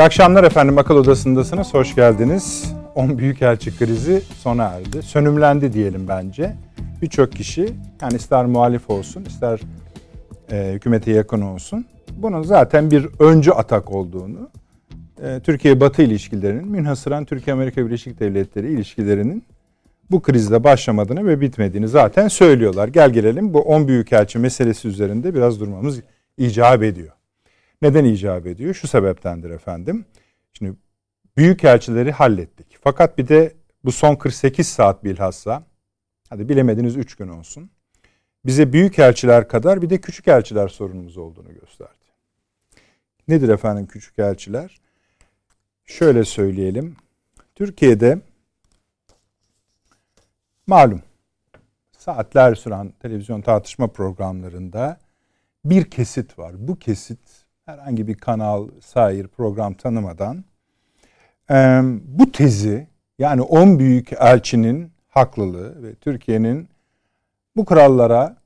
İyi akşamlar efendim. Akıl Odası'ndasınız. Hoş geldiniz. 10 Büyükelçi krizi sona erdi. Sönümlendi diyelim bence. Birçok kişi yani ister muhalif olsun ister e, hükümete yakın olsun. Bunun zaten bir öncü atak olduğunu, e, Türkiye-Batı ilişkilerinin, münhasıran Türkiye-Amerika Birleşik Devletleri ilişkilerinin bu krizde başlamadığını ve bitmediğini zaten söylüyorlar. Gel gelelim bu 10 büyükelçi meselesi üzerinde biraz durmamız icap ediyor. Neden icap ediyor? Şu sebeptendir efendim. Şimdi büyük elçileri hallettik. Fakat bir de bu son 48 saat bilhassa hadi bilemediniz 3 gün olsun. Bize büyük elçiler kadar bir de küçük elçiler sorunumuz olduğunu gösterdi. Nedir efendim küçük elçiler? Şöyle söyleyelim. Türkiye'de malum saatler süren televizyon tartışma programlarında bir kesit var. Bu kesit herhangi bir kanal, sair, program tanımadan bu tezi yani 10 büyük elçinin haklılığı ve Türkiye'nin bu krallara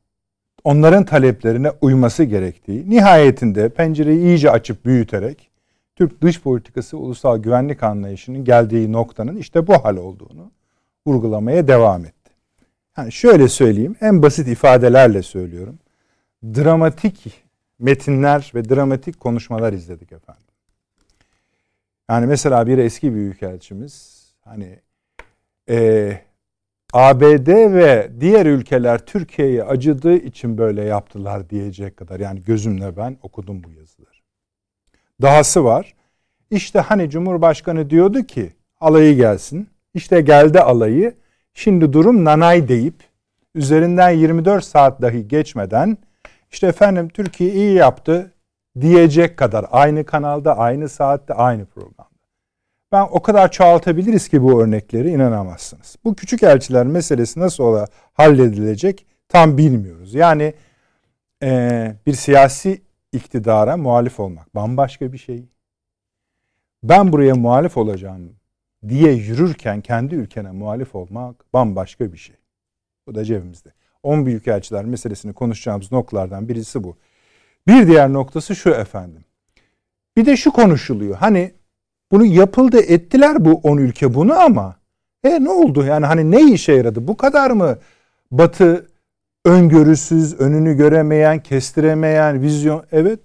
onların taleplerine uyması gerektiği nihayetinde pencereyi iyice açıp büyüterek Türk dış politikası ulusal güvenlik anlayışının geldiği noktanın işte bu hal olduğunu vurgulamaya devam etti. Yani şöyle söyleyeyim en basit ifadelerle söylüyorum. Dramatik metinler ve dramatik konuşmalar izledik efendim. Yani mesela bir eski büyükelçimiz hani e, ABD ve diğer ülkeler Türkiye'ye acıdığı için böyle yaptılar diyecek kadar yani gözümle ben okudum bu yazıları. Dahası var. İşte hani Cumhurbaşkanı diyordu ki alayı gelsin. İşte geldi alayı. Şimdi durum nanay deyip üzerinden 24 saat dahi geçmeden işte efendim Türkiye iyi yaptı diyecek kadar aynı kanalda, aynı saatte, aynı programda. Ben o kadar çoğaltabiliriz ki bu örnekleri inanamazsınız. Bu küçük elçiler meselesi nasıl ola halledilecek tam bilmiyoruz. Yani e, bir siyasi iktidara muhalif olmak bambaşka bir şey. Ben buraya muhalif olacağım diye yürürken kendi ülkene muhalif olmak bambaşka bir şey. Bu da cebimizde. 10 büyükelçiler meselesini konuşacağımız noktalardan birisi bu. Bir diğer noktası şu efendim. Bir de şu konuşuluyor. Hani bunu yapıldı ettiler bu 10 ülke bunu ama e ne oldu? Yani hani ne işe yaradı? Bu kadar mı Batı öngörüsüz, önünü göremeyen, kestiremeyen vizyon? Evet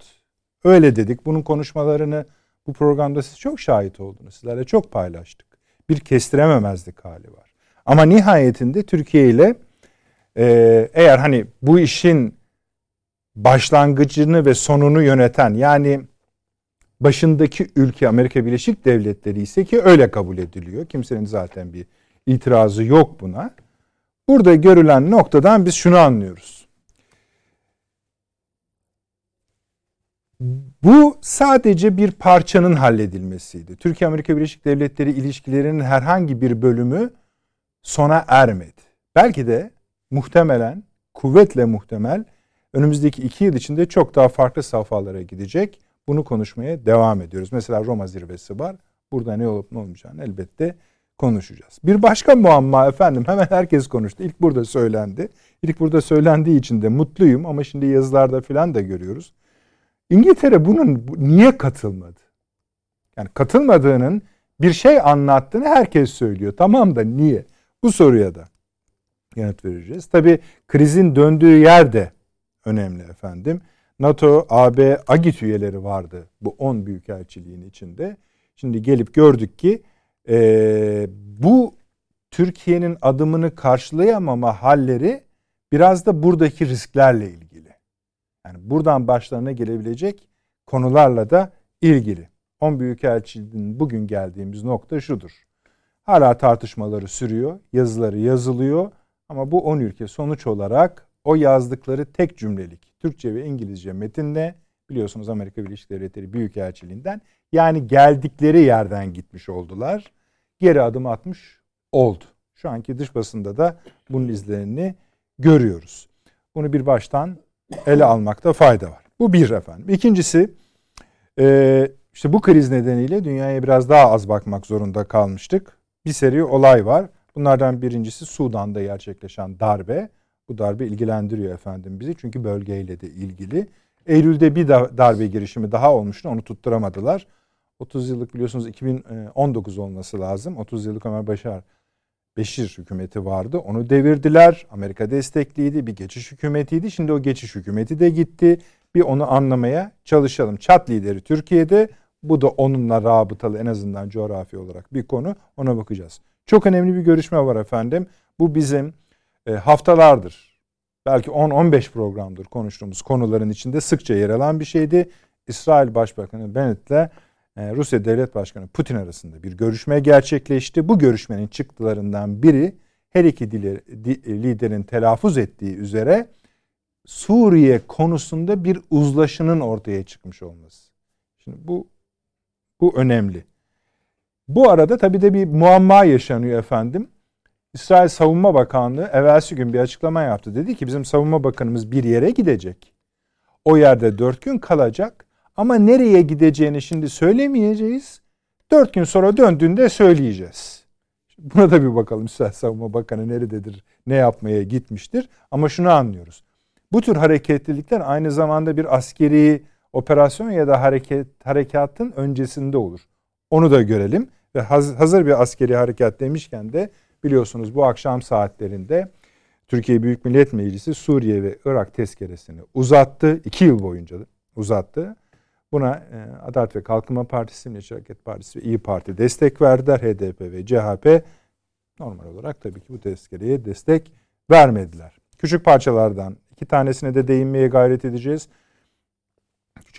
öyle dedik. Bunun konuşmalarını bu programda siz çok şahit oldunuz. Sizlerle çok paylaştık. Bir kestirememezlik hali var. Ama nihayetinde Türkiye ile ee, eğer hani bu işin başlangıcını ve sonunu yöneten yani başındaki ülke Amerika Birleşik Devletleri ise ki öyle kabul ediliyor. Kimsenin zaten bir itirazı yok buna. Burada görülen noktadan biz şunu anlıyoruz. Bu sadece bir parçanın halledilmesiydi. Türkiye Amerika Birleşik Devletleri ilişkilerinin herhangi bir bölümü sona ermedi. Belki de muhtemelen, kuvvetle muhtemel önümüzdeki iki yıl içinde çok daha farklı safhalara gidecek. Bunu konuşmaya devam ediyoruz. Mesela Roma zirvesi var. Burada ne olup ne olmayacağını elbette konuşacağız. Bir başka muamma efendim hemen herkes konuştu. İlk burada söylendi. İlk burada söylendiği için de mutluyum ama şimdi yazılarda falan da görüyoruz. İngiltere bunun niye katılmadı? Yani katılmadığının bir şey anlattığını herkes söylüyor. Tamam da niye? Bu soruya da yanıt vereceğiz. Tabi krizin döndüğü yer de önemli efendim. NATO, AB, AGİT üyeleri vardı bu 10 büyükelçiliğin içinde. Şimdi gelip gördük ki e, bu Türkiye'nin adımını karşılayamama halleri biraz da buradaki risklerle ilgili. Yani buradan başlarına gelebilecek konularla da ilgili. 10 büyükelçiliğin bugün geldiğimiz nokta şudur. Hala tartışmaları sürüyor, yazıları yazılıyor ama bu 10 ülke sonuç olarak o yazdıkları tek cümlelik Türkçe ve İngilizce metinle biliyorsunuz Amerika Birleşik Devletleri Büyükelçiliğinden yani geldikleri yerden gitmiş oldular. Geri adım atmış oldu. Şu anki dış basında da bunun izlerini görüyoruz. Bunu bir baştan ele almakta fayda var. Bu bir efendim. İkincisi işte bu kriz nedeniyle dünyaya biraz daha az bakmak zorunda kalmıştık. Bir seri olay var. Bunlardan birincisi Sudan'da gerçekleşen darbe. Bu darbe ilgilendiriyor efendim bizi çünkü bölgeyle de ilgili. Eylül'de bir darbe girişimi daha olmuştu onu tutturamadılar. 30 yıllık biliyorsunuz 2019 olması lazım. 30 yıllık Ömer Başar Beşir hükümeti vardı. Onu devirdiler. Amerika destekliydi. Bir geçiş hükümetiydi. Şimdi o geçiş hükümeti de gitti. Bir onu anlamaya çalışalım. Çat lideri Türkiye'de. Bu da onunla rabıtalı en azından coğrafi olarak bir konu. Ona bakacağız. Çok önemli bir görüşme var efendim. Bu bizim e, haftalardır belki 10-15 programdır konuştuğumuz konuların içinde sıkça yer alan bir şeydi. İsrail Başbakanı Bennett'le e, Rusya Devlet Başkanı Putin arasında bir görüşme gerçekleşti. Bu görüşmenin çıktılarından biri her iki liderin telaffuz ettiği üzere Suriye konusunda bir uzlaşının ortaya çıkmış olması. Şimdi bu bu önemli. Bu arada tabii de bir muamma yaşanıyor efendim. İsrail Savunma Bakanlığı evvelsi gün bir açıklama yaptı. Dedi ki bizim savunma bakanımız bir yere gidecek. O yerde dört gün kalacak. Ama nereye gideceğini şimdi söylemeyeceğiz. Dört gün sonra döndüğünde söyleyeceğiz. Buna da bir bakalım İsrail Savunma Bakanı nerededir, ne yapmaya gitmiştir. Ama şunu anlıyoruz. Bu tür hareketlilikler aynı zamanda bir askeri operasyon ya da hareket harekatın öncesinde olur. Onu da görelim ve hazır bir askeri harekat demişken de biliyorsunuz bu akşam saatlerinde Türkiye Büyük Millet Meclisi Suriye ve Irak tezkeresini uzattı. iki yıl boyunca uzattı. Buna e, Adalet ve Kalkınma Partisi, Milliyetçi Partisi ve İyi Parti destek verdiler. HDP ve CHP normal olarak tabii ki bu tezkereye destek vermediler. Küçük parçalardan iki tanesine de değinmeye gayret edeceğiz.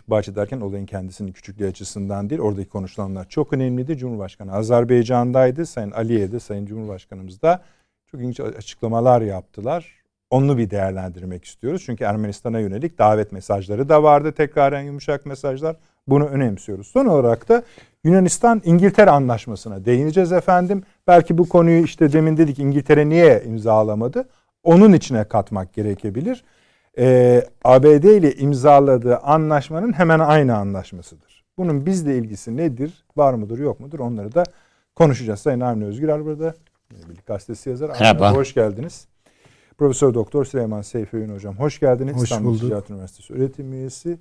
Küçük bahçe derken olayın kendisinin küçüklüğü açısından değil. Oradaki konuşulanlar çok önemliydi. Cumhurbaşkanı Azerbaycan'daydı. Sayın Aliye de Sayın Cumhurbaşkanımız da çok ilginç açıklamalar yaptılar. Onu bir değerlendirmek istiyoruz. Çünkü Ermenistan'a yönelik davet mesajları da vardı. Tekraren yumuşak mesajlar. Bunu önemsiyoruz. Son olarak da Yunanistan-İngiltere anlaşmasına değineceğiz efendim. Belki bu konuyu işte demin dedik İngiltere niye imzalamadı? Onun içine katmak gerekebilir e, ABD ile imzaladığı anlaşmanın hemen aynı anlaşmasıdır. Bunun bizle ilgisi nedir? Var mıdır yok mudur? Onları da konuşacağız. Sayın Avni Özgür burada. Birlik gazetesi yazar. Merhaba. Hoş geldiniz. Profesör Doktor Süleyman Seyfi Ün hocam hoş geldiniz. Hoş İstanbul bulduk. Ticaret Üniversitesi öğretim üyesi.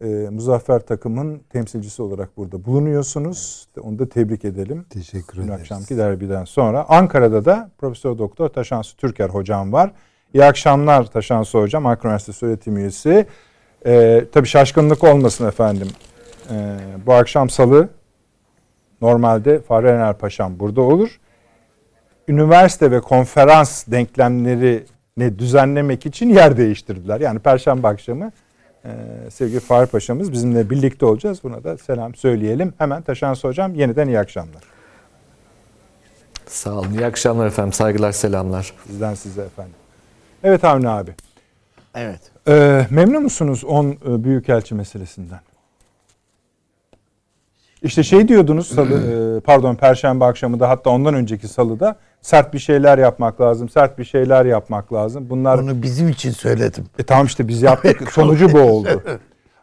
E, Muzaffer takımın temsilcisi olarak burada bulunuyorsunuz. Onu da tebrik edelim. Teşekkür Dün ederiz. akşamki derbiden sonra. Ankara'da da Profesör Doktor Taşansı Türker hocam var. İyi akşamlar Taşansı Hocam, Ankara Üniversitesi öğretim üyesi. Ee, tabii şaşkınlık olmasın efendim. Ee, bu akşam salı normalde Fahri Ener Paşam burada olur. Üniversite ve konferans denklemlerini düzenlemek için yer değiştirdiler. Yani Perşembe akşamı e, sevgili Fahri Paşa'mız bizimle birlikte olacağız. Buna da selam söyleyelim. Hemen Taşansı Hocam yeniden iyi akşamlar. Sağ olun. İyi akşamlar efendim. Saygılar, selamlar. Sizden size efendim. Evet Avni abi. Evet. Ee, memnun musunuz 10 e, büyükelçi meselesinden? İşte şey diyordunuz salı, e, pardon perşembe akşamı da hatta ondan önceki salıda sert bir şeyler yapmak lazım, sert bir şeyler yapmak lazım. Bunlar Bunu bizim için söyledim. E tamam işte biz yaptık. Sonucu bu oldu.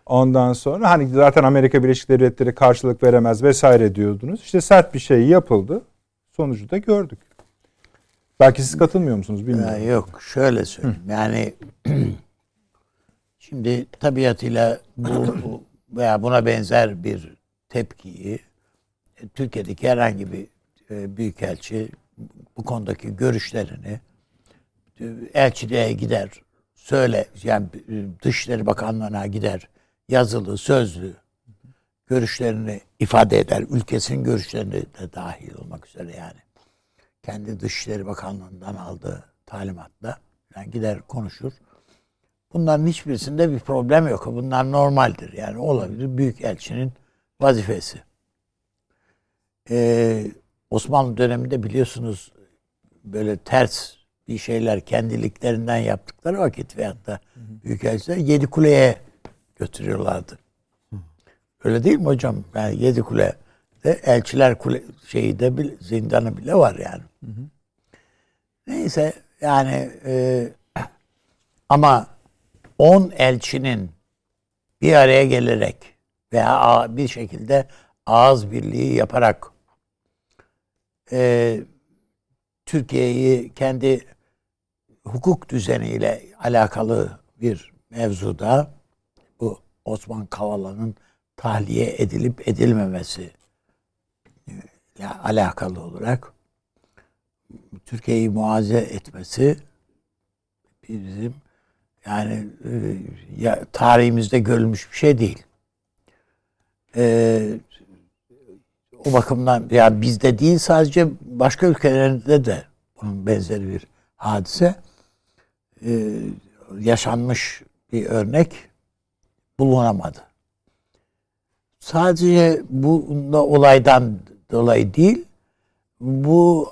Ondan sonra hani zaten Amerika Birleşik Devletleri karşılık veremez vesaire diyordunuz. İşte sert bir şey yapıldı. Sonucu da gördük. Belki siz katılmıyor musunuz bilmiyorum. Ya yok şöyle söyleyeyim. Hı. Yani şimdi tabiatıyla bu veya buna benzer bir tepkiyi e, Türkiye'deki herhangi bir e, büyükelçi bu konudaki görüşlerini e, elçiliğe gider söyle yani Dışişleri Bakanlığı'na gider yazılı sözlü görüşlerini ifade eder. Ülkesinin görüşlerini de dahil olmak üzere yani kendi Dışişleri Bakanlığı'ndan aldığı talimatla yani gider konuşur. Bunların hiçbirisinde bir problem yok. Bunlar normaldir. Yani olabilir. Büyük elçinin vazifesi. Ee, Osmanlı döneminde biliyorsunuz böyle ters bir şeyler kendiliklerinden yaptıkları vakit veyahut da büyükelçiler yedi kuleye götürüyorlardı. Öyle değil mi hocam? Yani yedi kule de elçiler kule şeyi de bile, zindanı bile var yani. Neyse yani e, ama on elçinin bir araya gelerek veya bir şekilde ağız birliği yaparak e, Türkiye'yi kendi hukuk düzeniyle alakalı bir mevzuda bu Osman Kavala'nın tahliye edilip edilmemesi ile alakalı olarak Türkiye'yi muaze etmesi bizim yani e, ya, tarihimizde görülmüş bir şey değil. E, o bakımdan ya bizde değil sadece başka ülkelerinde de bunun benzeri bir hadise e, yaşanmış bir örnek bulunamadı. Sadece bu olaydan dolayı değil, bu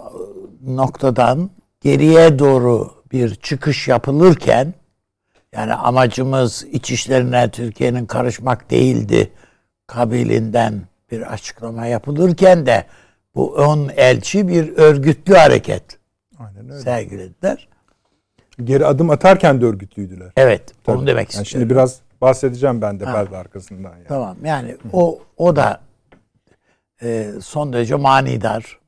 noktadan geriye doğru bir çıkış yapılırken yani amacımız iç işlerine Türkiye'nin karışmak değildi kabilinden bir açıklama yapılırken de bu ön elçi bir örgütlü hareket Aynen öyle. sergilediler. Geri adım atarken de örgütlüydüler. Evet, Tabii. onu demek yani Şimdi biraz bahsedeceğim ben de perde arkasından. Yani. Tamam, yani o o da e, son derece manidar.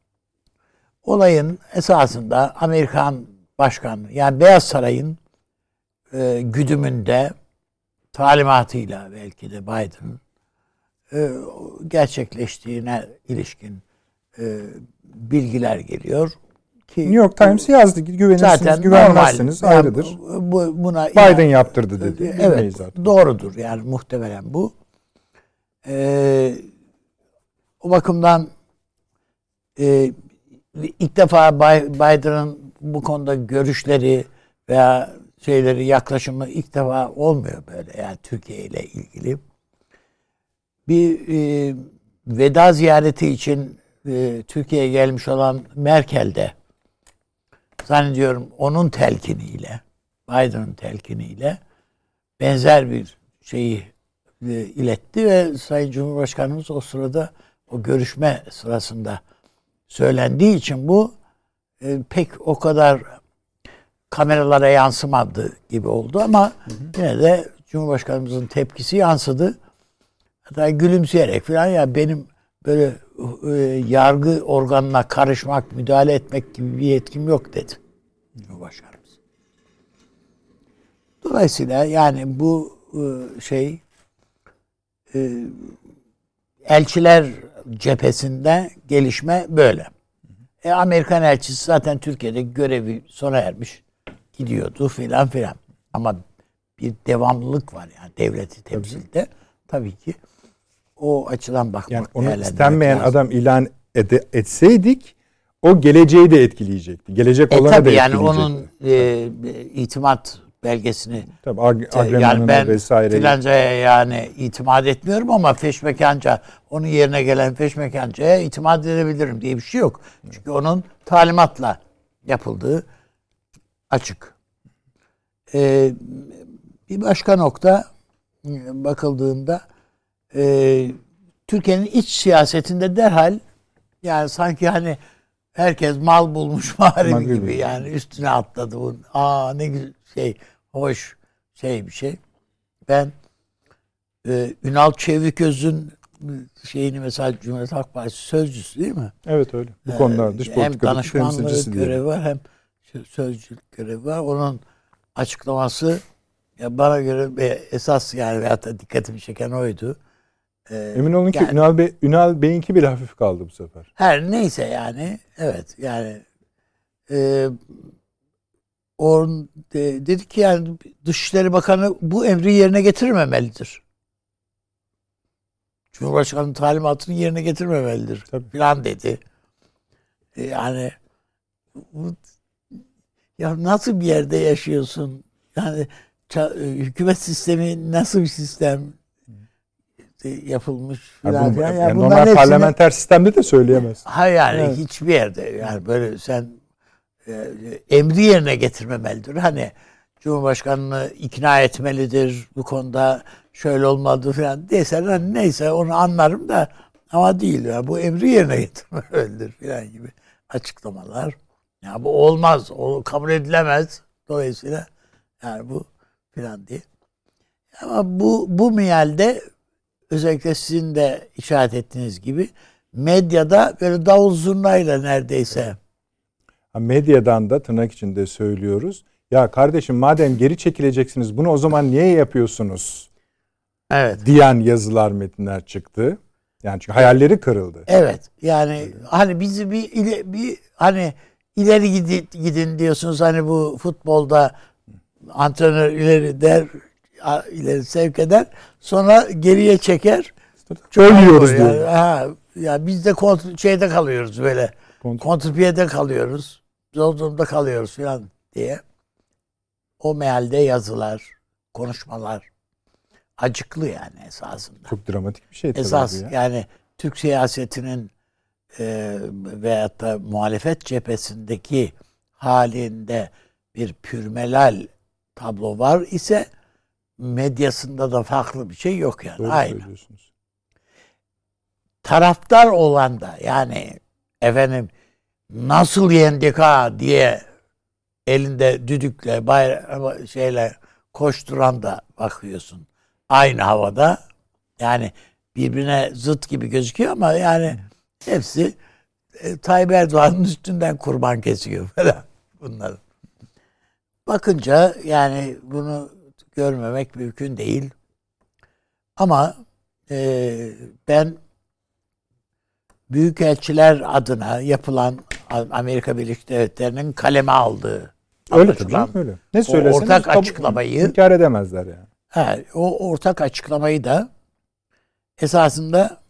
Olayın esasında Amerikan başkanı yani Beyaz Saray'ın e, güdümünde talimatıyla belki de Biden'ın e, gerçekleştiğine ilişkin e, bilgiler geliyor. Ki, New York Times yazdı. Güvenirsiniz, zaten güvenmezsiniz normal, ayrıdır. Yani, bu, buna Biden yani, yaptırdı dedi. Evet, zaten. doğrudur yani muhtemelen bu. Ee, o bakımdan e, ilk defa Biden'ın bu konuda görüşleri veya şeyleri yaklaşımı ilk defa olmuyor böyle yani Türkiye ile ilgili. Bir e, veda ziyareti için e, Türkiye'ye gelmiş olan Merkel de zannediyorum onun telkiniyle Biden'ın telkiniyle benzer bir şeyi e, iletti ve Sayın Cumhurbaşkanımız o sırada o görüşme sırasında söylendiği için bu e, pek o kadar kameralara yansımadı gibi oldu ama hı hı. yine de Cumhurbaşkanımızın tepkisi yansıdı. Hatta gülümseyerek falan ya benim böyle e, yargı organına karışmak, müdahale etmek gibi bir yetkim yok dedi Cumhurbaşkanımız. Dolayısıyla yani bu e, şey e, elçiler cephesinde gelişme böyle. E, Amerikan elçisi zaten Türkiye'de görevi sona ermiş gidiyordu filan filan. Ama bir devamlılık var yani devleti temsilde. Tabii ki o açıdan bakmak yani onu istenmeyen lazım. adam ilan ede, etseydik o geleceği de etkileyecekti. Gelecek e, olanı tabii da yani onun e, itimat belgesini tabii, ag- yani ben vesaire. filancaya yani itimat etmiyorum ama feşmekanca onun yerine gelen feşmekancaya itimat edebilirim diye bir şey yok. Çünkü onun talimatla yapıldığı açık. Ee, bir başka nokta bakıldığında e, Türkiye'nin iç siyasetinde derhal yani sanki hani herkes mal bulmuş mağaribi gibi yani üstüne atladı bu. Aa ne güzel şey hoş şey bir şey. Ben e, Ünal Çeviköz'ün şeyini mesela Cumhuriyet Halk Partisi sözcüsü değil mi? Evet öyle. Bu konularda dış Hem danışmanlık görevi var hem sözcülük görevi var. Onun açıklaması ya bana göre esas yani veyahut da dikkatimi çeken oydu. Ee, Emin olun ki yani, Ünal, Bey, Ünal Bey'inki bile hafif kaldı bu sefer. Her neyse yani evet yani e, on, de, dedi ki yani Dışişleri Bakanı bu emri yerine getirmemelidir. Cumhurbaşkanı talimatını yerine getirmemelidir Tabii. falan dedi. E, yani bu, ya nasıl bir yerde yaşıyorsun? Yani hükümet sistemi nasıl bir sistem? yapılmış falan yani, yani, yani normal hepsini, parlamenter sistemde de söyleyemez. Hayır yani evet. hiçbir yerde yani böyle sen e, emri yerine getirmemelidir. Hani Cumhurbaşkanını ikna etmelidir bu konuda şöyle olmadı falan desen hani neyse onu anlarım da ama değil yani bu emri yerine getirmelidir falan gibi açıklamalar. Ya bu olmaz, o kabul edilemez. Dolayısıyla yani bu falan diye. Ama bu bu miyalde özellikle sizin de işaret ettiğiniz gibi medyada böyle davul zurnayla neredeyse. Medyadan da tırnak içinde söylüyoruz. Ya kardeşim madem geri çekileceksiniz bunu o zaman niye yapıyorsunuz? Evet. diyen yazılar, metinler çıktı. Yani çünkü hayalleri kırıldı. Evet. Yani hani bizi bir ile, bir hani ileri gidin, gidin diyorsunuz hani bu futbolda antrenör ileri der ileri sevk eder. Sonra geriye çeker. Ölüyoruz yani, diyor. Ha, ya biz de kont- şeyde kalıyoruz böyle. Kont- Kontrpiyede kalıyoruz. Durumda kalıyoruz falan diye. O mealde yazılar, konuşmalar acıklı yani esasında. Çok dramatik bir şey tabii Esas ya. yani Türk siyasetinin e, veyahut da muhalefet cephesindeki halinde bir pürmelal tablo var ise medyasında da farklı bir şey yok yani. Doğru Aynı. söylüyorsunuz. Taraftar olan da yani efendim nasıl yendik ha diye elinde düdükle bayra- şeyle koşturan da bakıyorsun. Aynı havada yani birbirine zıt gibi gözüküyor ama yani hepsi e, Tayyip Erdoğan'ın üstünden kurban kesiyor falan bunlar. Bakınca yani bunu görmemek mümkün değil. Ama e, ben büyükelçiler adına yapılan Amerika Birleşik Devletleri'nin kaleme aldığı Öyle tabii canım öyle. Ne söyleseniz ortak açıklamayı- inkar edemezler yani. Ha, o ortak açıklamayı da esasında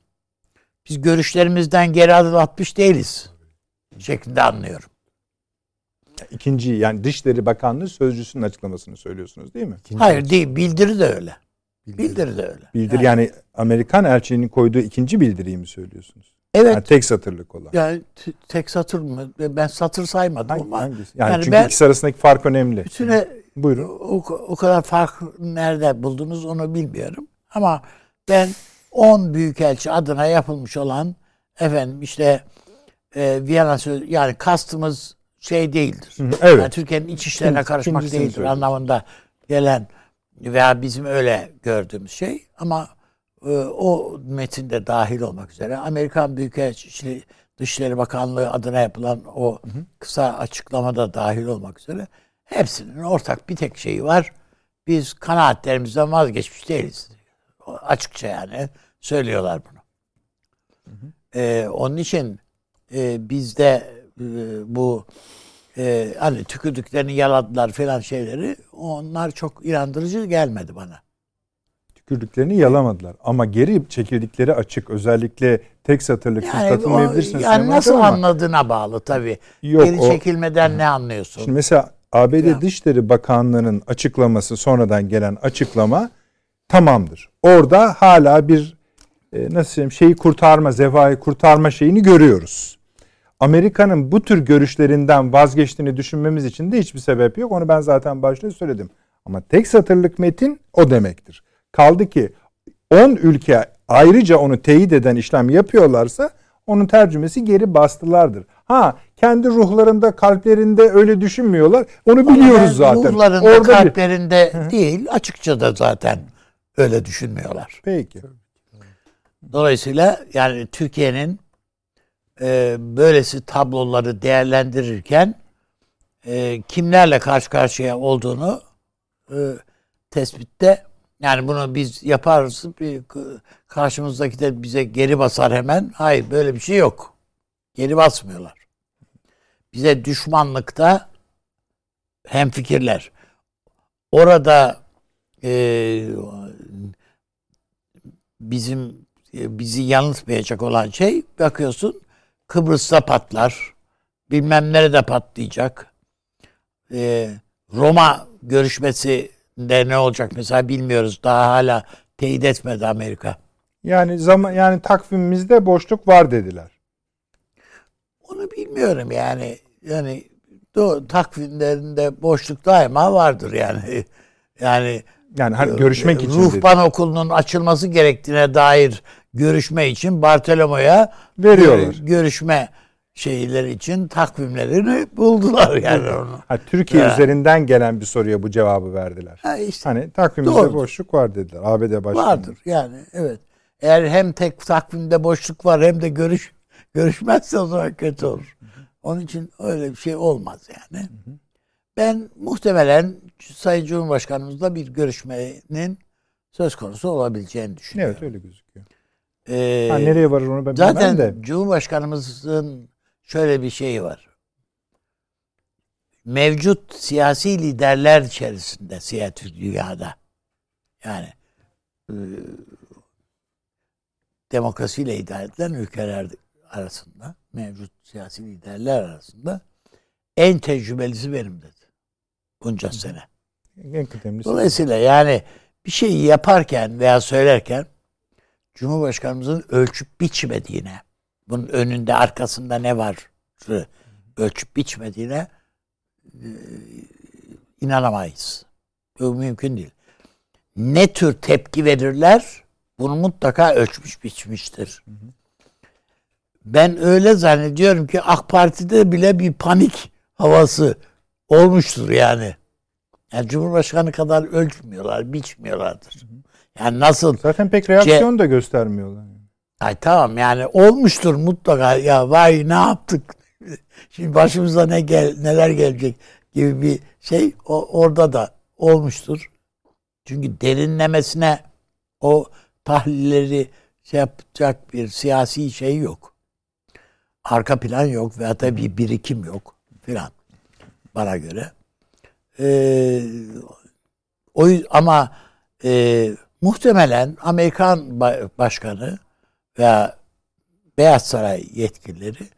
biz görüşlerimizden geri adım atmış değiliz şeklinde anlıyorum. İkinci yani Dışişleri Bakanlığı sözcüsünün açıklamasını söylüyorsunuz değil mi? Hayır değil, bildiri de öyle. Bildiri de öyle. Bildir yani Amerikan elçiliğinin koyduğu ikinci bildiriyi mi söylüyorsunuz? Evet. Yani tek satırlık olan. Yani t- tek satır mı? Ben satır saymadım Hangi- ama hangisi? Yani, yani çünkü ben- ikisi arasındaki fark önemli. bütüne Buyurun. o, o kadar fark nerede buldunuz onu bilmiyorum. Ama ben 10 büyükelçi adına yapılmış olan efendim işte e, Viyana söz yani kastımız şey değildir. Evet. Yani Türkiye'nin iç işlerine İkinci- karışmak değildir söylüyorsun. anlamında gelen veya bizim öyle gördüğümüz şey ama o metinde dahil olmak üzere Amerikan Büyükelçisi Dışişleri Bakanlığı adına yapılan o kısa açıklamada dahil olmak üzere hepsinin ortak bir tek şeyi var. Biz kanaatlerimizden vazgeçmiş değiliz. Açıkça yani söylüyorlar bunu. E, onun için e, bizde e, bu e, hani tükürdüklerini yaladılar falan şeyleri onlar çok inandırıcı gelmedi bana. Tükürdüklerini yalamadılar. Ama geri çekildikleri açık. Özellikle tek satırlık siz Yani, o, katılmayabilirsiniz. yani Süleyman nasıl ama anladığına bağlı tabii. Yok, Geri o- çekilmeden ne anlıyorsun? Şimdi mesela ABD Ya. Dışişleri Bakanlığı'nın açıklaması sonradan gelen açıklama tamamdır. Orada hala bir e, nasıl diyeyim şeyi kurtarma, zevayı kurtarma şeyini görüyoruz. Amerika'nın bu tür görüşlerinden vazgeçtiğini düşünmemiz için de hiçbir sebep yok. Onu ben zaten başta söyledim. Ama tek satırlık metin o demektir. Kaldı ki 10 ülke ayrıca onu teyit eden işlem yapıyorlarsa onun tercümesi geri bastılardır. Ha kendi ruhlarında kalplerinde öyle düşünmüyorlar. Onu biliyoruz zaten. Ruhlarında, Orada bir- kalplerinde değil, açıkça da zaten öyle düşünmüyorlar. Peki. Dolayısıyla yani Türkiye'nin e, böylesi tabloları değerlendirirken e, kimlerle karşı karşıya olduğunu e, tespitte yani bunu biz yaparız bir karşımızdaki de bize geri basar hemen. Hayır böyle bir şey yok. Geri basmıyorlar. Bize düşmanlıkta hem fikirler. Orada e, bizim e, bizi yanıltmayacak olan şey bakıyorsun Kıbrıs'ta patlar. Bilmem nerede patlayacak. Ee, Roma görüşmesinde ne olacak mesela bilmiyoruz. Daha hala teyit etmedi Amerika. Yani zaman yani takvimimizde boşluk var dediler. Onu bilmiyorum yani. Yani o takvimlerinde boşluk daima vardır yani. Yani Yani hani görüşmek için dedi. ruhban okulunun açılması gerektiğine dair görüşme için Bartolomo'ya Veriyorlar. gö- görüşme şeyleri için takvimlerini buldular yani onu. Ha, Türkiye Ha. üzerinden gelen bir soruya bu cevabı verdiler. Ha işte Hani takvimimizde Doğrudur. boşluk var dediler. ABD başkanı. vardır yani evet. Eğer hem tek takvimde boşluk var hem de görüş görüşmezse o zaman kötü olur. Onun için öyle bir şey olmaz yani. Ben muhtemelen Sayın Cumhurbaşkanımızla bir görüşmenin söz konusu olabileceğini düşünüyorum. Evet öyle gözüküyor. Ee, Ha, nereye varır onu ben zaten bilmem de. Cumhurbaşkanımızın şöyle bir şeyi var. Mevcut siyasi liderler içerisinde siyasi dünyada yani e, demokrasiyle idare edilen ülkeler arasında mevcut siyasi liderler arasında en tecrübelisi benim dedi. Bunca sene. En kıdemlisi. Dolayısıyla yani bir şeyi yaparken veya söylerken Cumhurbaşkanımızın ölçüp biçmediğine, bunun önünde arkasında ne var ölçüp biçmediğine e, inanamayız. Bu mümkün değil. Ne tür tepki verirler bunu mutlaka ölçmüş biçmiştir. Ben öyle zannediyorum ki AK Parti'de bile bir panik havası olmuştur yani. Yani Cumhurbaşkanı kadar ölçmüyorlar, biçmiyorlardır. Yani nasıl Zaten pek reaksiyon da göstermiyorlar. Ay tamam yani olmuştur mutlaka ya vay ne yaptık şimdi başımıza ne gel neler gelecek gibi bir şey o, orada da olmuştur. Çünkü derinlemesine o tahlilleri şey yapacak bir siyasi şey yok. Arka plan yok veya da bir birikim yok filan bana göre. Ee, o ama e, muhtemelen Amerikan ba- başkanı veya Beyaz Saray yetkilileri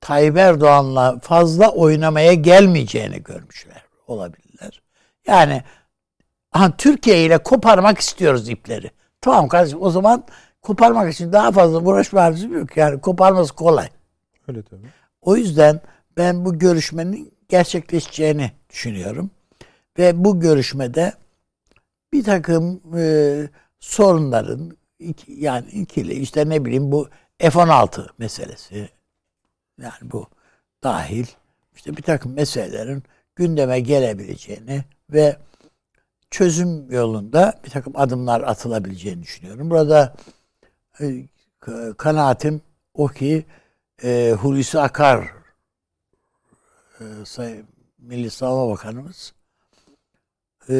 Tayyip Erdoğan'la fazla oynamaya gelmeyeceğini görmüşler olabilirler. Yani aha, Türkiye ile koparmak istiyoruz ipleri. Tamam kardeşim o zaman koparmak için daha fazla uğraşma harcım yok. Yani koparması kolay. Öyle tabii. O yüzden ben bu görüşmenin gerçekleşeceğini düşünüyorum. Ve bu görüşmede bir takım e, sorunların yani ikili işte ne bileyim bu F-16 meselesi yani bu dahil işte bir takım meselelerin gündeme gelebileceğini ve çözüm yolunda bir takım adımlar atılabileceğini düşünüyorum. Burada e, ka- kanaatim o ki e, Hulusi Akar e, Sayın Milli Savunma Bakanımız e,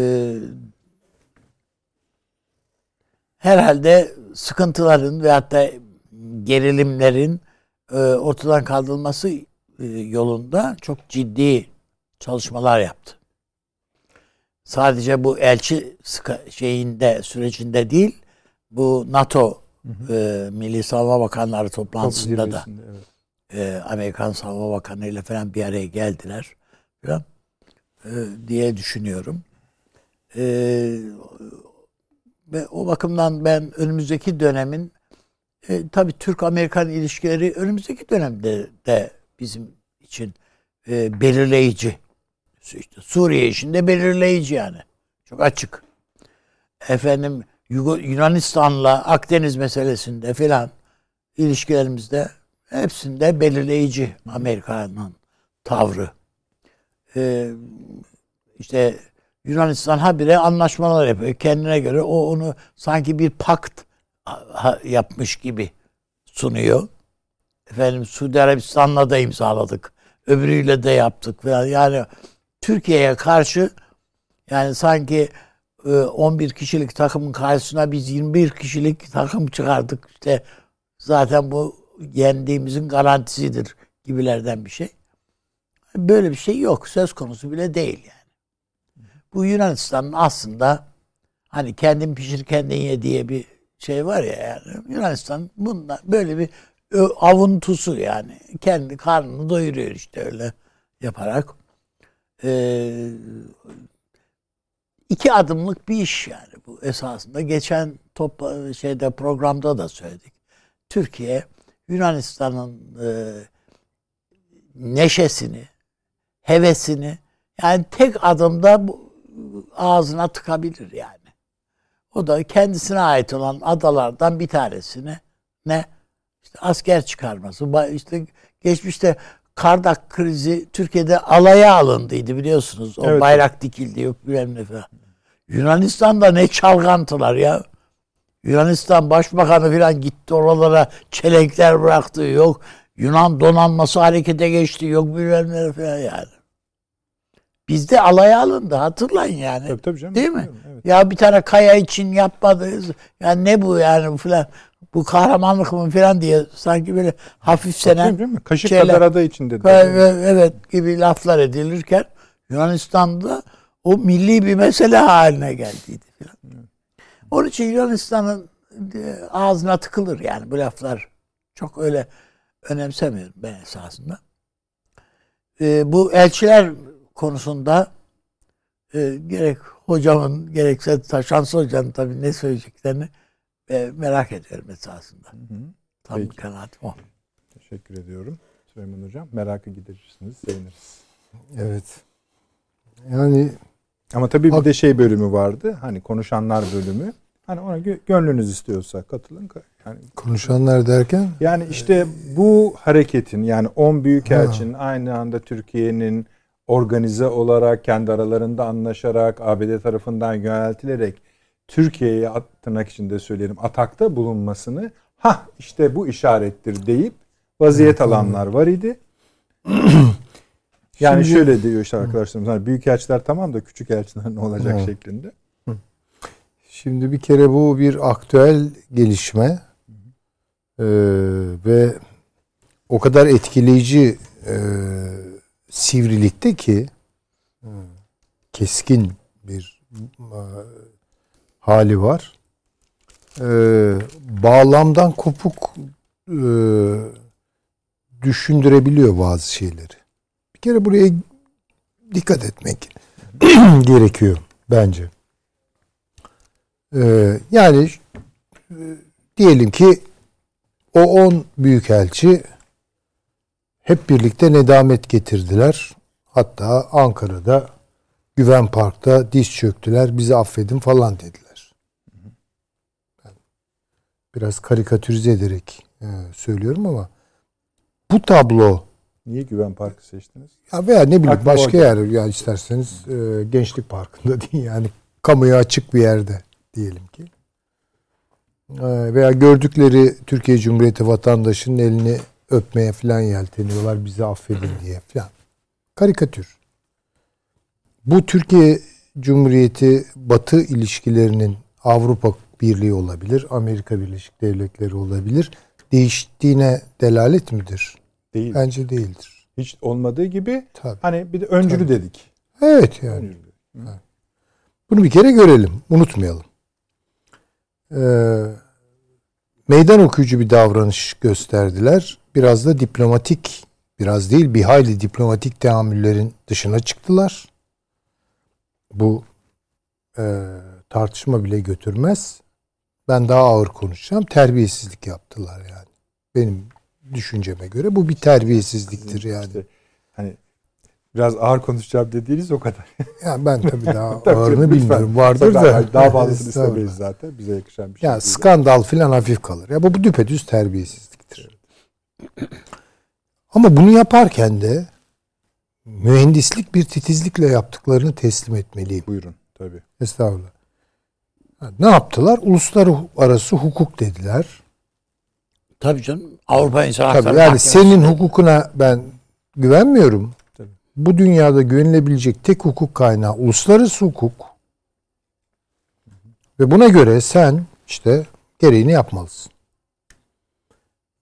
herhalde sıkıntıların ve hatta gerilimlerin e, ortadan kaldırılması e, yolunda çok ciddi çalışmalar yaptı. Sadece bu elçi şeyinde sürecinde değil, bu NATO e, Milli Savunma Bakanları toplantısında da evet. e, Amerikan Savunma Bakanı ile falan bir araya geldiler falan, e, diye düşünüyorum. E, ve o bakımdan ben önümüzdeki dönemin e, tabii Türk-Amerikan ilişkileri önümüzdeki dönemde de bizim için e, belirleyici. İşte Suriye işinde belirleyici yani. Çok açık. Efendim Yunanistan'la Akdeniz meselesinde filan ilişkilerimizde hepsinde belirleyici Amerika'nın tavrı. Ee, işte Yunanistan habire anlaşmalar yapıyor. Kendine göre o onu sanki bir pakt yapmış gibi sunuyor. Efendim Suudi Arabistan'la da imzaladık. Öbürüyle de yaptık. Yani Türkiye'ye karşı yani sanki e, 11 kişilik takımın karşısına biz 21 kişilik takım çıkardık. İşte zaten bu yendiğimizin garantisidir gibilerden bir şey. Böyle bir şey yok. Söz konusu bile değil yani. Bu Yunanistan'ın aslında hani kendin pişir kendin ye diye bir şey var ya yani. Yunanistan bundan böyle bir avuntusu yani. Kendi karnını doyuruyor işte öyle yaparak. Ee, iki adımlık bir iş yani bu esasında. Geçen top şeyde programda da söyledik. Türkiye Yunanistan'ın e, neşesini, hevesini yani tek adımda bu, ağzına tıkabilir yani. O da kendisine ait olan adalardan bir tanesine ne işte asker çıkarması. İşte geçmişte Kardak krizi Türkiye'de alaya alındıydı biliyorsunuz. O Evet. bayrak dikildi yok bilmem ne falan. Yunanistan'da ne çalgantılar ya. Yunanistan Başbakanı falan gitti oralara çelenkler bıraktı. Yok Yunan donanması harekete geçti. Yok bilmem ne falan yani. Bizde alaya alındı hatırlayın yani. Tabii tabii canım. Değil mi? Evet. Ya bir tane kaya için yapmadınız. Ya ne bu yani falan. Bu kahramanlık mı falan diye sanki böyle hafifsenen Değil mi? Kaşık şeyler- kadar ada içinde. ve- ve- evet gibi laflar edilirken Yunanistan'da o milli bir mesele haline geldiydi falan. Onun için Yunanistan'ın e, ağzına tıkılır yani bu laflar. Çok öyle önemsemiyorum ben esasında. E, bu elçiler konusunda e, gerek hocamın gerekse Taşansı hocanın tabii ne söyleyeceklerini e, merak ediyorum esasında. Tam Peki. kanaatim o. Teşekkür ediyorum. Süleyman Hocam merakı giderirsiniz. Seviniriz. Evet. Yani Ama tabii bir de şey bölümü vardı. Hani konuşanlar bölümü. Hani ona gö- gönlünüz istiyorsa katılın. Yani konuşanlar derken Yani işte bu hareketin yani 10 büyükelçinin aynı anda Türkiye'nin organize olarak kendi aralarında anlaşarak ABD tarafından yöneltilerek Türkiye'ye tırnak içinde söyleyelim atakta bulunmasını ha işte bu işarettir deyip vaziyet alanlar var idi. yani Şimdi- şöyle diyor işte arkadaşlarımız hani büyük elçiler tamam da küçük elçiler ne olacak Evet. şeklinde. şimdi bir kere bu bir aktüel gelişme Ee, ve o kadar etkileyici e, sivrilikte ki keskin bir e, hali var. E, bağlamdan kopuk e, düşündürebiliyor bazı şeyleri. Bir kere buraya dikkat etmek gerekiyor bence. Ee, yani e, diyelim ki o 10 büyükelçi hep birlikte nedamet getirdiler. Hatta Ankara'da Güven Park'ta diz çöktüler. Bizi affedin falan dediler. Biraz karikatürize ederek e, söylüyorum ama bu tablo Niye Güven Parkı seçtiniz? ya veya ne bileyim Aklıma başka yer ya isterseniz e, Gençlik Parkı'nda değil yani kamuya açık bir yerde diyelim ki. E, veya gördükleri Türkiye Cumhuriyeti vatandaşının elini öpmeye falan yelteniyorlar bizi affedin diye falan. Karikatür. Bu Türkiye Cumhuriyeti Batı ilişkilerinin Avrupa Birliği olabilir, Amerika Birleşik Devletleri olabilir. Değiştiğine delalet midir? Değil. Bence değildir. Hiç olmadığı gibi Tabii. hani bir de öncülü Tabii. dedik. Evet yani. Öncülü. Bunu bir kere görelim. Unutmayalım. Ee, meydan okuyucu bir davranış gösterdiler. Biraz da diplomatik, biraz değil bir hayli diplomatik teamüllerin dışına çıktılar. Bu e, tartışma bile götürmez. Ben daha ağır konuşacağım. Terbiyesizlik yaptılar yani. Benim düşünceme göre bu bir terbiyesizliktir yani. İşte hani biraz ağır konuşacağım dediğiniz o kadar. Yani ben tabii daha Tabii, ağırını lütfen. bilmiyorum. Vardır Daha- da. Daha fazlasını istemeyiz zaten. Bize yakışan bir şey Ya değil. skandal filan hafif kalır. Ya bu, bu düpedüz terbiyesizliktir. Ama bunu yaparken de mühendislik bir titizlikle yaptıklarını teslim etmeliyim. Buyurun tabii. Estağfurullah. Ne yaptılar? Uluslararası hukuk dediler. Tabii canım. Avrupa İnsan Tabii Hakları yani Mahkemesi. senin hukukuna ben güvenmiyorum. Tabii. Bu dünyada güvenilebilecek tek hukuk kaynağı uluslararası hukuk. Ve buna göre sen işte gereğini yapmalısın.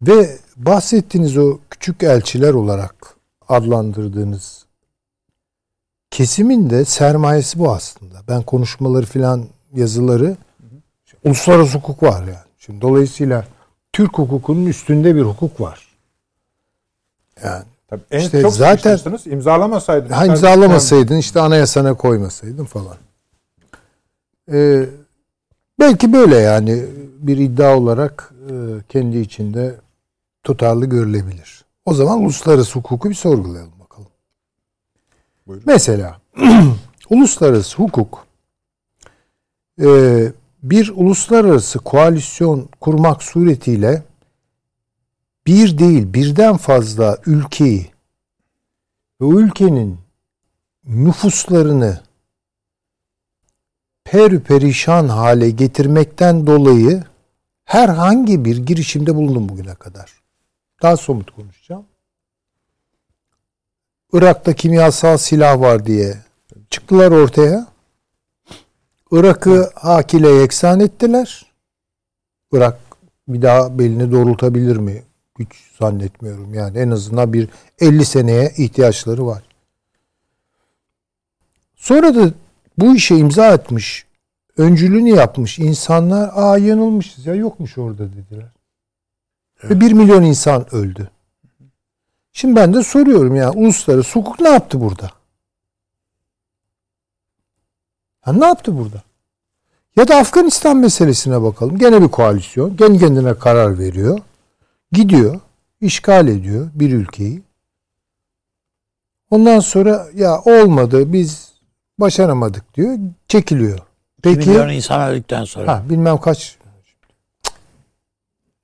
Ve bahsettiğiniz o küçük elçiler olarak adlandırdığınız kesimin de sermayesi bu aslında. Ben konuşmaları filan yazıları uluslararası hukuk var yani. Şimdi dolayısıyla Türk hukukunun üstünde bir hukuk var. Yani Tabii en İşte çok zaten- imzalamasaydınız. ha, imzalamasaydın işte anayasana koymasaydın falan. Ee, belki böyle yani bir iddia olarak e, kendi içinde tutarlı görülebilir. O zaman uluslararası hukuku bir sorgulayalım bakalım. Buyurun. Mesela uluslararası hukuk e, bir uluslararası koalisyon kurmak suretiyle bir değil birden fazla ülkeyi ve o ülkenin nüfuslarını perperişan hale getirmekten dolayı herhangi bir girişimde bulundum bugüne kadar. Daha somut konuşacağım. Irak'ta kimyasal silah var diye çıktılar ortaya. Irak'ı Hak ile yeksan ettiler. Irak bir daha belini doğrultabilir mi? Hiç zannetmiyorum. Yani en azından bir 50 seneye ihtiyaçları var. Sonra da bu işe imza atmış, öncülüğünü yapmış insanlar aa yanılmışız ya yokmuş orada dediler. Ve bir milyon insan öldü. Şimdi ben de soruyorum ya uluslararası hukuk ne yaptı burada? Ha, ne yaptı burada? Ya da Afganistan meselesine bakalım. Gene bir koalisyon. Kendi kendine karar veriyor. Gidiyor. işgal ediyor bir ülkeyi. Ondan sonra ya olmadı biz başaramadık diyor. Çekiliyor. Peki, milyon insan öldükten sonra. Ha, bilmem kaç.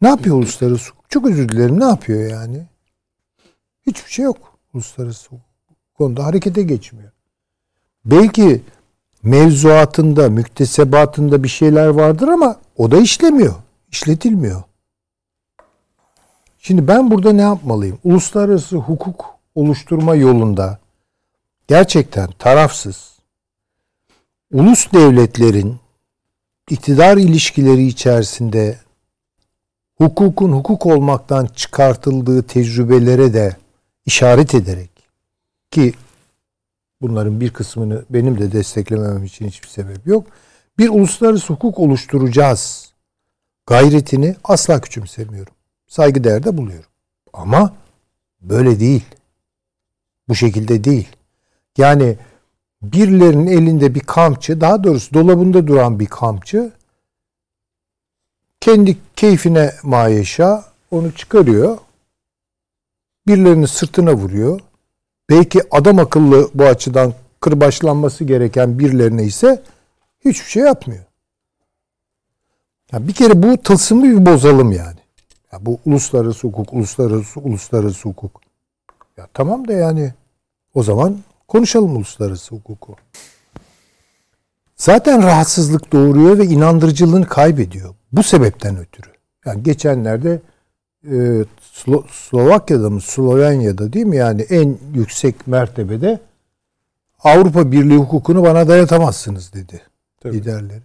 Ne yapıyor uluslararası hukuk? Çok özür dilerim. Ne yapıyor yani? Hiçbir şey yok uluslararası hukuk konuda harekete geçmiyor. Belki mevzuatında, müktesebatında bir şeyler vardır ama o da işlemiyor. işletilmiyor. Şimdi ben burada ne yapmalıyım? Uluslararası hukuk oluşturma yolunda gerçekten tarafsız ulus devletlerin iktidar ilişkileri içerisinde hukukun hukuk olmaktan çıkartıldığı tecrübelere de işaret ederek ki bunların bir kısmını benim de desteklememem için hiçbir sebep yok. Bir uluslararası hukuk oluşturacağız gayretini asla küçümsemiyorum. Saygıdeğer buluyorum. Ama böyle değil. Bu şekilde değil. Yani birilerinin elinde bir kamçı, daha doğrusu dolabında duran bir kamçı kendi keyfine mayeşa onu çıkarıyor. Birilerinin sırtına vuruyor. Belki adam akıllı bu açıdan kırbaçlanması gereken birilerine ise hiçbir şey yapmıyor. Ya bir kere bu tılsımı bir bozalım yani. Ya bu uluslararası hukuk, uluslararası uluslararası hukuk. Ya tamam da yani o zaman konuşalım uluslararası hukuku. Zaten rahatsızlık doğuruyor ve inandırıcılığını kaybediyor. Bu sebepten ötürü. Yani geçenlerde e, Slo- Slovakya'da mı Slovenya'da değil mi yani en yüksek mertebede Avrupa Birliği hukukunu bana dayatamazsınız dedi Tabii. liderleri.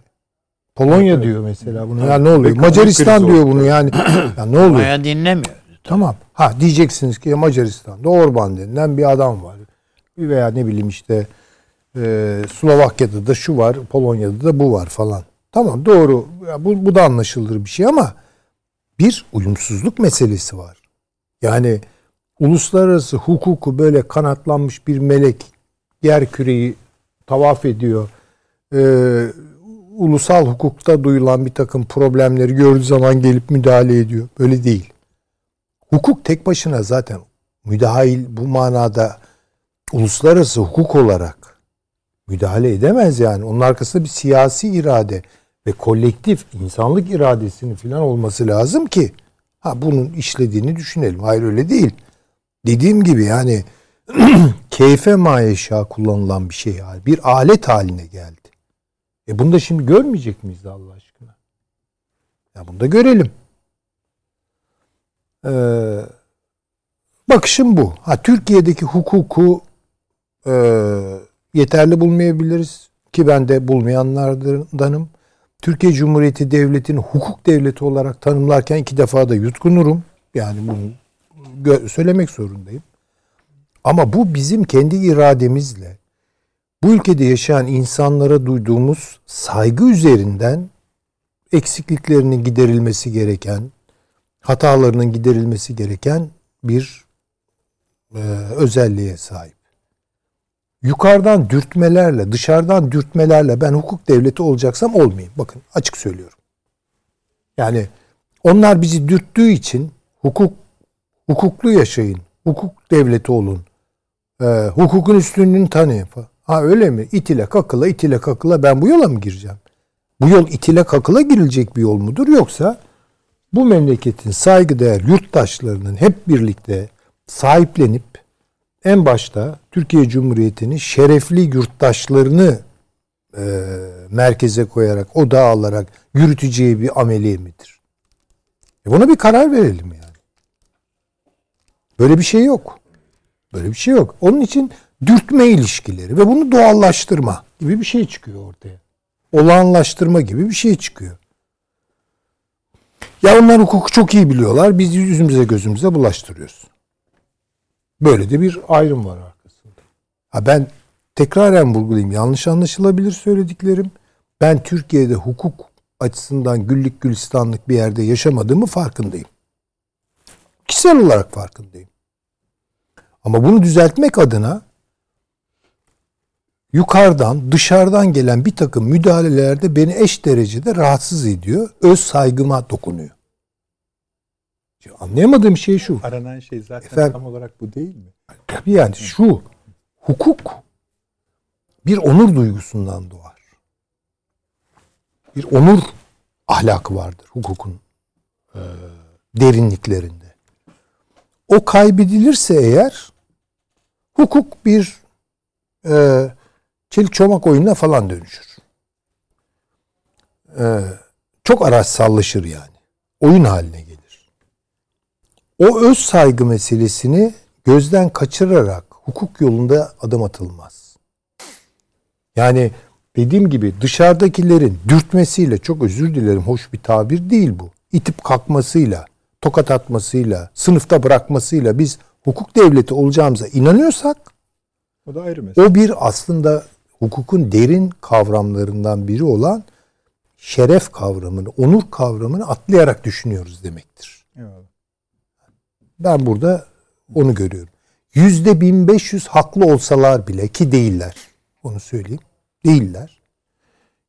Polonya evet. diyor mesela bunu. Ya ne oluyor? Macaristan diyor bunu yani. ya ne oluyor? Polonya dinlemiyor. Tamam. Ha diyeceksiniz ki Macaristan'da Orban denilen bir adam var. Veya ne bileyim işte e, Slovakya'da da şu var, Polonya'da da bu var falan. Tamam doğru. Ya bu, bu da anlaşılır bir şey ama bir uyumsuzluk meselesi var. Yani uluslararası hukuku böyle kanatlanmış bir melek yer küreyi tavaf ediyor. Ee, ulusal hukukta duyulan bir takım problemleri gördüğü zaman gelip müdahale ediyor. Böyle değil. Hukuk tek başına zaten müdahil bu manada uluslararası hukuk olarak müdahale edemez yani. Onun arkasında bir siyasi irade ve kolektif insanlık iradesinin falan olması lazım ki ha bunun işlediğini düşünelim. Hayır öyle değil. Dediğim gibi yani keyfe mayeşa kullanılan bir şey yani. Bir alet haline geldi. E bunu da şimdi görmeyecek miyiz Allah aşkına? Ya bunu da görelim. Ee, bakışım bu. Ha Türkiye'deki hukuku e, yeterli bulmayabiliriz ki ben de bulmayanlardanım. Türkiye Cumhuriyeti Devleti'ni hukuk devleti olarak tanımlarken iki defa da yutkunurum. Yani bunu söylemek zorundayım. Ama bu bizim kendi irademizle bu ülkede yaşayan insanlara duyduğumuz saygı üzerinden eksikliklerinin giderilmesi gereken, hatalarının giderilmesi gereken bir e, özelliğe sahip yukarıdan dürtmelerle, dışarıdan dürtmelerle ben hukuk devleti olacaksam olmayayım. Bakın açık söylüyorum. Yani onlar bizi dürttüğü için hukuk hukuklu yaşayın, hukuk devleti olun, e, hukukun üstünlüğünü tanıyın falan. Ha öyle mi? İtile kakıla, itile kakıla ben bu yola mı gireceğim? Bu yol itile kakıla girilecek bir yol mudur? Yoksa bu memleketin saygıdeğer yurttaşlarının hep birlikte sahiplenip en başta Türkiye Cumhuriyeti'nin şerefli yurttaşlarını e, merkeze koyarak, o odağa alarak yürüteceği bir ameliye midir? E buna bir karar verelim yani. Böyle bir şey yok. Böyle bir şey yok. Onun için dürtme ilişkileri ve bunu doğallaştırma gibi bir şey çıkıyor ortaya. olağanlaştırma gibi bir şey çıkıyor. Ya onlar hukuku çok iyi biliyorlar. Biz yüzümüze gözümüze bulaştırıyoruz. Böyle de bir ayrım var arkasında. Ha ben tekraren vurgulayayım. Yanlış anlaşılabilir söylediklerim. Ben Türkiye'de hukuk açısından güllük gülistanlık bir yerde yaşamadığımı farkındayım. Kişisel olarak farkındayım. Ama bunu düzeltmek adına yukarıdan, dışarıdan gelen bir takım müdahalelerde beni eş derecede rahatsız ediyor. Öz saygıma dokunuyor. Anlayamadığım şey şu. Aranan şey zaten Efendim, tam olarak bu değil mi? Tabii yani şu. Hukuk bir onur duygusundan doğar. Bir onur ahlakı vardır hukukun e, derinliklerinde. O kaybedilirse eğer hukuk bir e, çelik çomak oyununa falan dönüşür. E, çok araçsallaşır yani. Oyun haline gelir. O öz saygı meselesini gözden kaçırarak hukuk yolunda adım atılmaz. Yani dediğim gibi dışarıdakilerin dürtmesiyle çok özür dilerim hoş bir tabir değil bu. İtip kalkmasıyla, tokat atmasıyla, sınıfta bırakmasıyla biz hukuk devleti olacağımıza inanıyorsak o da ayrı mesele. O bir aslında hukukun derin kavramlarından biri olan şeref kavramını, onur kavramını atlayarak düşünüyoruz demektir. Ben burada onu görüyorum. Yüzde 1500 haklı olsalar bile ki değiller. Onu söyleyeyim. Değiller.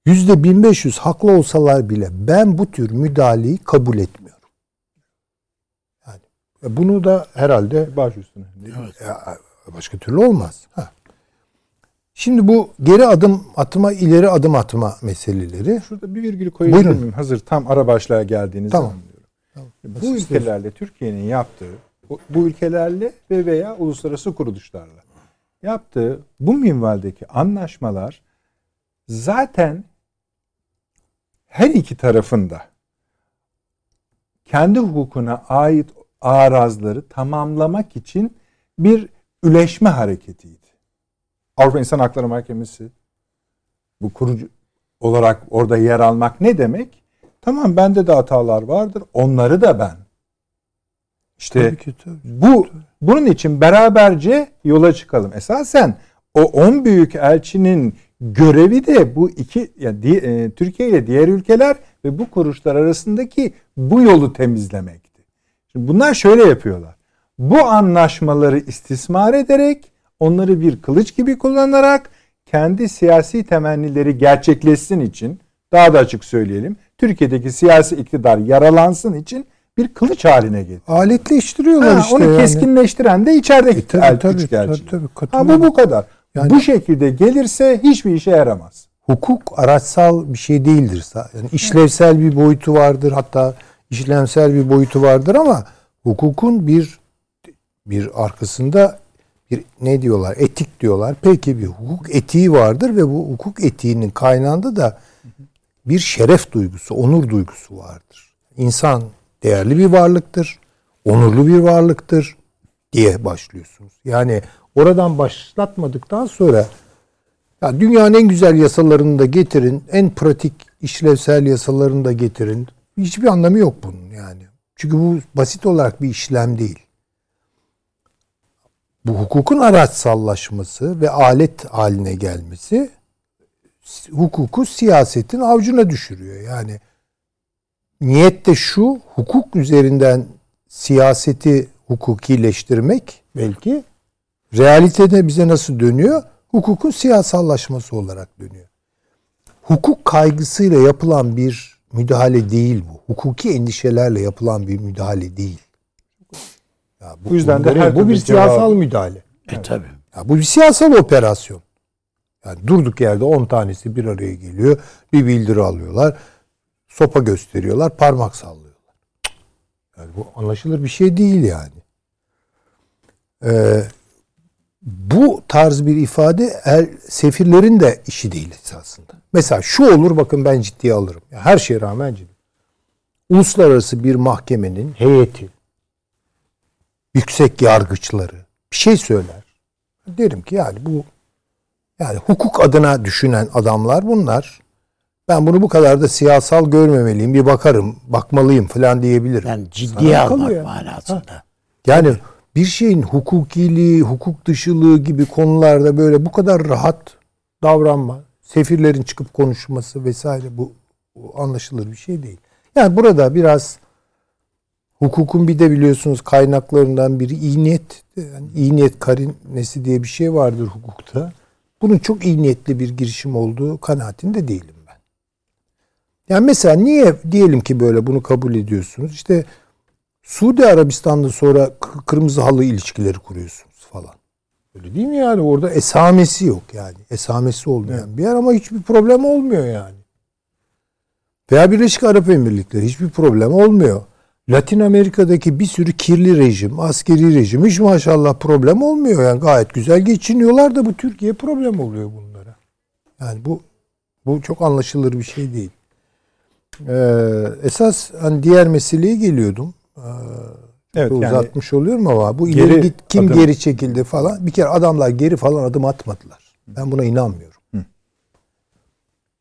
Yüzde 1500 haklı olsalar bile ben bu tür müdahaleyi kabul etmiyorum. Yani bunu da herhalde baş üstüne. Evet. Başka türlü olmaz. Ha. Şimdi bu geri adım atma, ileri adım atma meseleleri. Şurada bir virgül koyabilir miyim? Hazır tam ara başlığa geldiğiniz tamam. zaman. Tamam. Bu ülkelerle Türkiye'nin yaptığı, bu, ülkelerle ve veya uluslararası kuruluşlarla yaptığı bu minvaldeki anlaşmalar zaten her iki tarafında kendi hukukuna ait arazları tamamlamak için bir üleşme hareketiydi. Avrupa İnsan Hakları Mahkemesi bu kurucu olarak orada yer almak ne demek? Tamam bende de hatalar vardır. Onları da ben. İşte tabii ki, tabii, bu tabii. bunun için beraberce yola çıkalım. Esasen o 10 büyük elçinin görevi de bu iki yani di, e, Türkiye ile diğer ülkeler ve bu kuruluşlar arasındaki bu yolu temizlemekti. Şimdi bunlar şöyle yapıyorlar. Bu anlaşmaları istismar ederek onları bir kılıç gibi kullanarak kendi siyasi temennileri gerçekleşsin için daha da açık söyleyelim. Türkiye'deki siyasi iktidar yaralansın için bir kılıç haline getiriyor. Aletleştiriyorlar ha, işte. Onu yani. keskinleştiren de içerideki e, tabii, tabii, tabii, tabii, ha, bu bu kadar. Yani, bu şekilde gelirse hiçbir işe yaramaz. Hukuk araçsal bir şey değildir. Yani işlevsel bir boyutu vardır. Hatta işlemsel bir boyutu vardır ama hukukun bir bir arkasında bir ne diyorlar? Etik diyorlar. Peki bir hukuk etiği vardır ve bu hukuk etiğinin kaynağında da bir şeref duygusu, onur duygusu vardır. İnsan değerli bir varlıktır, onurlu bir varlıktır diye başlıyorsunuz. Yani oradan başlatmadıktan sonra ya dünyanın en güzel yasalarını da getirin, en pratik işlevsel yasalarını da getirin. Hiçbir anlamı yok bunun yani. Çünkü bu basit olarak bir işlem değil bu hukukun araçsallaşması ve alet haline gelmesi hukuku siyasetin avcuna düşürüyor. Yani niyet de şu hukuk üzerinden siyaseti hukukileştirmek belki realitede bize nasıl dönüyor? Hukukun siyasallaşması olarak dönüyor. Hukuk kaygısıyla yapılan bir müdahale değil bu. Hukuki endişelerle yapılan bir müdahale değil. Ya bu, bu yüzden de her bu bir siyasal cevabı. müdahale. E evet. tabi. Ya bu bir siyasal operasyon. Yani durduk yerde 10 tanesi bir araya geliyor. Bir bildiri alıyorlar. Sopa gösteriyorlar. Parmak sallıyorlar. Yani bu anlaşılır bir şey değil yani. Ee, bu tarz bir ifade el, sefirlerin de işi değil esasında. Mesela şu olur bakın ben ciddiye alırım. Her şeye rağmen ciddi. Uluslararası bir mahkemenin heyeti yüksek yargıçları bir şey söyler. Derim ki yani bu yani hukuk adına düşünen adamlar bunlar. ben bunu bu kadar da siyasal görmemeliyim. Bir bakarım, bakmalıyım falan diyebilirim. Yani ciddiye Sana almak ya. manasında. Yani bir şeyin hukukiliği, hukuk dışılığı gibi konularda böyle bu kadar rahat davranma, sefirlerin çıkıp konuşması vesaire bu, bu anlaşılır bir şey değil. Yani burada biraz hukukun bir de biliyorsunuz kaynaklarından biri iyi niyet, yani iyi niyet karinesi diye bir şey vardır hukukta. Bunun çok iyi niyetli bir girişim olduğu kanaatinde değilim ben. Yani mesela niye diyelim ki böyle bunu kabul ediyorsunuz? İşte Suudi Arabistan'da sonra kı- kırmızı halı ilişkileri kuruyorsunuz falan. Öyle değil mi yani? Orada esamesi yok yani. Esamesi olmayan bir yer ama hiçbir problem olmuyor yani. Veya Birleşik Arap Emirlikleri hiçbir problem olmuyor. Latin Amerika'daki bir sürü kirli rejim, askeri rejim hiç maşallah problem olmuyor yani gayet güzel geçiniyorlar da bu Türkiye problem oluyor bunlara. Yani bu bu çok anlaşılır bir şey değil. Ee, esas hani diğer meseleye geliyordum. Ee, Evet yani uzatmış oluyorum ama bu ileri git kim adım- geri çekildi falan. Bir kere adamlar geri falan adım atmadılar. Ben buna inanmıyorum.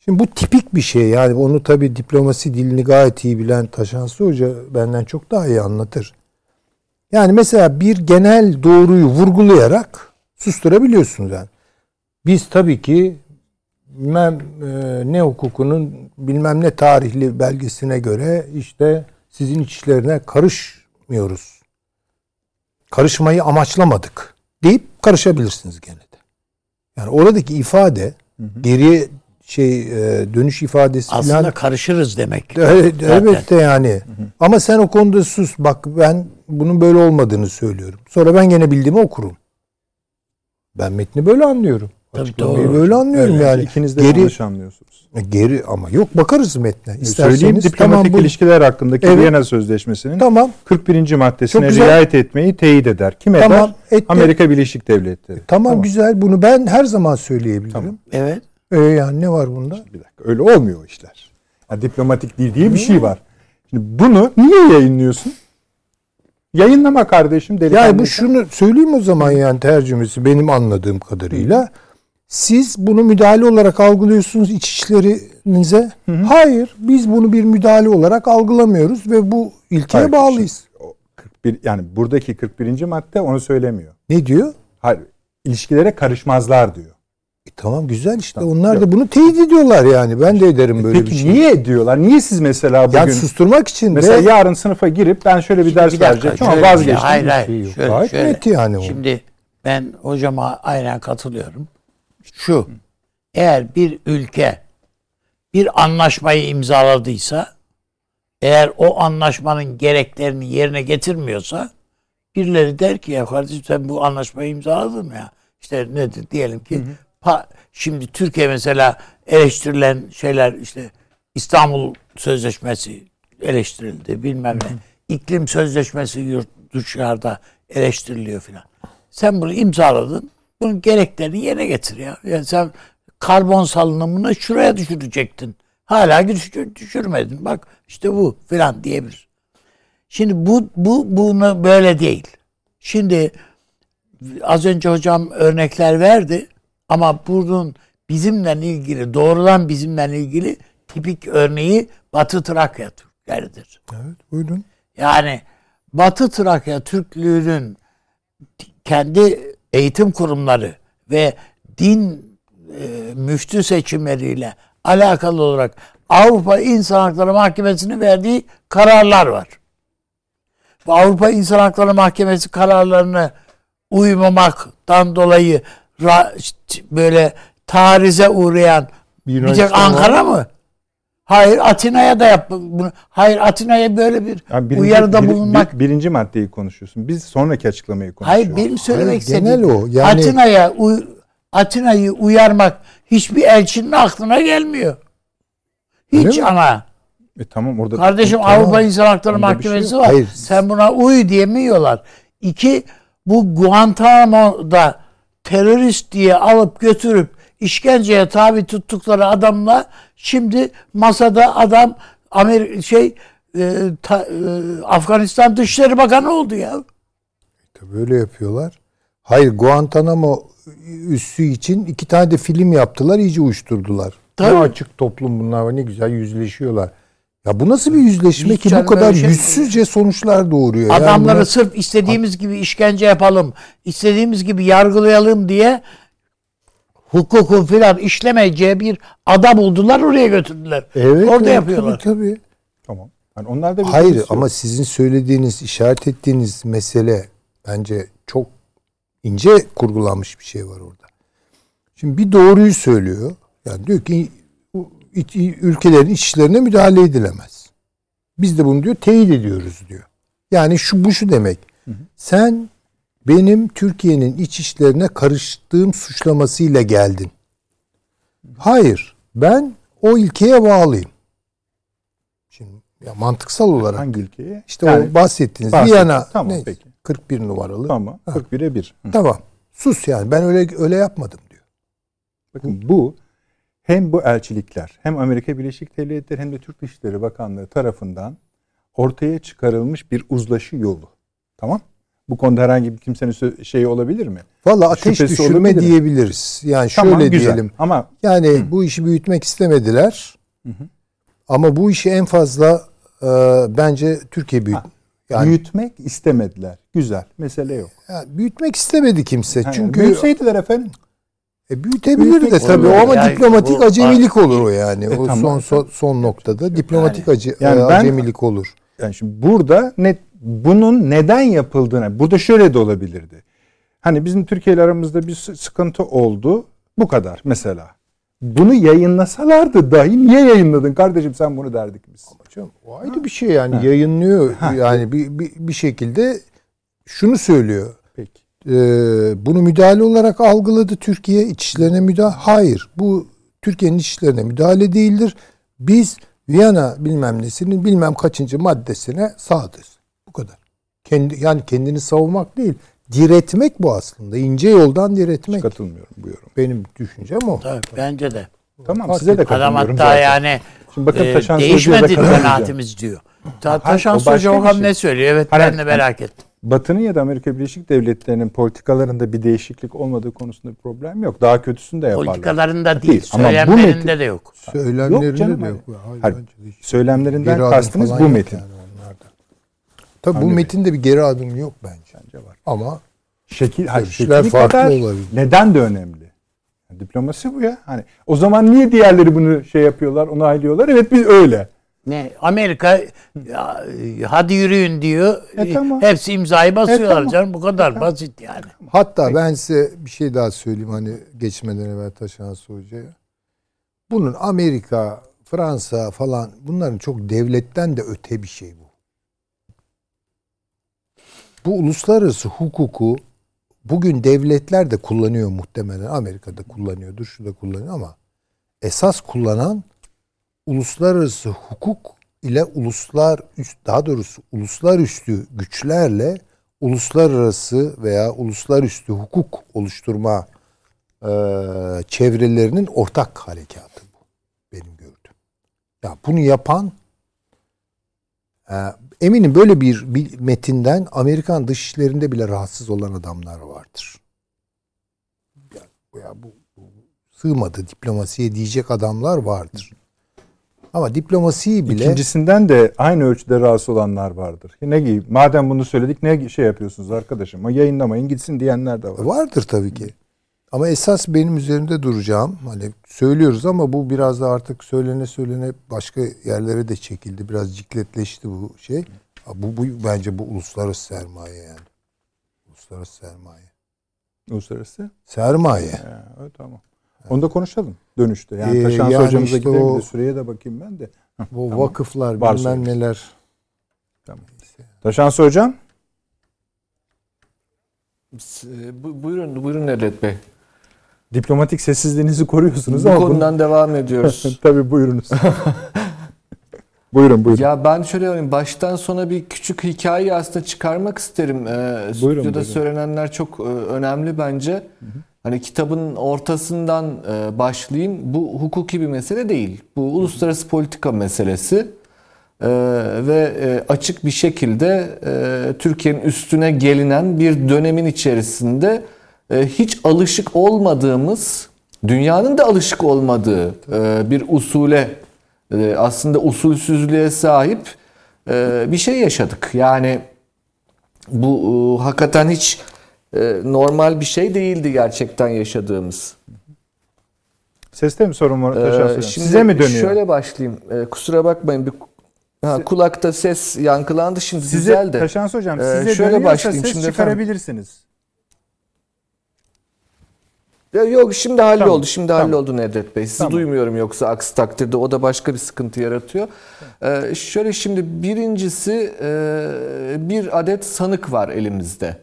Hı. Şimdi bu tipik bir şey yani onu tabi diplomasi dilini gayet iyi bilen Taşansı Hoca benden çok daha iyi anlatır. Yani mesela bir genel doğruyu vurgulayarak susturabiliyorsunuz yani. Biz tabii ki bilmem e, ne hukukunun bilmem ne tarihli belgesine göre işte sizin iç işlerine karışmıyoruz. Karışmayı amaçlamadık deyip karışabilirsiniz gene de. Yani oradaki ifade geriye şey e, dönüş ifadesi Aslında falan karışırız demek. Evet, elbette yani. Ama sen o konuda sus. Bak ben bunun böyle olmadığını söylüyorum. Sonra ben gene bildiğimi okurum. Ben metni böyle anlıyorum. Tabii, Açıklamayı doğru. böyle anlıyorum öyle. yani. ikiniz de geri yanlış anlıyorsunuz. geri ama yok bakarız metne. Söyleyeyim İsterseniz diplomatik tamam bu ilişkiler hakkındaki Evet. Viyana Sözleşmesi'nin tamam 41. maddesine Çok güzel. riayet etmeyi teyit eder. Kim eder? Tamam, etti. Amerika Birleşik Devletleri. tamam, güzel bunu ben her zaman söyleyebilirim. Tamam. Evet. Ee, yani ne var bunda? Bir dakika öyle olmuyor işler. Ya diplomatik dil diye bir şey var. Şimdi bunu niye yayınlıyorsun? Yayınlama kardeşim delikanlı. Yani bu şunu söyleyeyim o zaman yani tercümesi benim anladığım kadarıyla. Siz bunu müdahale olarak algılıyorsunuz iç işlerinize. Hayır, biz bunu bir müdahale olarak algılamıyoruz ve bu ilkeye Hayır, bağlıyız. şimdi o 41 yani buradaki 41. madde onu söylemiyor. Ne diyor? Hayır, ilişkilere karışmazlar diyor. E tamam güzel işte. Tamam, Onlar yok. da bunu teyit ediyorlar yani. Ben de ederim böyle Peki bir şey. niye ediyorlar? Niye siz mesela bugün Yani susturmak için mesela ve yarın sınıfa girip ben şöyle bir ders Bir dakika, verecektim ama bir şey. vazgeçtim. Hayır hayır. şey şöyle, Gayet şöyle. net yani o. Şimdi ben hocama aynen katılıyorum. Şu. Eğer bir ülke bir anlaşmayı imzaladıysa eğer o anlaşmanın gereklerini yerine getirmiyorsa birileri der ki ya kardeşim sen bu anlaşmayı imzaladın mı ya? İşte nedir diyelim ki pa- şimdi Türkiye mesela eleştirilen şeyler işte İstanbul Sözleşmesi eleştirildi bilmem ne. İklim Sözleşmesi yurt dışarıda eleştiriliyor filan. Sen bunu imzaladın. Bunun gereklerini yerine getir ya. Yani sen karbon salınımını şuraya düşürecektin. Hala düşür, düşürmedin. Bak işte bu filan diyebilir. Şimdi bu bu bunu böyle değil. Şimdi az önce hocam örnekler verdi ama bunun bizimle ilgili doğrudan bizimle ilgili tipik örneği Batı Trakya Türkleridir. Evet, buyurun. Yani Batı Trakya Türklüğünün kendi eğitim kurumları ve din e, müftü seçimleriyle alakalı olarak Avrupa İnsan Hakları Mahkemesi'nin verdiği kararlar var. Bu Avrupa İnsan Hakları Mahkemesi kararlarını uymamaktan dolayı böyle tarize uğrayan bir tek Ankara mı? Hayır Atina'ya da yap bunu. Hayır Atina'ya böyle bir Yani birinci, uyarıda bir- bulunmak. bir- birinci maddeyi konuşuyorsun. Biz sonraki açıklamayı Hayır konuşuyoruz. benim söylemek Hayır, istediğim genel o. Yani- Atina'ya Atina'yı uyarmak hiçbir elçinin aklına gelmiyor. Hiç ana. E tamam orada Kardeşim Tamam. Avrupa İnsan Hakları Onda şey Mahkemesi yok. var. Hayır. Sen buna uy diyemiyorlar. İki, bu Guantanamo'da terörist diye alıp götürüp işkenceye tabi tuttukları adamla şimdi masada adam Amerika şey e, ta- e, Afganistan Dışişleri Bakanı oldu ya. Tabii Böyle yapıyorlar. Hayır Guantanamo üssü için iki tane de film yaptılar iyice uyuşturdular. Tabii. Ne açık toplum bunlar var ne güzel yüzleşiyorlar. Ya bu nasıl bir yüzleşme Hiç ki bu kadar şey- yüzsüzce sonuçlar doğuruyor? Yani Adamları buna- sırf istediğimiz gibi işkence yapalım, istediğimiz gibi yargılayalım diye hukukun filan işlemeyeceği bir ada buldular oraya götürdüler. evet, Orada evet, yapıyorlar. Tabii, tabii. Tamam. Yani onlar da bir Hayır pozisyon. ama sizin söylediğiniz, işaret ettiğiniz mesele bence çok ince kurgulanmış bir şey var orada. Şimdi bir doğruyu söylüyor. Yani diyor ki ülkelerin iç işlerine müdahale edilemez. Biz de bunu diyor teyit ediyoruz diyor. Yani şu bu şu demek. Sen benim Türkiye'nin iç işlerine karıştığım suçlamasıyla geldin. Hayır. Ben o ilkeye bağlıyım. Şimdi ya mantıksal olarak hangi ülkeye? işte Yani o bahsettiğiniz bahsettim. Viyana Tamam, ne, peki. 41 numaralı. Tamam. Tamam. 41'e 1. Sus yani ben öyle öyle yapmadım diyor. Bakın bu hem bu elçilikler hem Amerika Birleşik Devletleri hem de Türk Dışişleri Bakanlığı tarafından ortaya çıkarılmış bir uzlaşı yolu. Tamam? Bu konuda herhangi bir kimsenin şeyi olabilir mi? Valla ateş Şüphesi düşürme diyebiliriz. Yani Tamam, şöyle güzel. diyelim. Ama Yani bu işi büyütmek istemediler. Ama bu işi en fazla e, bence Türkiye büyüt. Yani büyütmek istemediler. Güzel. Mesele yok. yani büyütmek istemedi kimse. Yani Çünkü büyütseydiler efendim. E, büyütebilir de tabii o ama Yani diplomatik bu- acemilik olur o yani. E, o tamam. son, son son noktada diplomatik acı, Yani e, ben- acemilik olur. Yani şimdi burada net bunun neden yapıldığına burada şöyle de olabilirdi. Hani bizim Türkiye ile aramızda bir sı- sıkıntı oldu. Bu kadar mesela. Bunu yayınlasalardı dahi niye yayınladın kardeşim sen bunu derdik biz. Hocam o ayrı bir şey yani yayınlıyor yani bir, bir, bir şekilde şunu söylüyor. Ee, bunu müdahale olarak algıladı Türkiye iç işlerine müdahale. Hayır bu Türkiye'nin iç işlerine müdahale değildir. Biz Viyana bilmem nesinin bilmem kaçıncı maddesine sadız. Bu kadar. Kendi yani kendini savunmak değil. Diretmek bu aslında. ince yoldan Hiç diretmek. katılmıyorum bu yorum. Benim düşüncem o. Tabii, bence de. Tamam size de Adam katılıyorum hatta zaten. yani Şimdi bakın e, Taşan değişmedi kanaatimiz diyor. Ta, Taşan o Hoca bir bakalım şey. ne söylüyor. Evet Hayır, ben de merak ettim. Batı'nın ya da Amerika Birleşik Devletleri'nin politikalarında bir değişiklik olmadığı konusunda bir problem yok. Daha kötüsünü de yaparlar. Politikalarında değil, Değil, ama bu söylemlerinde metin- de yok. Söylemlerinde Yok canım, de yok. Hayır, Hayır. Söylemlerinden kastınız bu metin. yani onlarda. Tabii bu metinde bir geri adım yok bence. Bence var. Ama Şekil, hayır, Görüşler farklı kadar olabilir. neden de önemli. Yani diplomasi bu ya. Hani o zaman niye diğerleri bunu şey yapıyorlar, onaylıyorlar? Evet biz öyle. Ne Amerika ya, e, hadi yürüyün diyor. E, tamam. Hepsi imzayı basıyorlar E, tamam. canım. Bu kadar basit yani. hatta ben size bir şey daha söyleyeyim hani geçmeden evvel Taşan Hoca'ya. Bunun Amerika, Fransa falan bunların çok devletten de öte bir şey bu. Bu uluslararası hukuku bugün devletler de kullanıyor muhtemelen. Amerika'da kullanıyordur, şurada kullanıyor ama esas kullanan uluslararası hukuk ile uluslar üst daha doğrusu uluslararası güçlerle uluslararası veya uluslararası hukuk oluşturma e, çevrelerinin ortak harekatı bu benim gördüğüm. Ya bunu yapan e, eminim böyle bir, bir metinden Amerikan dışişlerinde bile rahatsız olan adamlar vardır. Ya, ya bu, bu sığmadı diplomasiye diyecek adamlar vardır. Ama diplomasiyi bile İkincisinden de aynı ölçüde rahatsız olanlar vardır. Ne gibi? Madem bunu söyledik ne şey yapıyorsunuz arkadaşım? Yayınlamayın gitsin diyenler de var. Vardır tabii ki. Ama esas benim üzerinde duracağım. Hani söylüyoruz ama bu biraz da artık söylene söylene başka yerlere de çekildi. Biraz cikletleşti bu şey. Bu, bu bence bu uluslararası sermaye yani. Uluslararası sermaye. Uluslararası. Sermaye. Ha, evet, tamam. Onu da konuşalım dönüşte. Yani Ee, Taşan yani hocamıza işte gidelim o- de süreye de bakayım ben de. Heh, Bu tamam. vakıflar Var bilmem söyleyeyim. neler. Tamam. Taşan hocam. E, Bu- Buyurun, buyurun Nedret Bey. Diplomatik sessizliğinizi koruyorsunuz Bu ama bunu- konudan devam ediyoruz. Tabii buyurunuz. buyurun buyurun. ya ben şöyle yapayım, baştan sona bir küçük hikayeyi aslında çıkarmak isterim. Ee, stüdyoda buyurun. söylenenler çok e, önemli bence. Hani kitabın ortasından e, başlayayım. Bu hukuki bir mesele değil. Bu uluslararası politika meselesi. Ee, ve e, açık bir şekilde e, Türkiye'nin üstüne gelinen bir dönemin içerisinde e, hiç alışık olmadığımız dünyanın da alışık olmadığı e, bir usule e, aslında usulsüzlüğe sahip e, bir şey yaşadık. Yani bu e, hakikaten hiç e, normal bir şey değildi gerçekten yaşadığımız. Seste mi sorun var? Ee, şimdi Size mi dönüyor? Şöyle başlayayım. Ee, kusura bakmayın bir ha, kulakta ses yankılandı şimdi size, güzel de. Taşans Hocam Ee, size şöyle başlayayım ses şimdi çıkarabilirsiniz. Ya Yok şimdi halloldu. Tamam, Şimdi tamam. halloldu Nedret Bey. Sizi Tamam. duymuyorum yoksa aksi takdirde o da başka bir sıkıntı yaratıyor. Ee, şöyle şimdi birincisi e, bir adet sanık var elimizde.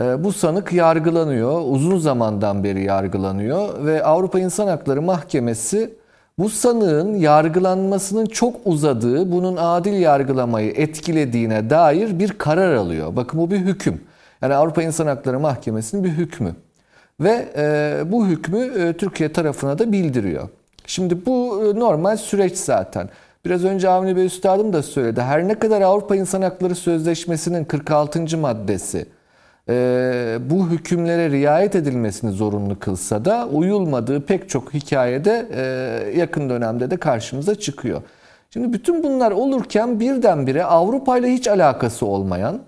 E, bu sanık yargılanıyor. Uzun zamandan beri yargılanıyor ve Avrupa İnsan Hakları Mahkemesi bu sanığın yargılanmasının çok uzadığı, bunun adil yargılamayı etkilediğine dair bir karar alıyor. Bakın bu bir hüküm. Yani Avrupa İnsan Hakları Mahkemesi'nin bir hükmü. Ve e, bu hükmü e, Türkiye tarafına da bildiriyor. Şimdi bu e, normal süreç zaten. Biraz önce Avni Bey Üstadım da söyledi. Her ne kadar Avrupa İnsan Hakları Sözleşmesi'nin 46. maddesi e, bu hükümlere riayet edilmesini zorunlu kılsa da uyulmadığı pek çok hikayede e, yakın dönemde de karşımıza çıkıyor. Şimdi bütün bunlar olurken birdenbire Avrupa ile hiç alakası olmayan,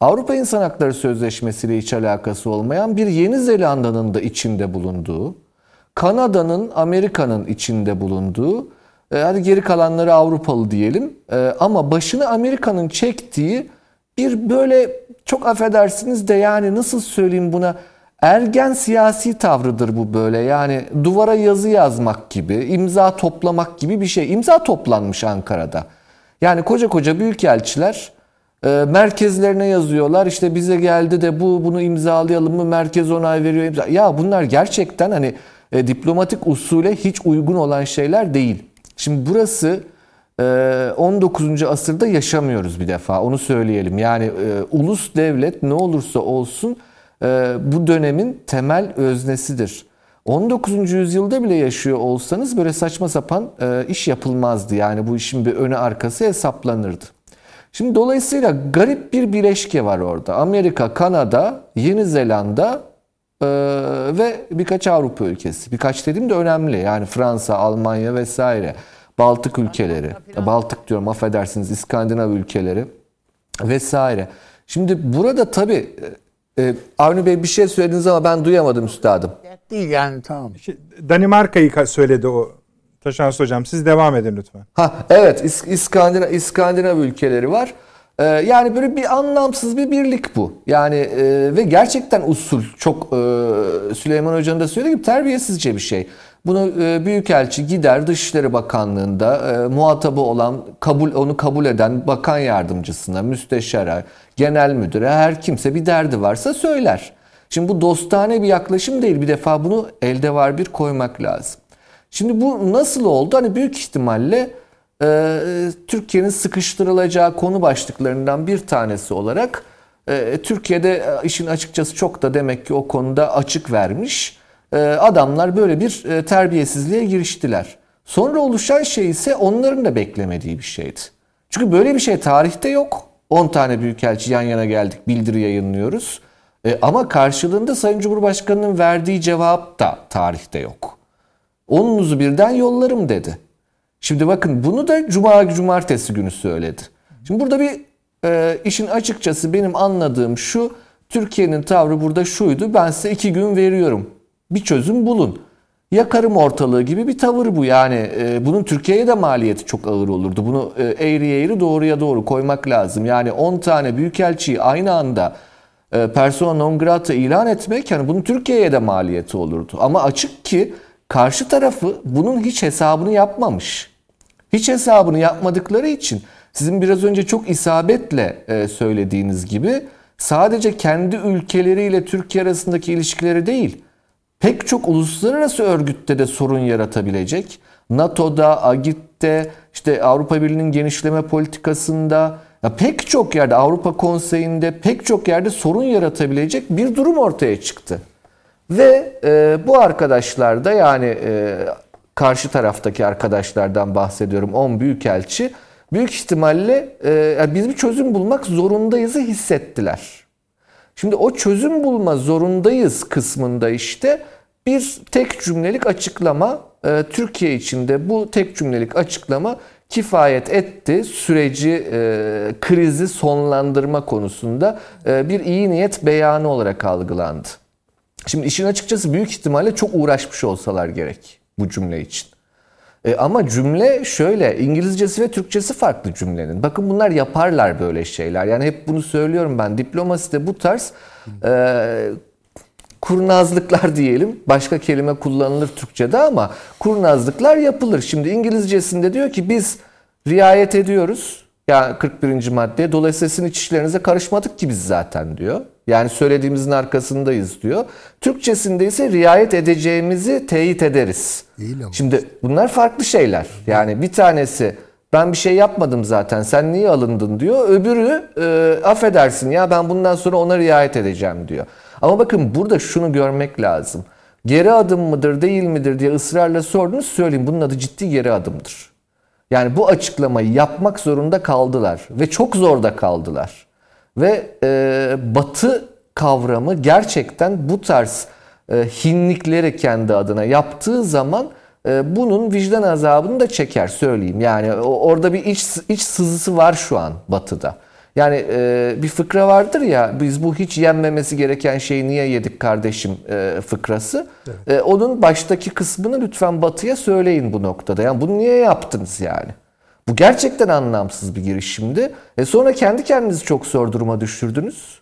Avrupa İnsan Hakları Sözleşmesi ile hiç alakası olmayan bir Yeni Zelanda'nın da içinde bulunduğu, Kanada'nın, Amerika'nın içinde bulunduğu, e, hadi geri kalanları Avrupalı diyelim e, ama başını Amerika'nın çektiği bir böyle çok affedersiniz de yani nasıl söyleyeyim buna ergen siyasi tavrıdır bu böyle. Yani duvara yazı yazmak gibi, imza toplamak gibi bir şey. İmza toplanmış Ankara'da. Yani koca koca büyükelçiler e, merkezlerine yazıyorlar. İşte bize geldi de bu bunu imzalayalım mı? Merkez onay veriyor. imza. Ya bunlar gerçekten hani e, diplomatik usule hiç uygun olan şeyler değil. Şimdi burası 19. asırda yaşamıyoruz bir defa. Onu söyleyelim. Yani e, ulus devlet ne olursa olsun e, bu dönemin temel öznesidir. 19. yüzyılda bile yaşıyor olsanız böyle saçma sapan e, iş yapılmazdı. Yani bu işin bir önü arkası hesaplanırdı. Şimdi dolayısıyla garip bir bileşke var orada. Amerika, Kanada, Yeni Zelanda ve birkaç Avrupa ülkesi. Birkaç dediğim de önemli. Yani Fransa, Almanya vesaire. Baltık ülkeleri. Baltık diyorum affedersiniz İskandinav ülkeleri vesaire. Şimdi burada tabii e, e, Avni Bey bir şey söylediniz ama ben duyamadım üstadım. Değil yani tamam. Şey, Danimarka'yı ka- söyledi o Taşans Hocam. Siz devam edin lütfen. Ha evet İs- İskandinav, İskandinav ülkeleri var. Ee, yani böyle bir anlamsız bir birlik bu. Yani e, ve gerçekten usul çok e, Süleyman Hoca'nın da söylediği gibi terbiyesizce bir şey. Bunu e, Büyükelçi gider Dışişleri Bakanlığı'nda e, muhatabı olan, kabul onu kabul eden bakan yardımcısına, müsteşara, genel müdüre her kimse bir derdi varsa söyler. Şimdi bu dostane bir yaklaşım değil. Bir defa bunu elde var bir koymak lazım. Şimdi bu nasıl oldu? Hani büyük ihtimalle e, Türkiye'nin sıkıştırılacağı konu başlıklarından bir tanesi olarak e, Türkiye'de e, işin açıkçası çok da demek ki o konuda açık vermiş. E, adamlar böyle bir e, terbiyesizliğe giriştiler. Sonra oluşan şey ise onların da beklemediği bir şeydi. Çünkü böyle bir şey tarihte yok. 10 tane büyükelçi yan yana geldik bildiri yayınlıyoruz. E, ama karşılığında Sayın Cumhurbaşkanı'nın verdiği cevap da tarihte yok. Onunuzu birden yollarım dedi. Şimdi bakın bunu da cuma cumartesi günü söyledi. Şimdi burada bir e, işin açıkçası benim anladığım şu Türkiye'nin tavrı burada şuydu. Ben size iki gün veriyorum. Bir çözüm bulun. Yakarım ortalığı gibi bir tavır bu. Yani e, bunun Türkiye'ye de maliyeti çok ağır olurdu. Bunu e, eğri eğri doğruya doğru koymak lazım. Yani 10 tane büyükelçiyi aynı anda e, persona non grata ilan etmek yani bunun Türkiye'ye de maliyeti olurdu. Ama açık ki karşı tarafı bunun hiç hesabını yapmamış. Hiç hesabını yapmadıkları için sizin biraz önce çok isabetle e, söylediğiniz gibi sadece kendi ülkeleriyle Türkiye arasındaki ilişkileri değil, pek çok uluslararası örgütte de sorun yaratabilecek. NATO'da, AGİT'te, işte Avrupa Birliği'nin genişleme politikasında, ya pek çok yerde Avrupa Konseyi'nde pek çok yerde sorun yaratabilecek bir durum ortaya çıktı. Ve e, bu arkadaşlar da yani e, karşı taraftaki arkadaşlardan bahsediyorum 10 büyükelçi büyük ihtimalle e, biz bir çözüm bulmak zorundayızı hissettiler. Şimdi o çözüm bulma zorundayız kısmında işte bir tek cümlelik açıklama e, Türkiye içinde bu tek cümlelik açıklama kifayet etti süreci e, krizi sonlandırma konusunda e, bir iyi niyet beyanı olarak algılandı. Şimdi işin açıkçası büyük ihtimalle çok uğraşmış olsalar gerek bu cümle için. E, ama cümle şöyle İngilizcesi ve Türkçesi farklı cümlenin. Bakın bunlar yaparlar böyle şeyler. Yani hep bunu söylüyorum ben. Diplomaside bu tarz e, kurnazlıklar diyelim. Başka kelime kullanılır Türkçe'de ama kurnazlıklar yapılır. Şimdi İngilizcesinde diyor ki biz riayet ediyoruz. Yani 41. madde. Dolayısıyla sizin iç işlerinize karışmadık ki biz zaten diyor. Yani söylediğimizin arkasındayız diyor. Türkçesinde ise riayet edeceğimizi teyit ederiz. Değil ama. Şimdi bunlar farklı şeyler. Yani bir tanesi ben bir şey yapmadım zaten sen niye alındın diyor. Öbürü e, affedersin ya ben bundan sonra ona riayet edeceğim diyor. Ama bakın burada şunu görmek lazım. Geri adım mıdır değil midir diye ısrarla sordunuz söyleyeyim bunun adı ciddi geri adımdır. Yani bu açıklamayı yapmak zorunda kaldılar ve çok zorda kaldılar. Ve e, batı kavramı gerçekten bu tarz e, hinlikleri kendi adına yaptığı zaman e, bunun vicdan azabını da çeker söyleyeyim. Yani orada bir iç, iç sızısı var şu an batıda. Yani e, bir fıkra vardır ya biz bu hiç yenmemesi gereken şeyi niye yedik kardeşim e, fıkrası. E, onun baştaki kısmını lütfen batıya söyleyin bu noktada. Yani bunu niye yaptınız yani? Bu gerçekten anlamsız bir girişimdi. E sonra kendi kendinizi çok zor duruma düşürdünüz.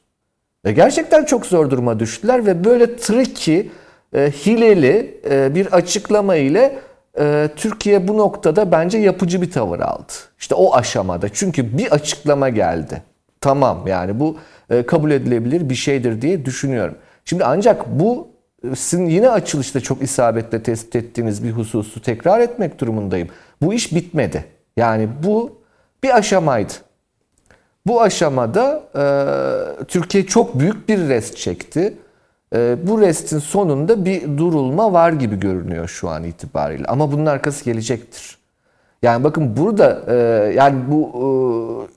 E gerçekten çok zor duruma düştüler ve böyle tricky, e, hileli e, bir açıklama ile e, Türkiye bu noktada bence yapıcı bir tavır aldı. İşte o aşamada. Çünkü bir açıklama geldi. Tamam yani bu e, kabul edilebilir bir şeydir diye düşünüyorum. Şimdi ancak bu e, sizin yine açılışta çok isabetle tespit ettiğiniz bir hususu tekrar etmek durumundayım. Bu iş bitmedi. Yani bu bir aşamaydı. Bu aşamada e, Türkiye çok büyük bir rest çekti. E, bu restin sonunda bir durulma var gibi görünüyor şu an itibariyle. Ama bunun arkası gelecektir. Yani bakın burada e, yani bu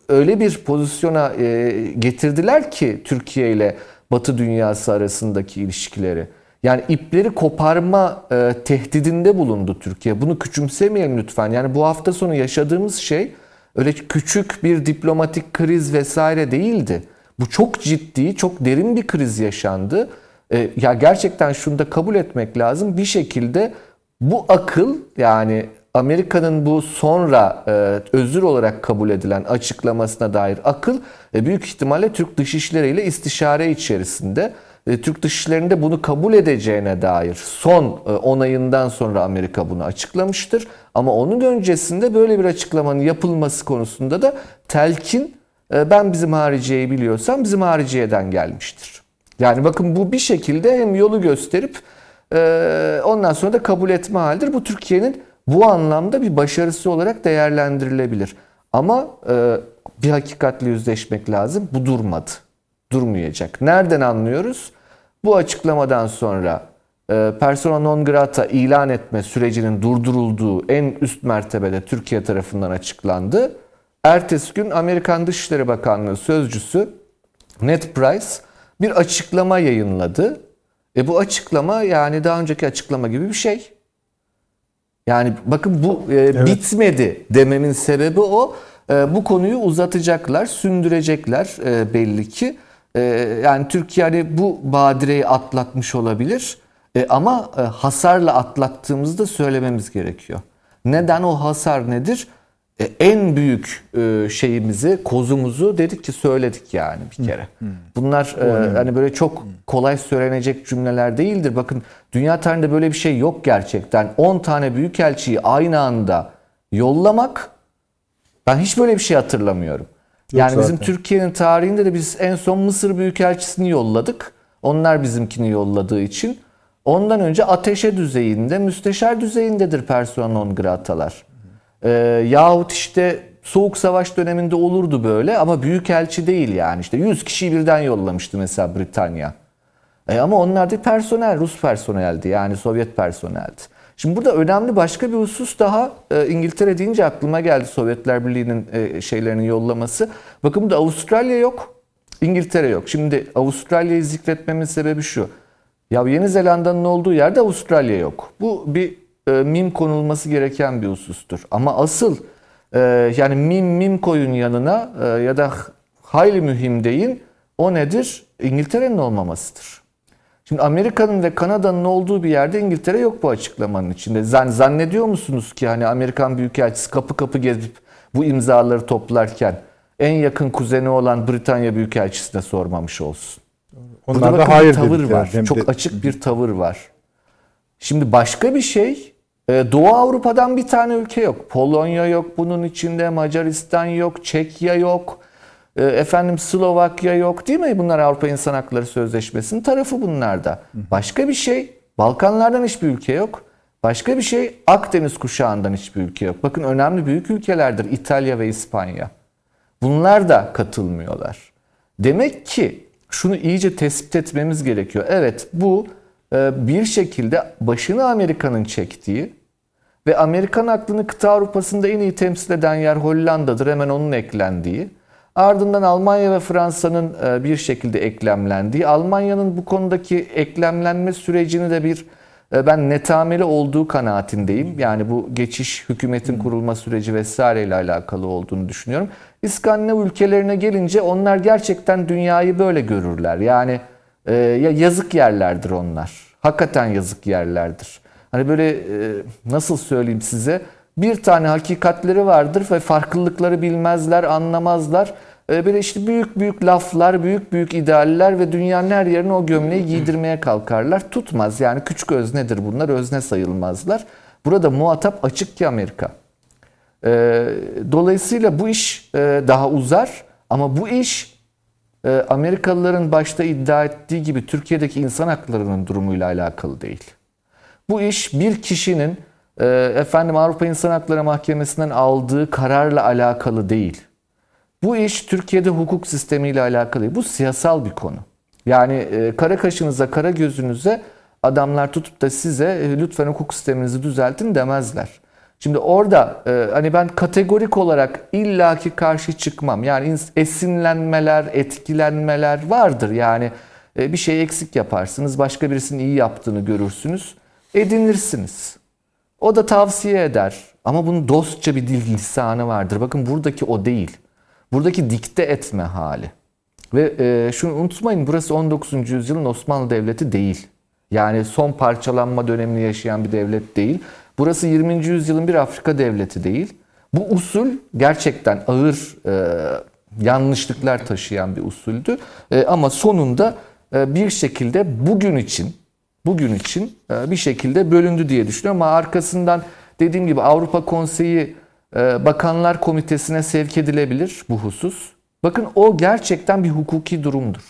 e, öyle bir pozisyona e, getirdiler ki Türkiye ile Batı dünyası arasındaki ilişkileri. Yani ipleri koparma tehdidinde bulundu Türkiye. Bunu küçümsemeyelim lütfen. Yani bu hafta sonu yaşadığımız şey öyle küçük bir diplomatik kriz vesaire değildi. Bu çok ciddi, çok derin bir kriz yaşandı. E, ya gerçekten şunu da kabul etmek lazım. Bir şekilde bu akıl yani Amerika'nın bu sonra e, özür olarak kabul edilen açıklamasına dair akıl e, büyük ihtimalle Türk Dışişleri ile istişare içerisinde. E, Türk Dışişleri'nde bunu kabul edeceğine dair son e, onayından sonra Amerika bunu açıklamıştır. Ama onun öncesinde böyle bir açıklamanın yapılması konusunda da telkin e, ben bizim hariciyeyi biliyorsam bizim hariciyeden gelmiştir. Yani bakın bu bir şekilde hem yolu gösterip e, ondan sonra da kabul etme halidir. Bu Türkiye'nin bu anlamda bir başarısı olarak değerlendirilebilir. Ama e, bir hakikatle yüzleşmek lazım. Bu durmadı. Durmayacak. Nereden anlıyoruz? Bu açıklamadan sonra e, persona non grata ilan etme sürecinin durdurulduğu en üst mertebede Türkiye tarafından açıklandı. Ertesi gün Amerikan Dışişleri Bakanlığı sözcüsü Ned Price bir açıklama yayınladı. E bu açıklama yani daha önceki açıklama gibi bir şey. Yani bakın bu e, bitmedi dememin sebebi o. E, bu konuyu uzatacaklar, sündürecekler e, belli ki. E, yani Türkiye hani bu badireyi atlatmış olabilir. E, ama e, hasarla atlattığımızı da söylememiz gerekiyor. Neden o hasar nedir? E, en büyük e, şeyimizi, kozumuzu dedik ki söyledik yani bir kere. Bunlar e, hani böyle çok kolay söylenecek cümleler değildir. Bakın dünya tarihinde böyle bir şey yok gerçekten. 10 tane büyükelçiyi aynı anda yollamak ben hiç böyle bir şey hatırlamıyorum. yani bizim zaten. Türkiye'nin tarihinde de biz en son Mısır büyükelçisini yolladık. Onlar bizimkini yolladığı için. Ondan önce ateşe düzeyinde, müsteşar düzeyindedir persona non gratalar. Ee, yahut işte Soğuk Savaş döneminde olurdu böyle ama büyükelçi değil yani. işte 100 kişiyi birden yollamıştı mesela Britanya. E ama onlar da personel, Rus personeldi yani Sovyet personeldi. Şimdi burada önemli başka bir husus daha e, İngiltere deyince aklıma geldi Sovyetler Birliği'nin e, şeylerinin yollaması. Bakın burada Avustralya yok, İngiltere yok. Şimdi Avustralya'yı zikretmemin sebebi şu. Ya Yeni Zelanda'nın olduğu yerde Avustralya yok. Bu bir e, mim konulması gereken bir husustur. Ama asıl e, yani mim mim koyun yanına e, ya da hayli mühim deyin o nedir? İngiltere'nin olmamasıdır. Şimdi Amerika'nın ve Kanada'nın olduğu bir yerde İngiltere yok bu açıklamanın içinde. Zan, zannediyor musunuz ki hani Amerikan Büyükelçisi kapı kapı gezip bu imzaları toplarken en yakın kuzeni olan Britanya Büyükelçisi'ne sormamış olsun. Onlar Burada da hayır bir tavır var. Çok açık bir tavır var. Şimdi başka bir şey Doğu Avrupa'dan bir tane ülke yok. Polonya yok bunun içinde, Macaristan yok, Çekya yok, e, efendim Slovakya yok değil mi? Bunlar Avrupa İnsan Hakları Sözleşmesi'nin tarafı bunlarda. Başka bir şey Balkanlardan hiçbir ülke yok. Başka bir şey Akdeniz kuşağından hiçbir ülke yok. Bakın önemli büyük ülkelerdir İtalya ve İspanya. Bunlar da katılmıyorlar. Demek ki şunu iyice tespit etmemiz gerekiyor. Evet bu e, bir şekilde başını Amerika'nın çektiği ve Amerikan aklını kıta Avrupa'sında en iyi temsil eden yer Hollanda'dır. Hemen onun eklendiği. Ardından Almanya ve Fransa'nın e, bir şekilde eklemlendiği. Almanya'nın bu konudaki eklemlenme sürecini de bir e, ben netameli olduğu kanaatindeyim. Yani bu geçiş hükümetin kurulma süreci vesaireyle alakalı olduğunu düşünüyorum. İskandinav ülkelerine gelince onlar gerçekten dünyayı böyle görürler. Yani e, ya yazık yerlerdir onlar. Hakikaten yazık yerlerdir. Hani böyle e, nasıl söyleyeyim size bir tane hakikatleri vardır ve farklılıkları bilmezler, anlamazlar. Böyle işte büyük büyük laflar, büyük büyük idealler ve dünyanın her yerine o gömleği giydirmeye kalkarlar. Tutmaz yani küçük öznedir bunlar, özne sayılmazlar. Burada muhatap açık ki Amerika. E, dolayısıyla bu iş e, daha uzar ama bu iş Amerikalıların başta iddia ettiği gibi Türkiye'deki insan haklarının durumuyla alakalı değil. Bu iş bir kişinin e, efendim Avrupa İnsan Hakları Mahkemesi'nden aldığı kararla alakalı değil. Bu iş Türkiye'de hukuk sistemiyle alakalı değil. Bu siyasal bir konu. Yani e, kara kaşınıza, kara gözünüze adamlar tutup da size e, lütfen hukuk sisteminizi düzeltin demezler. Şimdi orada hani ben kategorik olarak illaki karşı çıkmam. Yani esinlenmeler, etkilenmeler vardır. Yani bir şey eksik yaparsınız, başka birisinin iyi yaptığını görürsünüz, edinirsiniz. O da tavsiye eder. Ama bunun dostça bir dil lisanı vardır. Bakın buradaki o değil. Buradaki dikte etme hali. Ve e, şunu unutmayın burası 19. yüzyılın Osmanlı Devleti değil. Yani son parçalanma dönemini yaşayan bir devlet değil. Burası 20. yüzyılın bir Afrika devleti değil. Bu usul gerçekten ağır e, yanlışlıklar taşıyan bir usuldü. E, ama sonunda e, bir şekilde bugün için bugün için e, bir şekilde bölündü diye düşünüyorum. Ama arkasından dediğim gibi Avrupa Konseyi e, Bakanlar Komitesi'ne sevk edilebilir bu husus. Bakın o gerçekten bir hukuki durumdur.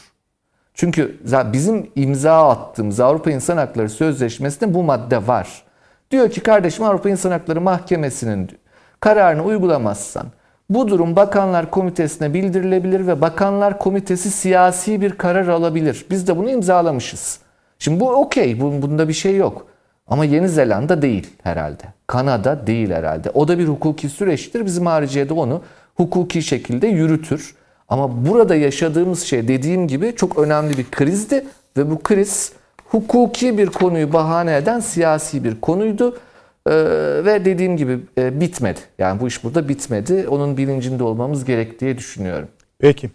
Çünkü bizim imza attığımız Avrupa İnsan Hakları Sözleşmesi'nde bu madde var. Diyor ki kardeşim Avrupa İnsan Hakları Mahkemesi'nin kararını uygulamazsan bu durum Bakanlar Komitesi'ne bildirilebilir ve Bakanlar Komitesi siyasi bir karar alabilir. Biz de bunu imzalamışız. Şimdi bu okey, bu- bunda bir şey yok. Ama Yeni Zelanda değil herhalde. Kanada değil herhalde. O da bir hukuki süreçtir. Bizim hariciye de onu hukuki şekilde yürütür. Ama burada yaşadığımız şey dediğim gibi çok önemli bir krizdi ve bu kriz hukuki bir konuyu bahane eden siyasi bir konuydu. Ee, ve dediğim gibi e, bitmedi. Yani bu iş burada bitmedi. Onun bilincinde olmamız gerek diye düşünüyorum. Peki.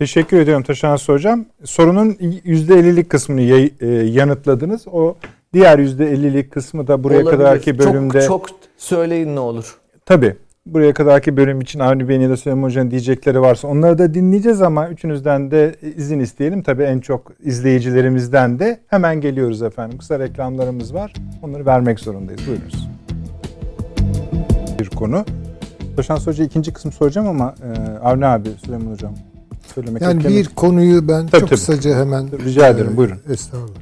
Teşekkür ediyorum Taşans Hocam. Sorunun %50'lik kısmını e, yanıtladınız. O diğer %50'lik kısmı da buraya Olabilir. kadarki bölümde... Çok, çok söyleyin ne olur. Tabii. Buraya kadarki bölüm için Avni Bey'in ya da Süleyman Hoca'nın diyecekleri varsa onları da dinleyeceğiz ama üçünüzden de izin isteyelim. Tabii en çok izleyicilerimizden de hemen geliyoruz efendim. Kısa reklamlarımız var. Onları vermek zorundayız. Buyurunuz. Bir konu. Taşans Hoca ikinci kısım soracağım ama e, Avni abi, Süleyman Hocam söylemek Yani bir konuyu ben Tabii, çok tabii. kısaca hemen Rica ederim, e, buyurun. Estağfurullah.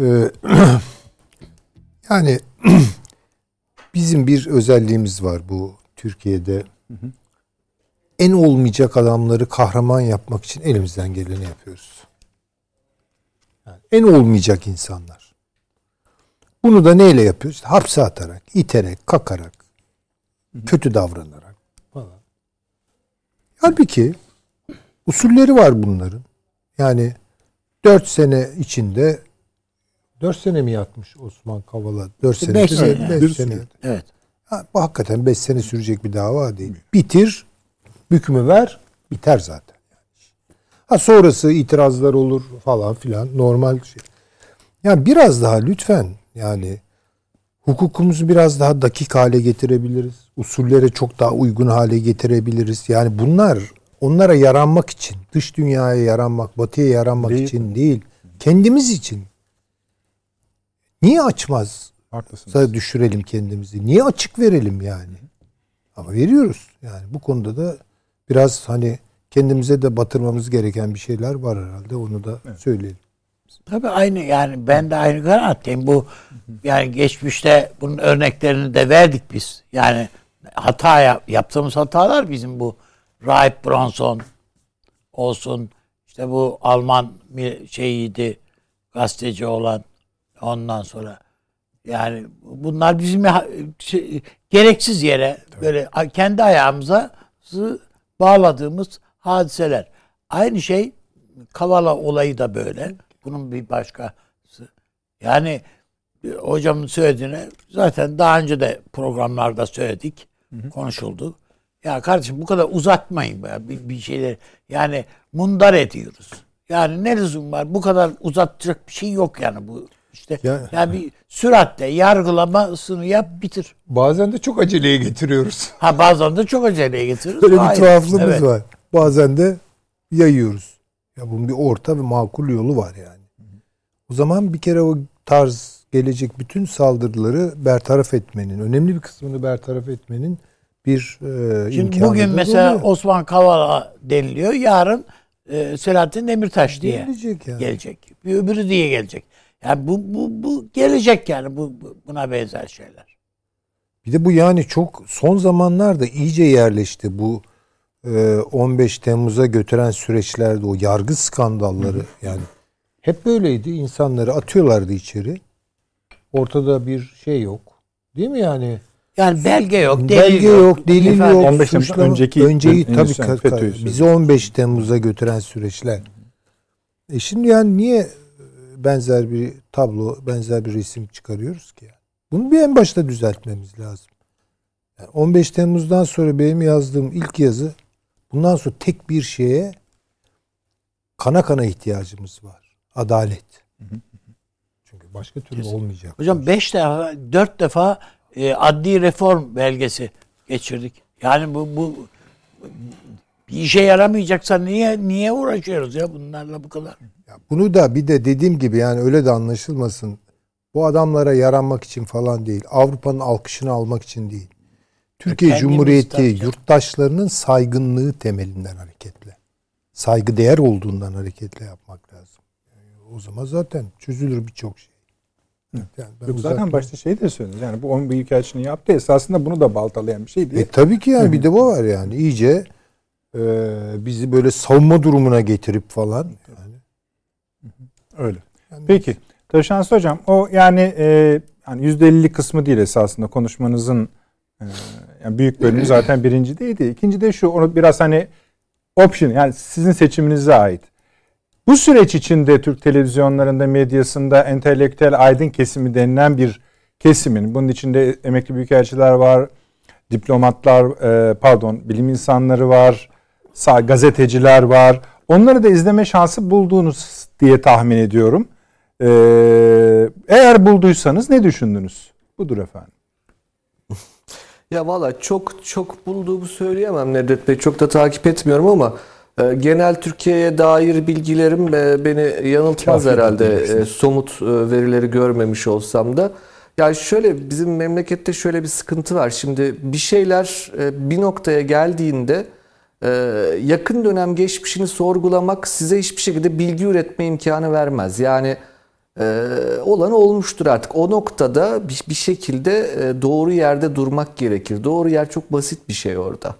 Ee, yani bizim bir özelliğimiz var bu Türkiye'de. En olmayacak adamları kahraman yapmak için elimizden geleni yapıyoruz. Yani en olmayacak insanlar. Bunu da neyle yapıyoruz? İşte hapse atarak, iterek, kakarak, kötü davranarak falan. Halbuki usulleri var bunların. Yani 4 sene içinde 4 sene mi yatmış Osman Kavala? 4 sene. Beş değil mi? sene. Beş sene. Evet. Ha, bu hakikaten 5 sene sürecek bir dava değil. Bitir, hükmü ver, biter zaten. Ha sonrası itirazlar olur falan filan normal şey. Yani biraz daha lütfen yani hukukumuzu biraz daha dakik hale getirebiliriz. Usullere çok daha uygun hale getirebiliriz. Yani bunlar onlara yaranmak için, dış dünyaya yaranmak, batıya yaranmak Değil. için değil, kendimiz için. Niye açmaz? Haklısınız. Düşürelim kendimizi. Niye açık verelim yani? Ama veriyoruz. Yani bu konuda da biraz hani kendimize de batırmamız gereken bir şeyler var herhalde. Onu da söyleyelim. Tabii aynı yani ben de aynı kanaatteyim. Bu yani geçmişte bunun örneklerini de verdik biz. Yani hata yap- yaptığımız hatalar bizim bu Rahip Bronson olsun işte bu Alman şeyiydi gazeteci olan ondan sonra yani bunlar bizim şey, gereksiz yere böyle a- kendi ayağımıza bağladığımız hadiseler. Aynı şey Kavala olayı da böyle. Bunun bir başkası. Yani e, hocamın söylediğini zaten daha önce de programlarda söyledik. Konuşuldu. Ya kardeşim bu kadar uzatmayın be bir, bir şeyler. Yani mundar ediyoruz. Yani ne lüzum var? Bu kadar uzatacak bir şey yok yani bu. işte Ya- yani bir süratle yargılamasını yap bitir. Bazen de çok aceleye getiriyoruz. Ha bazen de çok aceleye getiriyoruz. Böyle bir tuhaflığımız Evet. var. Bazen de yayıyoruz. Ya bunun bir orta ve makul yolu var yani. O zaman bir kere o tarz gelecek bütün saldırıları bertaraf etmenin, önemli bir kısmını bertaraf etmenin bir e, Şimdi bugün mesela oluyor. Osman Kavala deniliyor. Yarın e, Selahattin Demirtaş diye Gelecek yani. gelecek. Bir öbürü diye gelecek. Yani bu bu bu gelecek yani bu, bu- buna benzer şeyler. Bir de bu yani çok son zamanlarda iyice yerleşti bu e, 15 Temmuz'a götüren süreçlerde o yargı skandalları yani hep böyleydi. İnsanları atıyorlardı içeri. Ortada bir şey yok. Değil mi yani? Yani belge yok, delil Belge yok, delil ifade- yok. 15 Temmuz'dan suçlama- önceki önceyi ön- tabii Endüstri ka- FETÖ'yü ka- söylüyorsun. bizi 15 Temmuz'a götüren süreçler. E şimdi yani niye e, benzer bir tablo, benzer bir resim çıkarıyoruz ki? Yani? Bunu bir en başta düzeltmemiz lazım. Yani 15 Temmuz'dan sonra benim yazdığım ilk yazı bundan sonra tek bir şeye kana kana ihtiyacımız var. Adalet. Çünkü başka türlü olmayacak. Hocam beş defa, dört defa e, adli reform belgesi geçirdik. Yani bu bu bir işe yaramayacaksa niye niye uğraşıyoruz ya bunlarla bu kadar? Ya bunu da bir de dediğim gibi yani öyle de anlaşılmasın. Bu adamlara yaranmak için falan değil. Avrupa'nın alkışını almak için değil. Türkiye Kendimiz Cumhuriyeti tabii yurttaşlarının saygınlığı temelinden hareketle. Saygı değer olduğundan hareketle yapmak lazım. Yani o zaman zaten çözülür birçok şey. Yani ben Yok, zaten başta şey de söylediniz. Yani bu 10 büyükelçinin yaptığı esasında bunu da baltalayan bir şey değil. E tabii ki yani bir de bu var yani. İyice e, bizi böyle savunma durumuna getirip falan. Yani Öyle. Peki. Taşans Hocam o yani e, yani %50'lik kısmı değil esasında konuşmanızın e, yani büyük bölümü zaten birinci değildi. İkinci de şu onu biraz hani option yani sizin seçiminize ait. Bu süreç içinde Türk televizyonlarında, medyasında entelektüel aydın kesimi denilen bir kesimin, bunun içinde emekli büyükelçiler var, diplomatlar, e, pardon, bilim insanları var, gazeteciler var. Onları da izleme şansı buldunuz diye tahmin ediyorum. E, eğer bulduysanız ne düşündünüz? Budur efendim. Ya valla çok çok bulduğumu söyleyemem Nedret Bey. Çok da takip etmiyorum ama genel Türkiye'ye dair bilgilerim e, beni yanıltmaz Kafi herhalde. E, somut e, verileri görmemiş olsam da. Ya şöyle bizim memlekette şöyle bir sıkıntı var. Şimdi bir şeyler bir noktaya geldiğinde yakın dönem geçmişini sorgulamak size hiçbir şekilde bilgi üretme imkanı vermez. Yani ee, olan olmuştur artık. O noktada bir, şekilde doğru yerde durmak gerekir. Doğru yer çok basit bir şey orada.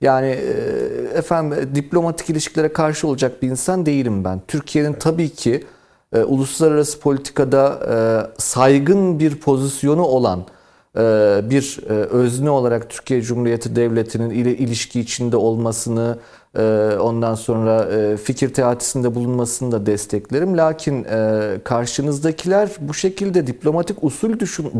Yani e, efendim e, diplomatik ilişkilere karşı olacak bir insan değilim ben. Türkiye'nin tabii ki e, uluslararası politikada e, saygın bir pozisyonu olan bir özne olarak Türkiye Cumhuriyeti Devleti'nin ile ilişki içinde olmasını, ondan sonra fikir teatisinde bulunmasını da desteklerim. Lakin karşınızdakiler bu şekilde diplomatik usul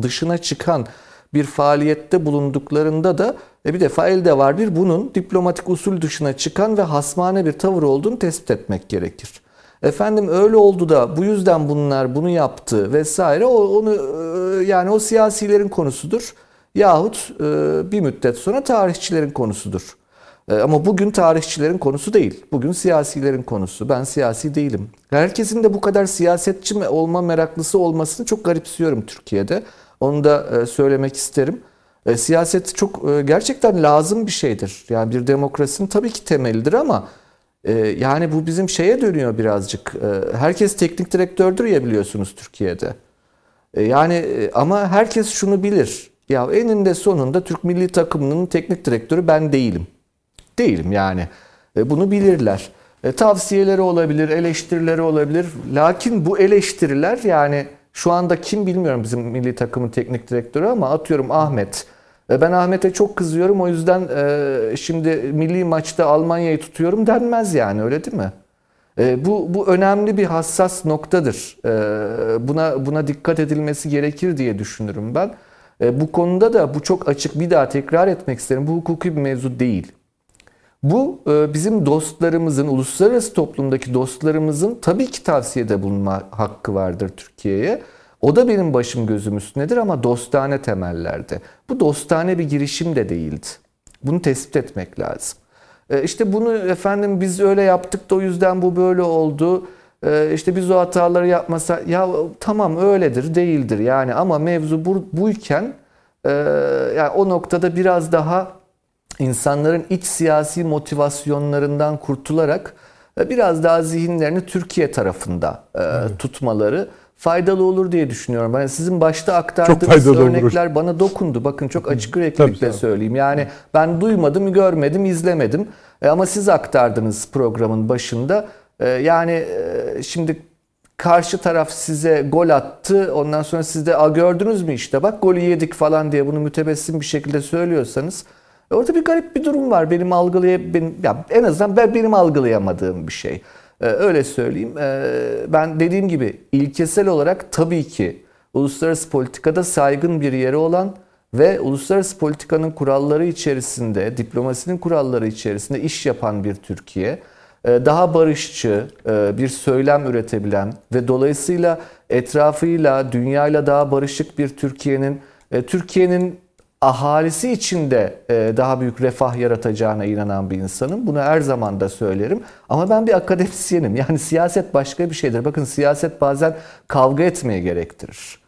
dışına çıkan bir faaliyette bulunduklarında da e bir defa elde var bir bunun diplomatik usul dışına çıkan ve hasmane bir tavır olduğunu tespit etmek gerekir. Efendim öyle oldu da bu yüzden bunlar bunu yaptı vesaire o, onu e, yani o siyasilerin konusudur. Yahut e, bir müddet sonra tarihçilerin konusudur. E, ama bugün tarihçilerin konusu değil. Bugün siyasilerin konusu. Ben siyasi değilim. Herkesin de bu kadar siyasetçi olma meraklısı olmasını çok garipsiyorum Türkiye'de. Onu da söylemek isterim. Siyaset çok gerçekten lazım bir şeydir. Yani bir demokrasinin tabii ki temelidir ama yani bu bizim şeye dönüyor birazcık. Herkes teknik direktördür ya biliyorsunuz Türkiye'de. Yani e, ama herkes şunu bilir. Ya eninde sonunda Türk milli takımının teknik direktörü ben değilim. Değilim yani. Bunu bilirler. Tavsiyeleri olabilir, eleştirileri olabilir. Lakin bu eleştiriler yani şu anda kim bilmiyorum bizim milli takımın teknik direktörü ama atıyorum Ahmet. Ben Ahmet'e çok kızıyorum o yüzden e, şimdi milli maçta Almanya'yı tutuyorum denmez yani öyle değil mi? E, bu, bu önemli bir hassas noktadır. E, buna, buna dikkat edilmesi gerekir diye düşünürüm ben. Bu konuda da bu çok açık bir daha tekrar etmek isterim. Bu hukuki bir mevzu değil. Bu bizim dostlarımızın, uluslararası toplumdaki dostlarımızın tabii ki tavsiyede bulunma hakkı vardır Türkiye'ye. O da benim başım gözüm üstündedir ama dostane temellerde. Bu dostane bir girişim de değildi. Bunu tespit etmek lazım. E, işte bunu efendim biz öyle yaptık da o yüzden bu böyle oldu. E, işte biz o hataları yapmasa ya tamam öyledir değildir yani ama mevzu bu, buyken e, yani o noktada biraz daha insanların iç siyasi motivasyonlarından kurtularak biraz daha zihinlerini Türkiye tarafında tutmaları faydalı olur diye düşünüyorum. Yani sizin başta aktardığınız örnekler olur. bana dokundu. Bakın çok açık yüreklilikle söyleyeyim. Yani ben duymadım, görmedim, izlemedim. E, ama siz aktardınız programın başında. E, yani e, şimdi karşı taraf size gol attı. Ondan sonra siz de A, gördünüz mü işte bak golü yedik falan diye bunu mütebessim bir şekilde söylüyorsanız orada bir garip bir durum var. Benim algılay benim, ya en azından ben benim algılayamadığım bir şey. Ee, öyle söyleyeyim. Ee, ben dediğim gibi ilkesel olarak tabii ki uluslararası politikada saygın bir yeri olan ve uluslararası politikanın kuralları içerisinde, diplomasinin kuralları içerisinde iş yapan bir Türkiye, e, daha barışçı e, bir söylem üretebilen ve dolayısıyla etrafıyla, dünyayla daha barışık bir Türkiye'nin, e, Türkiye'nin ahalisi için de e, daha büyük refah yaratacağına inanan bir insanım. Bunu her zaman da söylerim. Ama ben bir akademisyenim. Yani siyaset başka bir şeydir. Bakın siyaset bazen kavga etmeye gerektirir.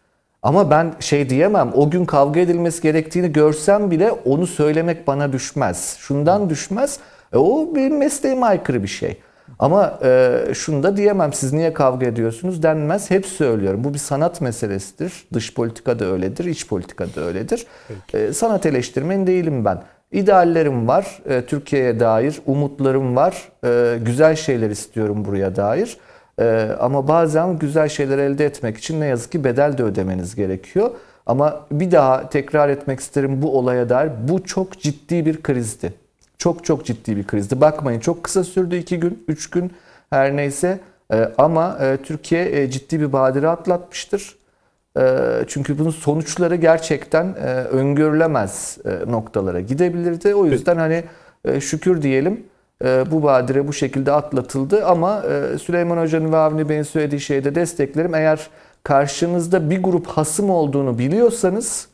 Ama ben şey diyemem. O gün kavga edilmesi gerektiğini görsem bile onu söylemek bana düşmez. Şundan düşmez. E, o benim mesleğime aykırı bir şey. Ama e, şunu da diyemem siz niye kavga ediyorsunuz denmez. Hep söylüyorum. Bu bir sanat meselesidir. Dış politika da öyledir, iç politika da öyledir. E, sanat eleştirmeni değilim ben. İdeallerim var e, Türkiye'ye dair, umutlarım var. E, güzel şeyler istiyorum buraya dair. E, ama bazen güzel şeyler elde etmek için ne yazık ki bedel de ödemeniz gerekiyor. Ama bir daha tekrar etmek isterim bu olaya dair. Bu çok ciddi bir krizdi. Çok çok ciddi bir krizdi. Bakmayın çok kısa sürdü 2 gün, 3 gün her neyse. Ee, ama e, Türkiye e, ciddi bir badire atlatmıştır. Ee, çünkü bunun sonuçları gerçekten e, öngörülemez noktalara gidebilirdi. O yüzden hani şükür diyelim bu badire bu şekilde atlatıldı. Ama Süleyman Hoca'nın ve Avni Bey'in söylediği şeyde desteklerim. Eğer karşınızda bir grup hasım olduğunu biliyorsanız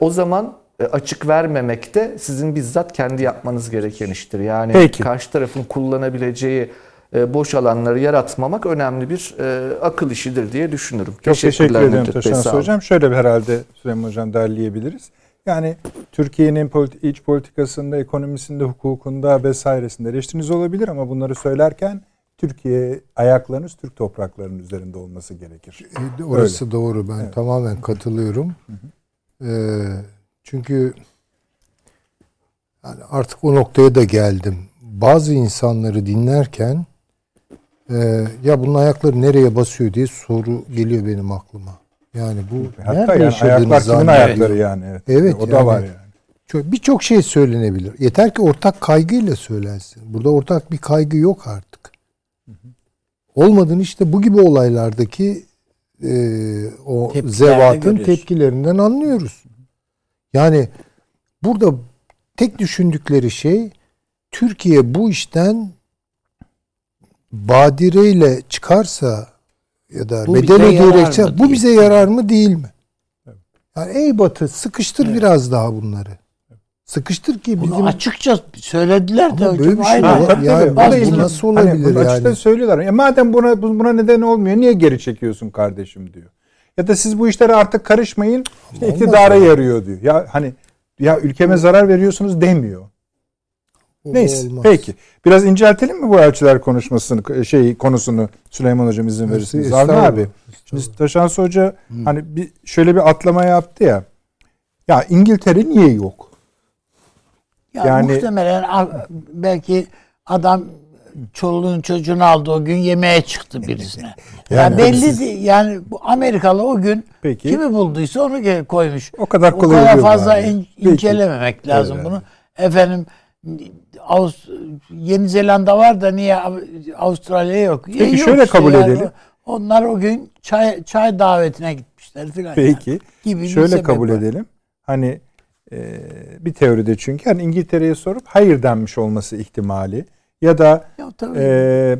o zaman açık vermemek de sizin bizzat kendi yapmanız gereken iştir. Yani Peki. karşı tarafın kullanabileceği e, boş alanları yaratmamak önemli bir e, akıl işidir diye düşünürüm. Çok teşekkür ederim Taşan Hocam. Şöyle bir herhalde Süleyman Hocam derleyebiliriz. Yani Türkiye'nin politi- iç politikasında, ekonomisinde, hukukunda vesairesinde eleştiriniz olabilir ama bunları söylerken Türkiye ayaklarınız Türk topraklarının üzerinde olması gerekir. Orası Öyle. doğru. Ben evet. tamamen katılıyorum. Hı hı. Ee, çünkü yani artık o noktaya da geldim. Bazı insanları dinlerken e, ya bunun ayakları nereye basıyor diye soru geliyor benim aklıma. Yani bu Hatta nerede yani ayaklar kimin zannediyor. ayakları yani. Evet. Evet, O da yani. var yani. Çok- Birçok şey söylenebilir. Yeter ki ortak kaygıyla söylensin. Burada ortak bir kaygı yok artık. Olmadığını işte bu gibi olaylardaki e, o zevatın görüyorsun. tepkilerinden anlıyoruz. Yani burada tek düşündükleri şey Türkiye bu işten badireyle çıkarsa ya da Bu bedel mı bu bize yarar mı değil mi? Yani ey Batı sıkıştır biraz daha bunları. Sıkıştır ki bizim Bunu açıkça söylediler de Ama böyle hocam. bir şey Aynen. Ha, Ha, tabii, bu nasıl olabilir Hani yani? söylüyorlar. Ya madem buna buna neden olmuyor niye geri çekiyorsun kardeşim diyor. Ya da siz bu işlere artık karışmayın. İşte olmaz iktidara öyle. yarıyor diyor. Ya hani ya ülkeme zarar veriyorsunuz demiyor. O Neyse. olmaz. Peki. Biraz inceltelim mi bu elçiler konuşmasını şey konusunu Süleyman hocam izin verirseniz. Avni abi. Şimdi Taşansı Hoca hani bir şöyle bir atlama yaptı ya. Ya İngiltere niye yok? Ya Yani- muhtemelen belki adam çoluğun çocuğunu aldı o gün yemeğe çıktı birisine. Yani yani belli değil. Yani bu Amerikalı o gün Peki. kimi bulduysa onu koymuş. O kadar o kolay kadar oluyor fazla yani. in- Peki. incelememek lazım Evet. bunu. Efendim Avust Yeni Zelanda var da niye Av- Avustralya yok? Peki yok şöyle işte kabul yani. edelim. Onlar o gün çay çay davetine gitmişler filan. Peki. yani. Gibi Şöyle kabul var. edelim. Hani e, bir teoride çünkü hani İngiltere'ye sorup hayır denmiş olması ihtimali ya da Ya tabii. e,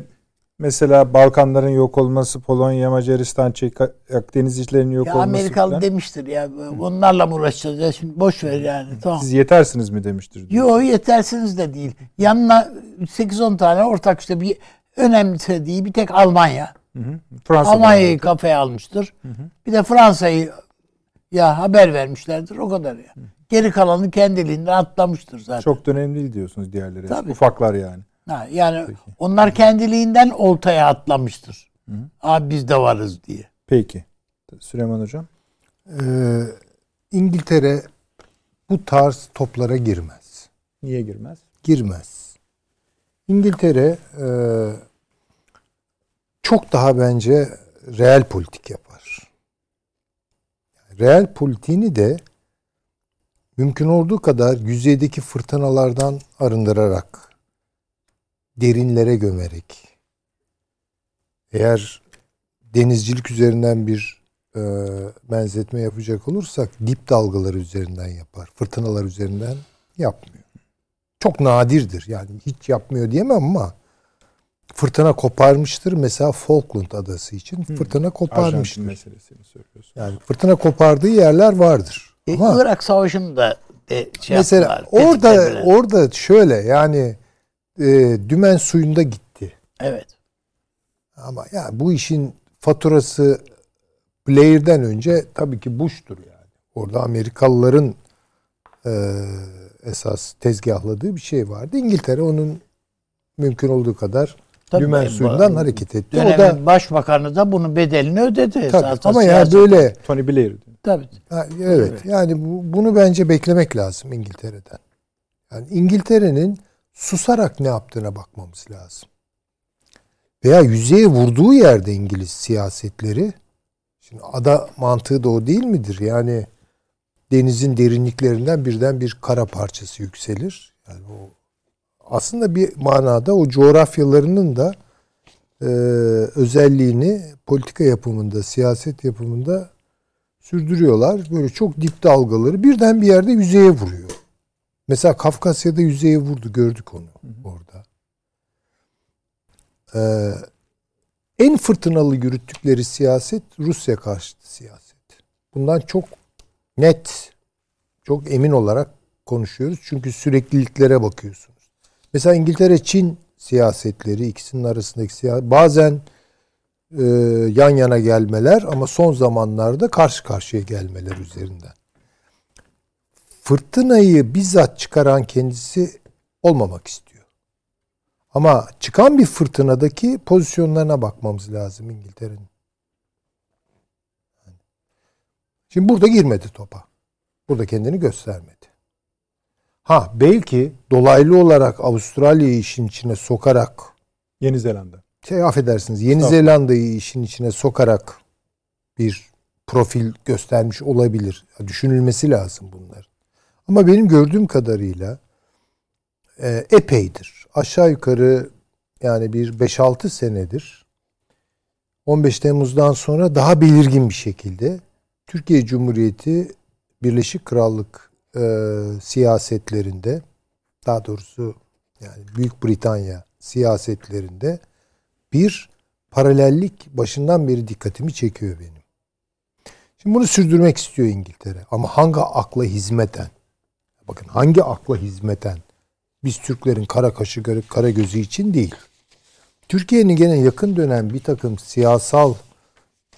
mesela Balkanların yok olması, Polonya, Macaristan, Çek, Akdeniz işlerinin yok ya olması Amerikalı falan. demiştir ya onlarla mı uğraşacağız ya şimdi boş ver yani tamam. Siz yetersiniz mi demiştir. Yok yetersiz de değil. Yanına 8-10 tane ortak işte bir önemsediği bir tek Almanya. Hı hı. Fransa'da Almanya'yı kafaya almıştır. Bir de Fransa'yı ya haber vermişlerdir o kadar ya. Geri kalanı kendiliğinden atlamıştır zaten. çok da önemli değil diyorsunuz diğerleri. Tabii. Ufaklar yani. Ha, yani onlar kendiliğinden oltaya atlamıştır. Abi biz de varız diye. Peki. Süleyman Hocam. Ee, İngiltere bu tarz toplara girmez. Niye girmez? Girmez. İngiltere e, çok daha bence reel politik yapar. Reel politiğini de mümkün olduğu kadar yüzeydeki fırtınalardan arındırarak, derinlere gömerek, eğer denizcilik üzerinden bir e, benzetme yapacak olursak dip dalgaları üzerinden yapar. Fırtınalar üzerinden yapmıyor. Çok nadirdir. Yani hiç yapmıyor diyemem ama fırtına koparmıştır. Mesela Falkland adası için fırtına Arjantin koparmıştır. meselesini söylüyorsun. Yani fırtına kopardığı yerler vardır. E, Ama Irak Savaşı'nı da de, şey mesela yaptılar, orada orada şöyle yani e, dümen suyunda gitti. evet. Ama ya bu işin faturası Blair'den önce tabii ki Bush'tur yani. Orada Amerikalıların e, esas tezgahladığı bir şey vardı. İngiltere onun mümkün olduğu kadar Tabii, dümen suyundan hareket etti. O da başbakanı da bunun bedelini ödedi. tabii, ama ya siyaset- böyle Tony Blair. Tabii. Ha, evet. Yani bu, bunu bence beklemek lazım İngiltere'den. Yani İngiltere'nin susarak ne yaptığına bakmamız lazım. Veya yüzeye vurduğu yerde İngiliz siyasetleri şimdi ada mantığı da o değil midir? Yani denizin derinliklerinden birden bir kara parçası yükselir. Yani o aslında bir manada o coğrafyalarının da e, özelliğini politika yapımında, siyaset yapımında sürdürüyorlar. Böyle çok dip dalgaları birden bir yerde yüzeye vuruyor. Mesela Kafkasya'da yüzeye vurdu. Gördük onu orada. Ee, en fırtınalı yürüttükleri siyaset Rusya karşıtı siyaset. Bundan çok net, çok emin olarak konuşuyoruz. Çünkü sürekliliklere bakıyorsunuz. Mesela İngiltere-Çin siyasetleri ikisinin arasındaki siyaset bazen e, yan yana gelmeler ama son zamanlarda karşı karşıya gelmeler üzerinden. Fırtınayı bizzat çıkaran kendisi olmamak istiyor. Ama çıkan bir fırtınadaki pozisyonlarına bakmamız lazım İngiltere'nin. Şimdi burada girmedi topa. Burada kendini göstermedi. Ha belki dolaylı olarak Avustralya'yı işin içine sokarak Yeni Zelanda. şey affedersiniz Yeni. Zelanda'yı işin içine sokarak bir profil göstermiş olabilir. Düşünülmesi lazım bunlar. Ama benim gördüğüm kadarıyla e, epeydir. Aşağı yukarı yani bir 5-6 senedir 15 Temmuz'dan sonra daha belirgin bir şekilde Türkiye Cumhuriyeti Birleşik Krallık e, siyasetlerinde daha doğrusu yani Büyük Britanya siyasetlerinde bir paralellik başından beri dikkatimi çekiyor benim. Şimdi bunu sürdürmek istiyor İngiltere. Ama hangi akla hizmeten? Bakın hangi akla hizmeten? Biz Türklerin kara kaşı kara gözü için değil. Türkiye'nin gene yakın dönem bir takım siyasal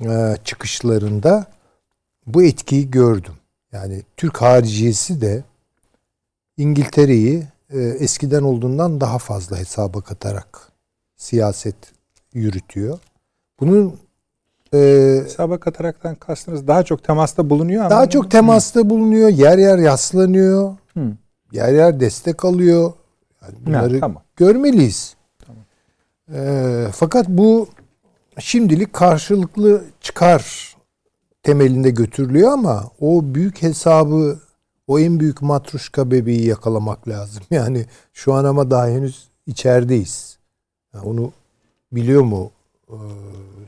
e, çıkışlarında bu etkiyi gördüm. Yani Türk hariciyesi de İngiltere'yi e, eskiden olduğundan daha fazla hesaba katarak siyaset yürütüyor. Bunun e, hesaba kataraktan kastınız daha çok temasta bulunuyor ama daha çok temasta bulunuyor. Yer yer yaslanıyor. Hı. Yer yer destek alıyor. Yani bunları ha, tamam. görmeliyiz. Tamam. E, fakat bu şimdilik karşılıklı çıkar temelinde götürülüyor ama o büyük hesabı o en büyük matruşka bebeği yakalamak lazım. Yani şu an ama daha henüz içerideyiz. Yani onu biliyor mu e,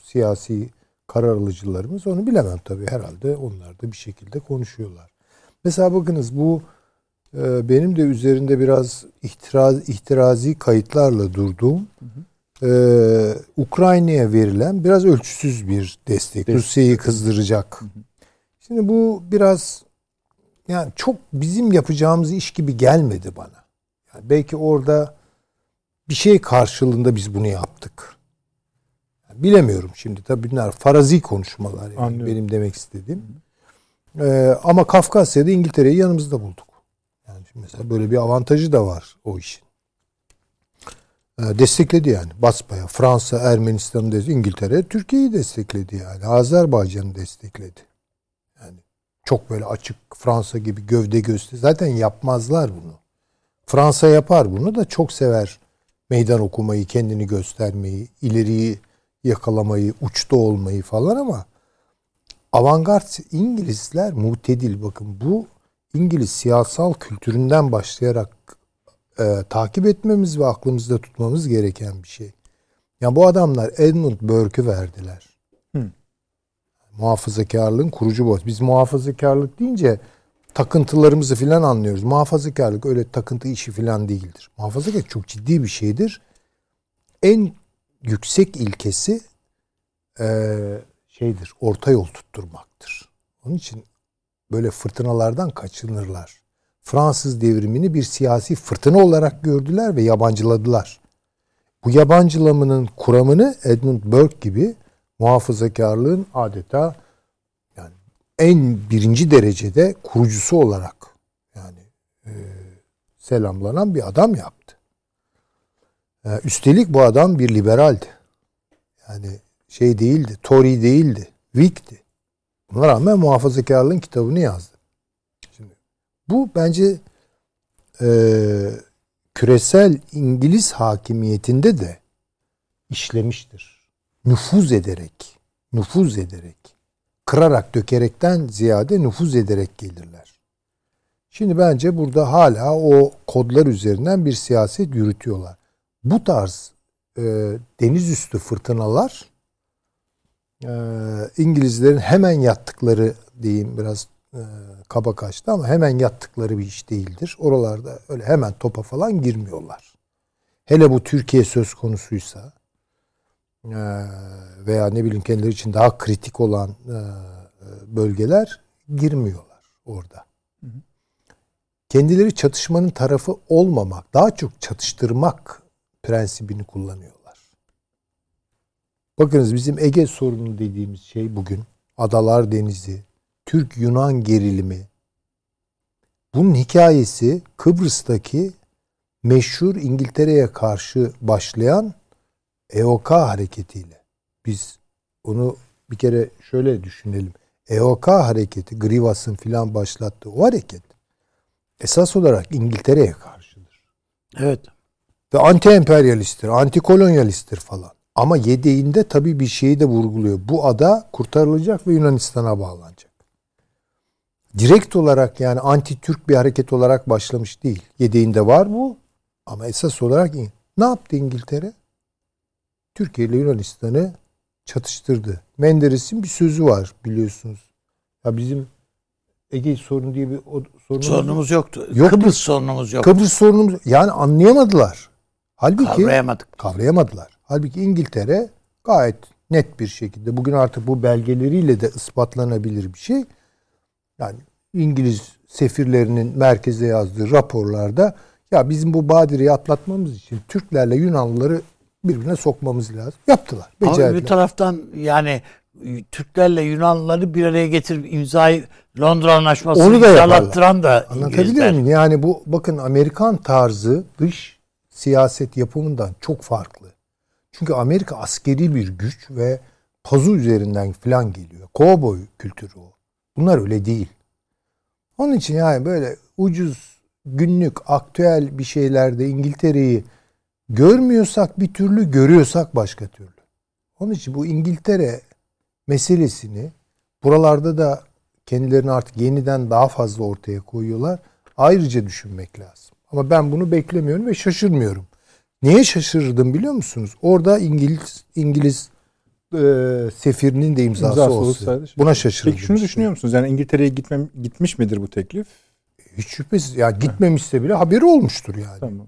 siyasi karar alıcılarımız onu bilemem tabii herhalde onlar da bir şekilde konuşuyorlar. Mesela bakınız bu benim de üzerinde biraz ihtiraz, ihtirazi kayıtlarla durduğum e, Ukrayna'ya verilen biraz ölçüsüz bir destek. destek. Rusya'yı kızdıracak. Hı hı. Şimdi bu biraz yani çok bizim yapacağımız iş gibi gelmedi bana. Yani belki orada bir şey karşılığında biz bunu yaptık. Yani bilemiyorum şimdi tabii bunlar farazi konuşmalar yani benim demek istediğim. Ee, ama Kafkasya'da İngiltere'yi yanımızda bulduk. Yani mesela böyle bir avantajı da var o işin. Ee, destekledi yani basbaya. Fransa, Ermenistan'ı İngiltere Türkiye'yi destekledi yani. Azerbaycan'ı destekledi. Çok böyle açık Fransa gibi gövde göster. Zaten yapmazlar bunu. Fransa yapar bunu da çok sever meydan okumayı, kendini göstermeyi, ileriyi yakalamayı, uçta olmayı falan ama avantgard İngilizler mutedil. Bakın bu İngiliz siyasal kültüründen başlayarak e, takip etmemiz ve aklımızda tutmamız gereken bir şey. Ya yani bu adamlar Edmund Burke'ü verdiler muhafazakarlığın kurucu boyutu. Biz muhafazakarlık deyince takıntılarımızı filan anlıyoruz. Muhafazakarlık öyle takıntı işi filan değildir. Muhafazakarlık çok ciddi bir şeydir. En yüksek ilkesi e, şeydir, orta yol tutturmaktır. Onun için böyle fırtınalardan kaçınırlar. Fransız devrimini bir siyasi fırtına olarak gördüler ve yabancıladılar. Bu yabancılamanın kuramını Edmund Burke gibi muhafazakarlığın adeta yani en birinci derecede kurucusu olarak yani e, selamlanan bir adam yaptı. E, üstelik bu adam bir liberaldi. Yani şey değildi, Tory değildi, Whig'ti. Buna rağmen muhafazakarlığın kitabını yazdı. Şimdi bu bence e, küresel İngiliz hakimiyetinde de işlemiştir nüfuz ederek, nüfuz ederek, kırarak dökerekten ziyade nüfuz ederek gelirler. Şimdi bence burada hala o kodlar üzerinden bir siyaset yürütüyorlar. Bu tarz e, deniz üstü fırtınalar e, İngilizlerin hemen yattıkları diyeyim biraz e, kaba kaçtı ama hemen yattıkları bir iş değildir. Oralarda öyle hemen topa falan girmiyorlar. Hele bu Türkiye söz konusuysa ee, veya ne bileyim kendileri için daha kritik olan e, bölgeler girmiyorlar orada. Kendileri çatışmanın tarafı olmamak, daha çok çatıştırmak prensibini kullanıyorlar. Bakınız bizim Ege sorunu dediğimiz şey bugün Adalar Denizi, Türk-Yunan gerilimi. Bunun hikayesi Kıbrıs'taki meşhur İngiltere'ye karşı başlayan EOK hareketiyle biz onu bir kere şöyle düşünelim. EOK hareketi, Grivas'ın filan başlattığı o hareket esas olarak İngiltere'ye karşıdır. Evet. Ve anti emperyalisttir, anti kolonyalisttir falan. Ama yedeğinde tabii bir şeyi de vurguluyor. Bu ada kurtarılacak ve Yunanistan'a bağlanacak. Direkt olarak yani anti-Türk bir hareket olarak başlamış değil. Yedeğinde var bu ama esas olarak ne yaptı İngiltere? Türkiye ile Yunanistan'ı çatıştırdı. Menderes'in bir sözü var biliyorsunuz. Ya bizim Ege sorunu diye bir o, sorunumuz, sorunumuz yoktu. Yoktu. Kıbrıs sorunumuz yoktu. Kıbrıs sorunumuz yani anlayamadılar. Halbuki Kavrayamadık. kavrayamadılar. Halbuki İngiltere gayet net bir şekilde bugün artık bu belgeleriyle de ispatlanabilir bir şey. Yani İngiliz sefirlerinin merkeze yazdığı raporlarda ya bizim bu badireyi atlatmamız için Türklerle Yunanlıları birbirine sokmamız lazım. Yaptılar. Ama Becerdiler. bir taraftan yani Türklerle Yunanlıları bir araya getirip imzayı Londra Anlaşması'nı Onu da imzalattıran da Anlatabiliyor muyum? Yani bu bakın Amerikan tarzı dış siyaset yapımından çok farklı. Çünkü Amerika askeri bir güç ve pazu üzerinden falan geliyor. Kovboy kültürü o. Bunlar öyle değil. Onun için yani böyle ucuz, günlük, aktüel bir şeylerde İngiltere'yi görmüyorsak bir türlü, görüyorsak başka türlü. Onun için bu İngiltere meselesini buralarda da kendilerini artık yeniden daha fazla ortaya koyuyorlar. Ayrıca düşünmek lazım. Ama ben bunu beklemiyorum ve şaşırmıyorum. Neye şaşırdım biliyor musunuz? Orada İngiliz İngiliz e, sefirinin de imzası, İmzası olsun. olsaydı şaşırırdım. Buna şaşırdım. Peki şunu işte. düşünüyor musunuz? Yani İngiltere'ye gitmem, gitmiş midir bu teklif? Hiç şüphesiz. Yani gitmemişse bile haberi olmuştur yani. Tamam.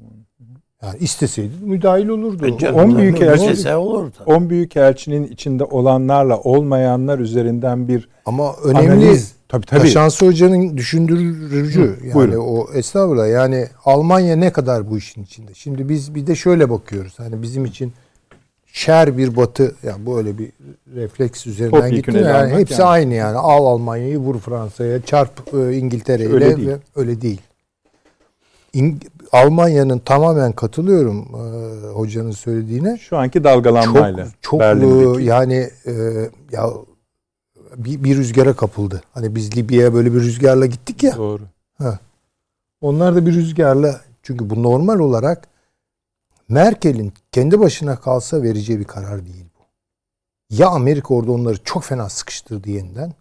Yani isteseydi müdahil olurdu. On bu- büyük bu elçi- olur da. 10 büyükelçinin içinde olanlarla olmayanlar üzerinden bir Ama önemli analiz. Tabii tabii. Taşansı Hoca'nın düşündürücü Hı, yani buyurun. o estağfurullah yani Almanya ne kadar bu işin içinde? Şimdi biz bir de şöyle bakıyoruz. Hani bizim için şer bir batı yani böyle bir refleks üzerinden gitti. Yani hepsi yani. aynı yani. Al Almanya'yı vur Fransa'ya çarp e, İngiltere'yle Öyle değil. ve öyle değil. İng- Almanya'nın tamamen katılıyorum e, hocanın söylediğine. Şu anki dalgalanmayla. Çok çok Berlin'deki. e, yani e, ya bir, bir rüzgara kapıldı. Hani biz Libya'ya böyle bir rüzgarla gittik ya. Doğru. Onlar da bir rüzgarla çünkü bu normal olarak Merkel'in kendi başına kalsa vereceği bir karar değil bu. Ya Amerika orada onları çok fena sıkıştırdı yeniden.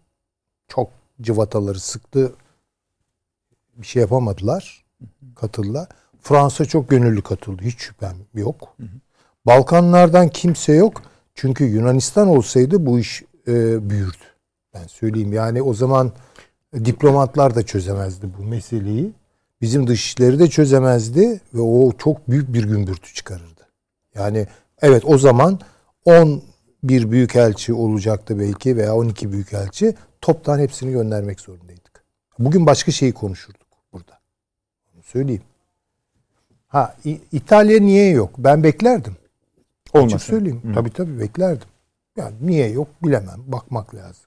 Çok cıvataları sıktı. Bir şey yapamadılar. Katıldılar. Fransa çok gönüllü katıldı. Hiç şüphem yok. Balkanlardan kimse yok. Çünkü Yunanistan olsaydı bu iş e, büyürdü. Ben söyleyeyim. Yani o zaman diplomatlar da çözemezdi bu meseleyi. Bizim dışişleri de çözemezdi ve o çok büyük bir gümbürtü çıkarırdı. Yani evet o zaman 11 büyükelçi olacaktı belki veya 12 büyükelçi toptan hepsini göndermek zorundaydık. Bugün başka şeyi konuşurduk burada. Onu söyleyeyim. Ha İtalya niye yok? Ben beklerdim. Olmasın. Açık söyleyeyim. Tabii tabii beklerdim. Yani niye yok bilemem. Bakmak lazım.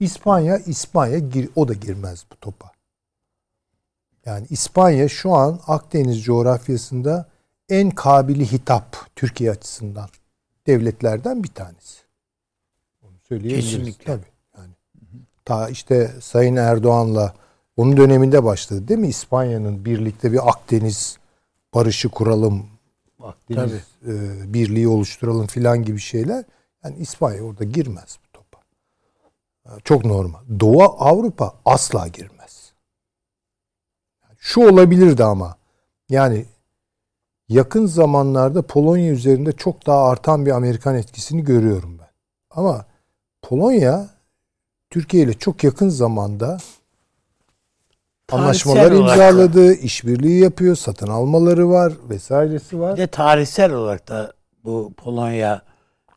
İspanya, İspanya gir, o da girmez bu topa. Yani İspanya şu an Akdeniz coğrafyasında en kabili hitap Türkiye açısından devletlerden bir tanesi. Onu söyleyebiliriz. Kesinlikle. Tabii. Yani ta işte Sayın Erdoğan'la onun döneminde başladı değil mi? İspanya'nın birlikte bir Akdeniz barışı kuralım, Akdeniz e, birliği oluşturalım filan gibi şeyler. Yani İspanya orada girmez Çok normal. Doğu Avrupa asla girmez. Şu olabilirdi ama yani yakın zamanlarda Polonya üzerinde çok daha artan bir Amerikan etkisini görüyorum ben. Ama Polonya Türkiye ile çok yakın zamanda anlaşmalar imzaladı, işbirliği yapıyor, satın almaları var vesairesi var. Bir de tarihsel olarak da bu Polonya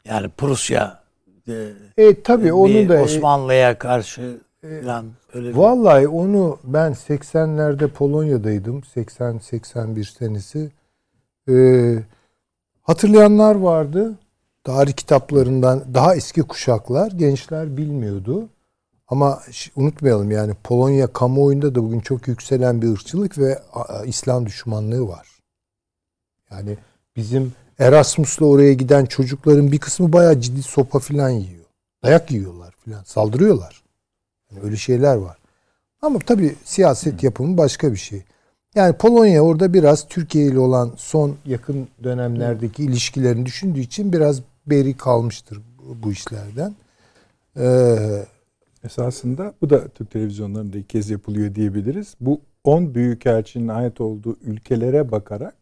yani Prusya e, E tabii onu bir da e, Osmanlı'ya karşı falan öyle bir Vallahi onu ben 80'lerde Polonya'daydım. 80-81 senesi. Ee, hatırlayanlar vardı. Tarih kitaplarından daha eski kuşaklar, gençler bilmiyordu. Ama unutmayalım yani Polonya kamuoyunda da bugün çok yükselen bir ırkçılık ve İslam düşmanlığı var. Yani bizim Erasmus'la oraya giden çocukların bir kısmı bayağı ciddi sopa filan yiyor. Dayak yiyorlar filan, saldırıyorlar. Yani öyle şeyler var. Ama tabii siyaset yapımı başka bir şey. Yani Polonya orada biraz Türkiye ile olan son yakın dönemlerdeki ilişkilerini düşündüğü için biraz beri kalmıştır bu, işlerden. Ee, Esasında bu da Türk televizyonlarında ilk kez yapılıyor diyebiliriz. Bu 10 büyükelçinin ait olduğu ülkelere bakarak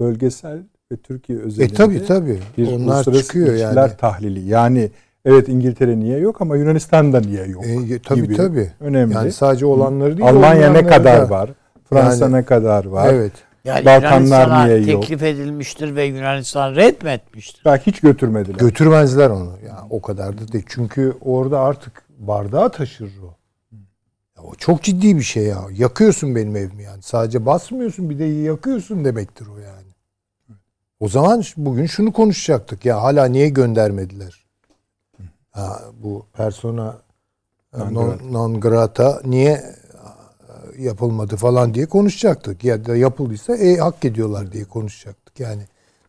bölgesel ve Türkiye özelinde e tabi tabi. bir Onlar çıkıyor yani. tahlili. Yani evet İngiltere niye yok ama Yunanistan'da niye yok E, tabii gibi. tabii. Önemli. Yani sadece olanları değil. Almanya ne kadar da. var? Fransa Yani- ne kadar var? Evet. Yani Balkanlar Yunanistan'a niye yok? teklif edilmiştir ve Yunanistan red mi etmiştir? Belki hiç götürmediler. Götürmezler onu. Ya o kadar da değil. Çünkü orada artık bardağı taşırır o. Ya o çok ciddi bir şey ya. Yakıyorsun benim evimi yani. Sadece basmıyorsun bir de yakıyorsun demektir o yani. O zaman bugün şunu konuşacaktık. Ya hala niye göndermediler? Ha, bu persona e, Non non, grata. non grata niye e, yapılmadı falan diye konuşacaktık. Ya da yapıldıysa e, hak ediyorlar diye konuşacaktık. Yani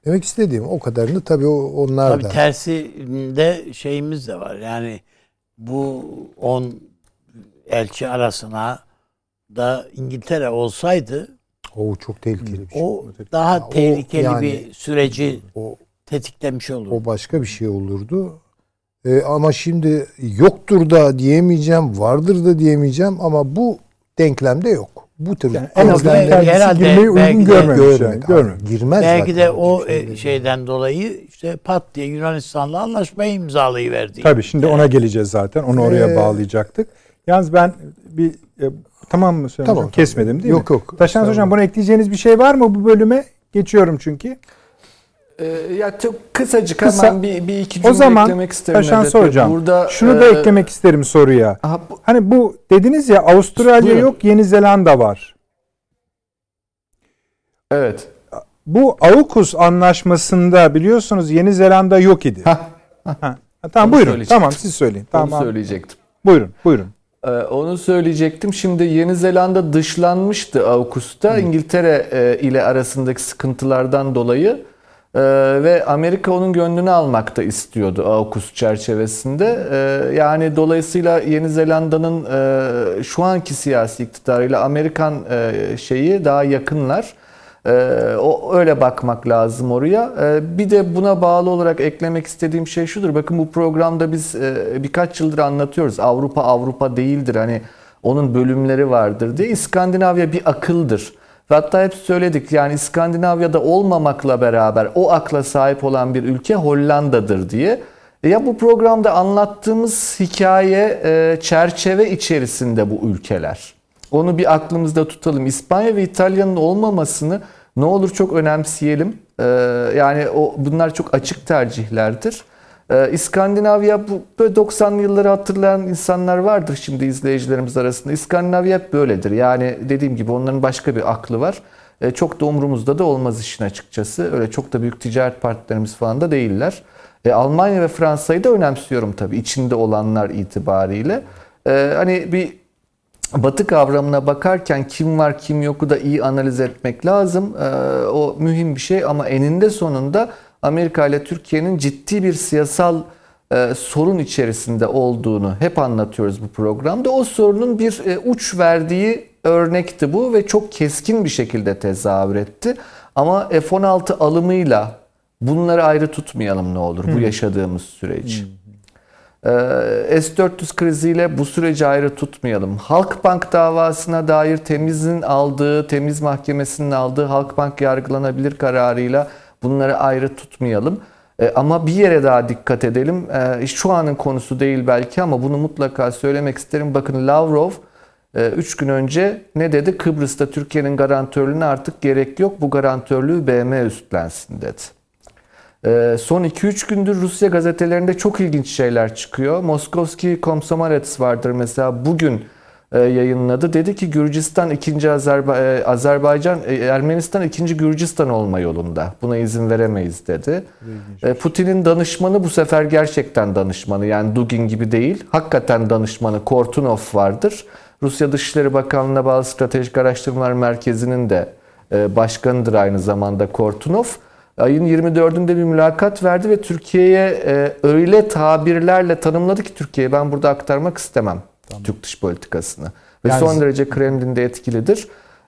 demek istediğim o kadarını tabii o- onlar Tabii da. tersinde şeyimiz de var. Yani bu 10 elçi arasına da İngiltere olsaydı O çok tehlikeli bir şey. o daha Ya o tehlikeli yani- bir süreci O, tetiklemiş olurdu. o başka bir şey olurdu. E, ama şimdi yoktur da diyemeyeceğim, vardır da diyemeyeceğim ama bu denklemde yok. Bu tür Yani en azından herhalde girmeyi belki uygun de- görmemiş. görmek. Yani, görmemiş. Girmez Belki zaten de o şeylere. şeyden dolayı işte pat diye Yunanistan'la anlaşmayı imzalayıverdi. Tabii şimdi ona geleceğiz zaten. Onu oraya Ee, bağlayacaktık. Yalnız ben bir e, tamam mı söyleyeyim? Tamam, Kesmedim değil Yok, mi? yok. Taşan Hocam Tamam. buna ekleyeceğiniz bir şey var mı bu bölüme? Geçiyorum çünkü. Ee, ya çok kısacık Kısa. hemen bir, bir iki cümle O zaman eklemek isterim. Taşan Nedret Bey. Hocam Burada, şunu da e, eklemek isterim soruya. aha, bu- Hani bu dediniz ya Avustralya Buyurun. yok Yeni Zelanda var. evet. Bu AUKUS anlaşmasında biliyorsunuz Yeni Zelanda yok idi. Hah, Ha, ha, tamam Onu buyurun. Tamam siz söyleyin. Onu Tamam. söyleyecektim. Buyurun, buyurun. Ee, onu söyleyecektim. Şimdi Yeni Zelanda dışlanmıştı AUKUS'ta İngiltere e, ile arasındaki sıkıntılardan dolayı Ee, ve Amerika onun gönlünü almak da istiyordu AUKUS çerçevesinde. Ee, yani dolayısıyla Yeni Zelanda'nın e, şu anki siyasi iktidarıyla Amerikan e, şeyi daha yakınlar. Ee, o öyle bakmak lazım oraya. Ee, bir de buna bağlı olarak eklemek istediğim şey şudur. Bakın bu programda biz e, birkaç yıldır anlatıyoruz. Avrupa Avrupa değildir. Hani onun bölümleri vardır diye. İskandinavya bir akıldır. Ve hatta hep söyledik yani İskandinavya'da olmamakla beraber o akla sahip olan bir ülke Hollanda'dır diye. E Ya bu programda anlattığımız hikaye e, çerçeve içerisinde bu ülkeler. Onu bir aklımızda tutalım. İspanya ve İtalya'nın olmamasını ne olur çok önemseyelim. Ee, yani o bunlar çok açık tercihlerdir. Ee, İskandinavya bu böyle 90'lı yılları hatırlayan insanlar vardır şimdi izleyicilerimiz arasında. İskandinavya hep böyledir. Yani dediğim gibi onların başka bir aklı var. Ee, çok da umurumuzda da olmaz işin açıkçası. Öyle çok da büyük ticaret partnerimiz falan da değiller. E, Almanya ve Fransa'yı da önemsiyorum tabii içinde olanlar itibariyle. E, hani bir Batı kavramına bakarken kim var kim yoku da iyi analiz etmek lazım. E, o mühim bir şey ama eninde sonunda Amerika ile Türkiye'nin ciddi bir siyasal e, sorun içerisinde olduğunu hep anlatıyoruz bu programda. O sorunun bir e, uç verdiği örnekti bu ve çok keskin bir şekilde tezahür etti. Ama F-16 alımıyla bunları ayrı tutmayalım ne olur bu yaşadığımız süreç. Ee, S-400 kriziyle bu süreci ayrı tutmayalım. Halkbank davasına dair Temiz'in aldığı, Temiz Mahkemesi'nin aldığı Halkbank yargılanabilir kararıyla bunları ayrı tutmayalım. Ee, Ama bir yere daha dikkat edelim. Ee, Şu anın konusu değil belki ama bunu mutlaka söylemek isterim. Bakın Lavrov 3 gün önce ne dedi? Kıbrıs'ta Türkiye'nin garantörlüğüne artık gerek yok. Bu garantörlüğü BM üstlensin dedi. Ee, Son 2-3 gündür Rusya gazetelerinde çok ilginç şeyler çıkıyor. Moskovski Komsomolets vardır mesela bugün e, yayınladı. Dedi ki Gürcistan ikinci Azerba e, Azerbaycan e, Ermenistan ikinci Gürcistan olma yolunda. Buna izin veremeyiz dedi. Putin'in danışmanı bu sefer gerçekten danışmanı yani Dugin gibi değil. Hakikaten danışmanı Kortunov vardır. Rusya Dışişleri Bakanlığı'na bağlı Stratejik Araştırmalar Merkezi'nin de başkanıdır aynı zamanda Kortunov ayın 24'ünde bir mülakat verdi ve Türkiye'ye e, öyle tabirlerle tanımladı ki Türkiye'yi ben burada aktarmak istemem Türk dış politikasını. Ve Yani- son derece Kremlin'de etkilidir.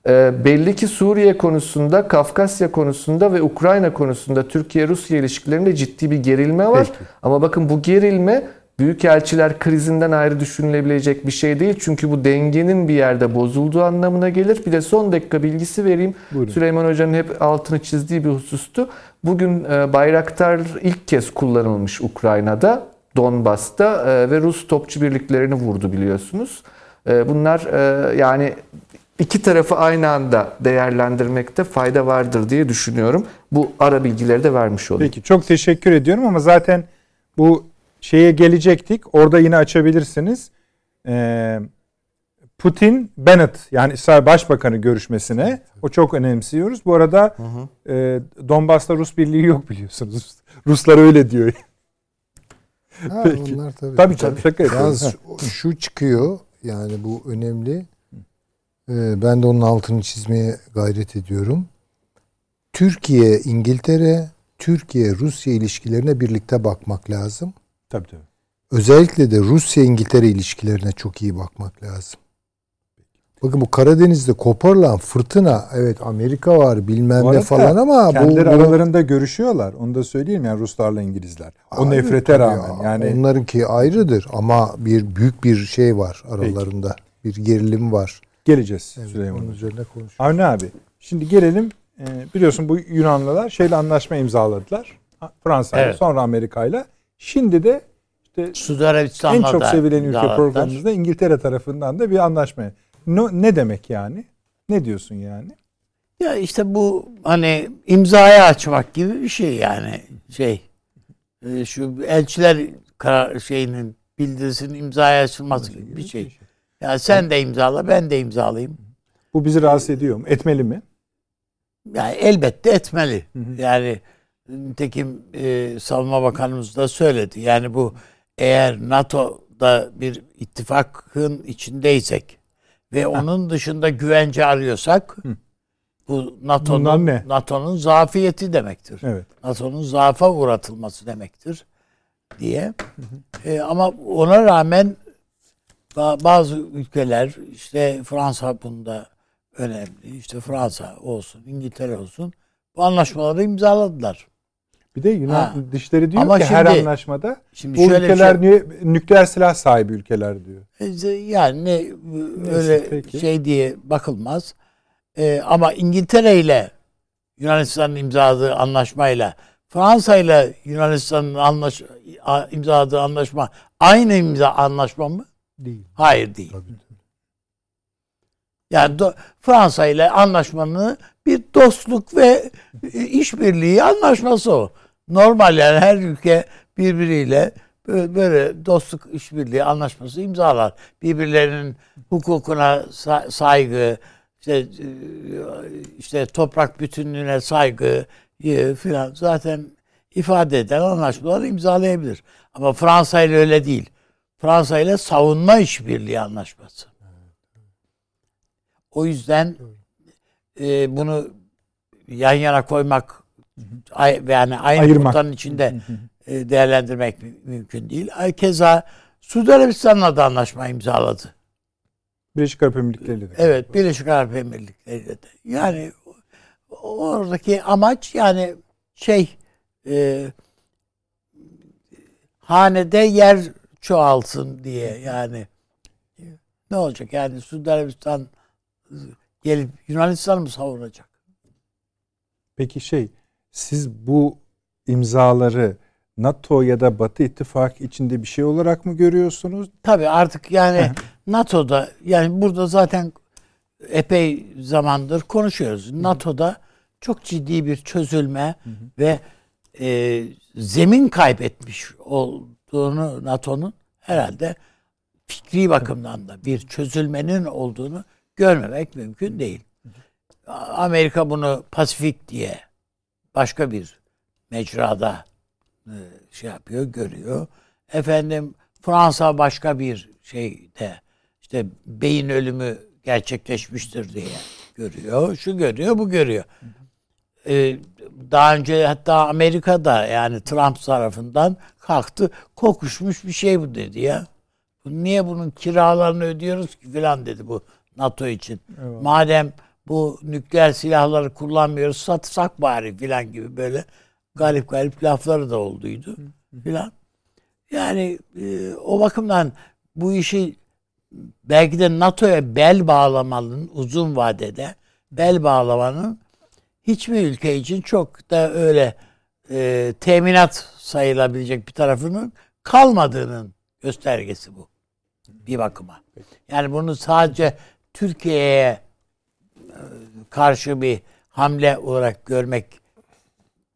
e, belli ki Suriye konusunda, Kafkasya konusunda ve Ukrayna konusunda Türkiye-Rusya ilişkilerinde ciddi bir gerilme var. Peki. Ama bakın bu gerilme büyükelçiler krizinden ayrı düşünülebilecek bir şey değil. Çünkü bu dengenin bir yerde bozulduğu anlamına gelir. Bir de son dakika bilgisi vereyim. Buyurun. Süleyman Hoca'nın hep altını çizdiği bir husustu. Bugün e, Bayraktar ilk kez kullanılmış Ukrayna'da, Donbas'ta e, ve Rus topçu birliklerini vurdu biliyorsunuz. E, Bunlar yani iki tarafı aynı anda değerlendirmekte fayda vardır diye düşünüyorum. Bu ara bilgileri de vermiş olayım. Peki çok teşekkür ediyorum ama zaten bu şeye gelecektik. Orada yine açabilirsiniz. Ee, Putin Bennett yani İsrail Başbakanı görüşmesine o çok önemsiyoruz. Bu arada e, Donbas'ta Rus birliği yok biliyorsunuz. Ruslar öyle diyor. Ha, Peki. Onlar tabii. Tabii tabii şaka. Yalnız şu çıkıyor yani bu önemli. Ee, ben de onun altını çizmeye gayret ediyorum. Türkiye, İngiltere, Türkiye, Rusya ilişkilerine birlikte bakmak lazım. Tabii tabii. Özellikle de Rusya-İngiltere ilişkilerine çok iyi bakmak lazım. Bakın bu Karadeniz'de koparılan fırtına evet Amerika var bilmem ne falan ama bu, Kendileri bu aralarında görüşüyorlar. Onu da söyleyeyim yani Ruslarla İngilizler. O Ayrı nefrete rağmen ya. yani onlarınki ayrıdır ama bir büyük bir şey var aralarında. Bir gerilim var. geleceğiz Evet, Süleyman onun üzerine konuşuruz. Avni abi şimdi gelelim e, biliyorsun bu Yunanlılar şeyle anlaşma imzaladılar. Fransa ile Evet. sonra Amerika ile. Şimdi de işte Suudi en çok da sevilen ülke imzaladılar. programımızda İngiltere tarafından da bir anlaşma. No, ne demek yani? Ne diyorsun yani? Ya işte bu hani imzaya açmak gibi bir şey yani şey e, şu elçiler karar şeyinin bildirisinin imzaya açılması gibi bir şey. Ya sen de imzala ben de imzalayayım. Bu bizi rahatsız ediyor mu? Etmeli mi? Yani elbette etmeli. Hı hı. Yani nitekim e, Savunma Bakanımız da söyledi. Yani bu eğer NATO'da bir ittifakın içindeysek ve onun dışında güvence arıyorsak Hı. bu NATO'nun? NATO'nun zafiyeti demektir. Evet. NATO'nun zaafa uğratılması demektir diye. E, ama ona rağmen ba- bazı ülkeler işte Fransa bunda önemli. İşte Fransa olsun, İngiltere olsun bu anlaşmaları imzaladılar. Bir de Yunan Ha. dışları diyor Ama ki her şimdi- anlaşmada Şimdi bu bir ülkeler şey- nükleer silah sahibi ülkeler diyor. E, Yani ne, öyle peki. şey diye bakılmaz. E, ama İngiltere ile Yunanistan'ın imzaladığı anlaşmayla Fransa ile Yunanistan'ın anlaş, imzaladığı anlaşma aynı imza anlaşma mı? Değil. Hayır değil. Yani do- Fransa ile anlaşmanın bir dostluk ve işbirliği anlaşması o. Normal yani her ülke birbiriyle böyle, dostluk işbirliği anlaşması imzalar. Birbirlerinin hukukuna sa- saygı, işte e, işte toprak bütünlüğüne saygı filan zaten ifade eden anlaşmaları imzalayabilir. Ama Fransa ile öyle değil. Fransa ile savunma işbirliği anlaşması. O yüzden e, bunu yan yana koymak ay- yani aynı Ayırmak. kutanın içinde e, değerlendirmek mü- mümkün değil. Ay, Keza Suudi Arabistan'la da anlaşma imzaladı. Birleşik Arap Emirlikleri de. Evet, Birleşik Arap Emirlikleri de. Yani oradaki amaç yani şey e, hanede yer çoğalsın diye yani ne olacak yani Suudi Arabistan gelip Yunanistan mı savunacak? Peki şey siz bu imzaları NATO ya da Batı İttifakı içinde bir şey olarak mı görüyorsunuz? Tabii artık yani NATO'da yani burada zaten epey zamandır konuşuyoruz. NATO'da çok ciddi bir çözülme ve e, zemin kaybetmiş olduğunu NATO'nun herhalde fikri bakımdan da bir çözülmenin olduğunu görmemek mümkün değil. Amerika bunu Pasifik diye başka bir mecrada e, şey yapıyor, görüyor. Efendim Fransa başka bir şeyde işte beyin ölümü gerçekleşmiştir diye görüyor. Şu görüyor, bu görüyor. Ee, daha önce hatta Amerika'da yani Trump tarafından kalktı kokuşmuş bir şey bu dedi ya. Niye bunun kiralarını ödüyoruz ki filan dedi bu NATO için. Madem bu nükleer silahları kullanmıyoruz satsak bari filan gibi böyle garip garip lafları da olduydu filan. Yani e, o bakımdan bu işi belki de NATO'ya bel bağlamanın uzun vadede bel bağlamanın hiçbir ülke için çok da öyle e, teminat sayılabilecek bir tarafının kalmadığının göstergesi bu. Bir bakıma. Yani bunu sadece Türkiye'ye karşı bir hamle olarak görmek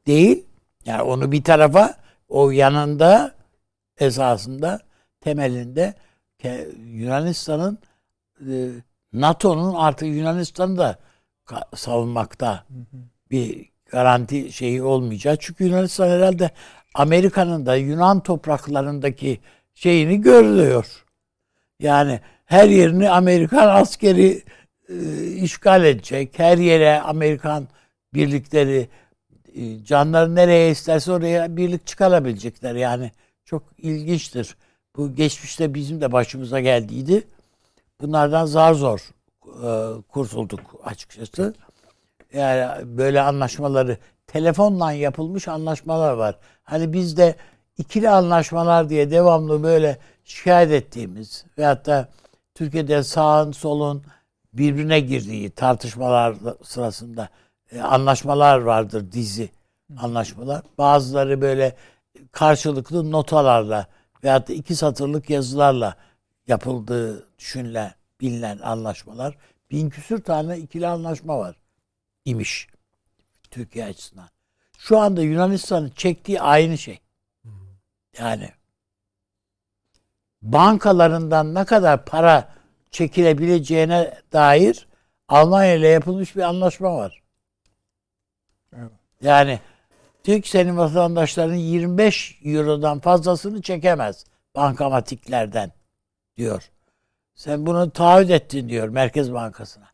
değil. Yani onu bir tarafa o yanında esasında temelinde Yunanistan'ın e, NATO'nun artık Yunanistan'ı da savunmakta bir garanti şeyi olmayacak. Çünkü Yunanistan herhalde Amerika'nın da Yunan topraklarındaki şeyini görüyor. Yani her yerini Amerikan askeri e, işgal edecek. Her yere Amerikan birlikleri e, canları nereye isterse oraya birlik çıkarabilecekler. Yani çok ilginçtir. Bu geçmişte bizim de başımıza geldiydi. Bunlardan zar zor e, kurtulduk açıkçası. Yani böyle anlaşmaları telefonla yapılmış anlaşmalar var. Hani bizde ikili anlaşmalar diye devamlı böyle şikayet ettiğimiz veyahut da Türkiye'de sağın solun birbirine girdiği tartışmalar sırasında e, anlaşmalar vardır dizi anlaşmalar. Bazıları böyle karşılıklı notalarla veyahut da iki satırlık yazılarla yapıldığı düşünülen, bilinen anlaşmalar. Bin küsür tane ikili anlaşma var imiş Türkiye açısından. Şu anda Yunanistan'ın çektiği aynı şey. Yani bankalarından ne kadar para çekilebileceğine dair Almanya ile yapılmış bir anlaşma var. Evet. Yani ki senin vatandaşların 25 Euro'dan fazlasını çekemez bankamatiklerden diyor. Sen bunu taahhüt ettin diyor Merkez Bankası'na.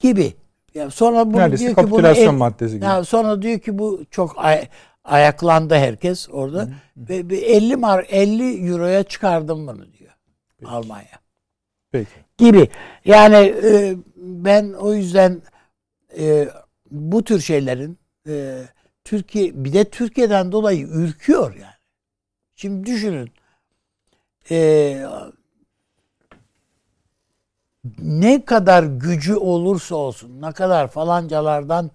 Gibi. Yani sonra bunu Neredeyse diyor ki bunu el, maddesi gibi. Yani sonra diyor ki bu çok ay, ayaklandı herkes orada. Hı hı. Ve 50 mar 50 euroya çıkardım bunu diyor. Peki. Almanya. Peki. Gibi. Yani e, ben o yüzden e, bu tür şeylerin e, Türkiye bir de Türkiye'den dolayı ürküyor yani. Şimdi düşünün. E, ne kadar gücü olursa olsun, ne kadar falancalardan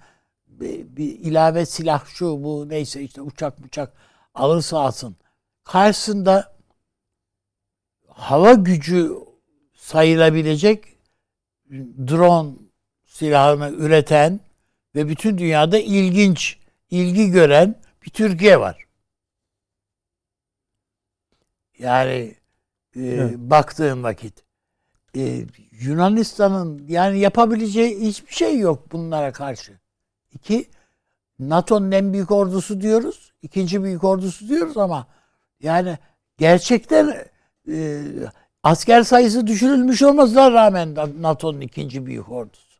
bir, bir ilave silah şu bu neyse işte uçak uçak alırsa alsın. Karşısında hava gücü sayılabilecek drone silahını üreten ve bütün dünyada ilginç, ilgi gören bir Türkiye var. Yani e, evet. baktığın vakit e, Yunanistan'ın yani yapabileceği hiçbir şey yok bunlara karşı. İki, NATO'nun en büyük ordusu diyoruz. ikinci büyük ordusu diyoruz ama yani gerçekten e, asker sayısı düşürülmüş olmasına rağmen NATO'nun ikinci büyük ordusu.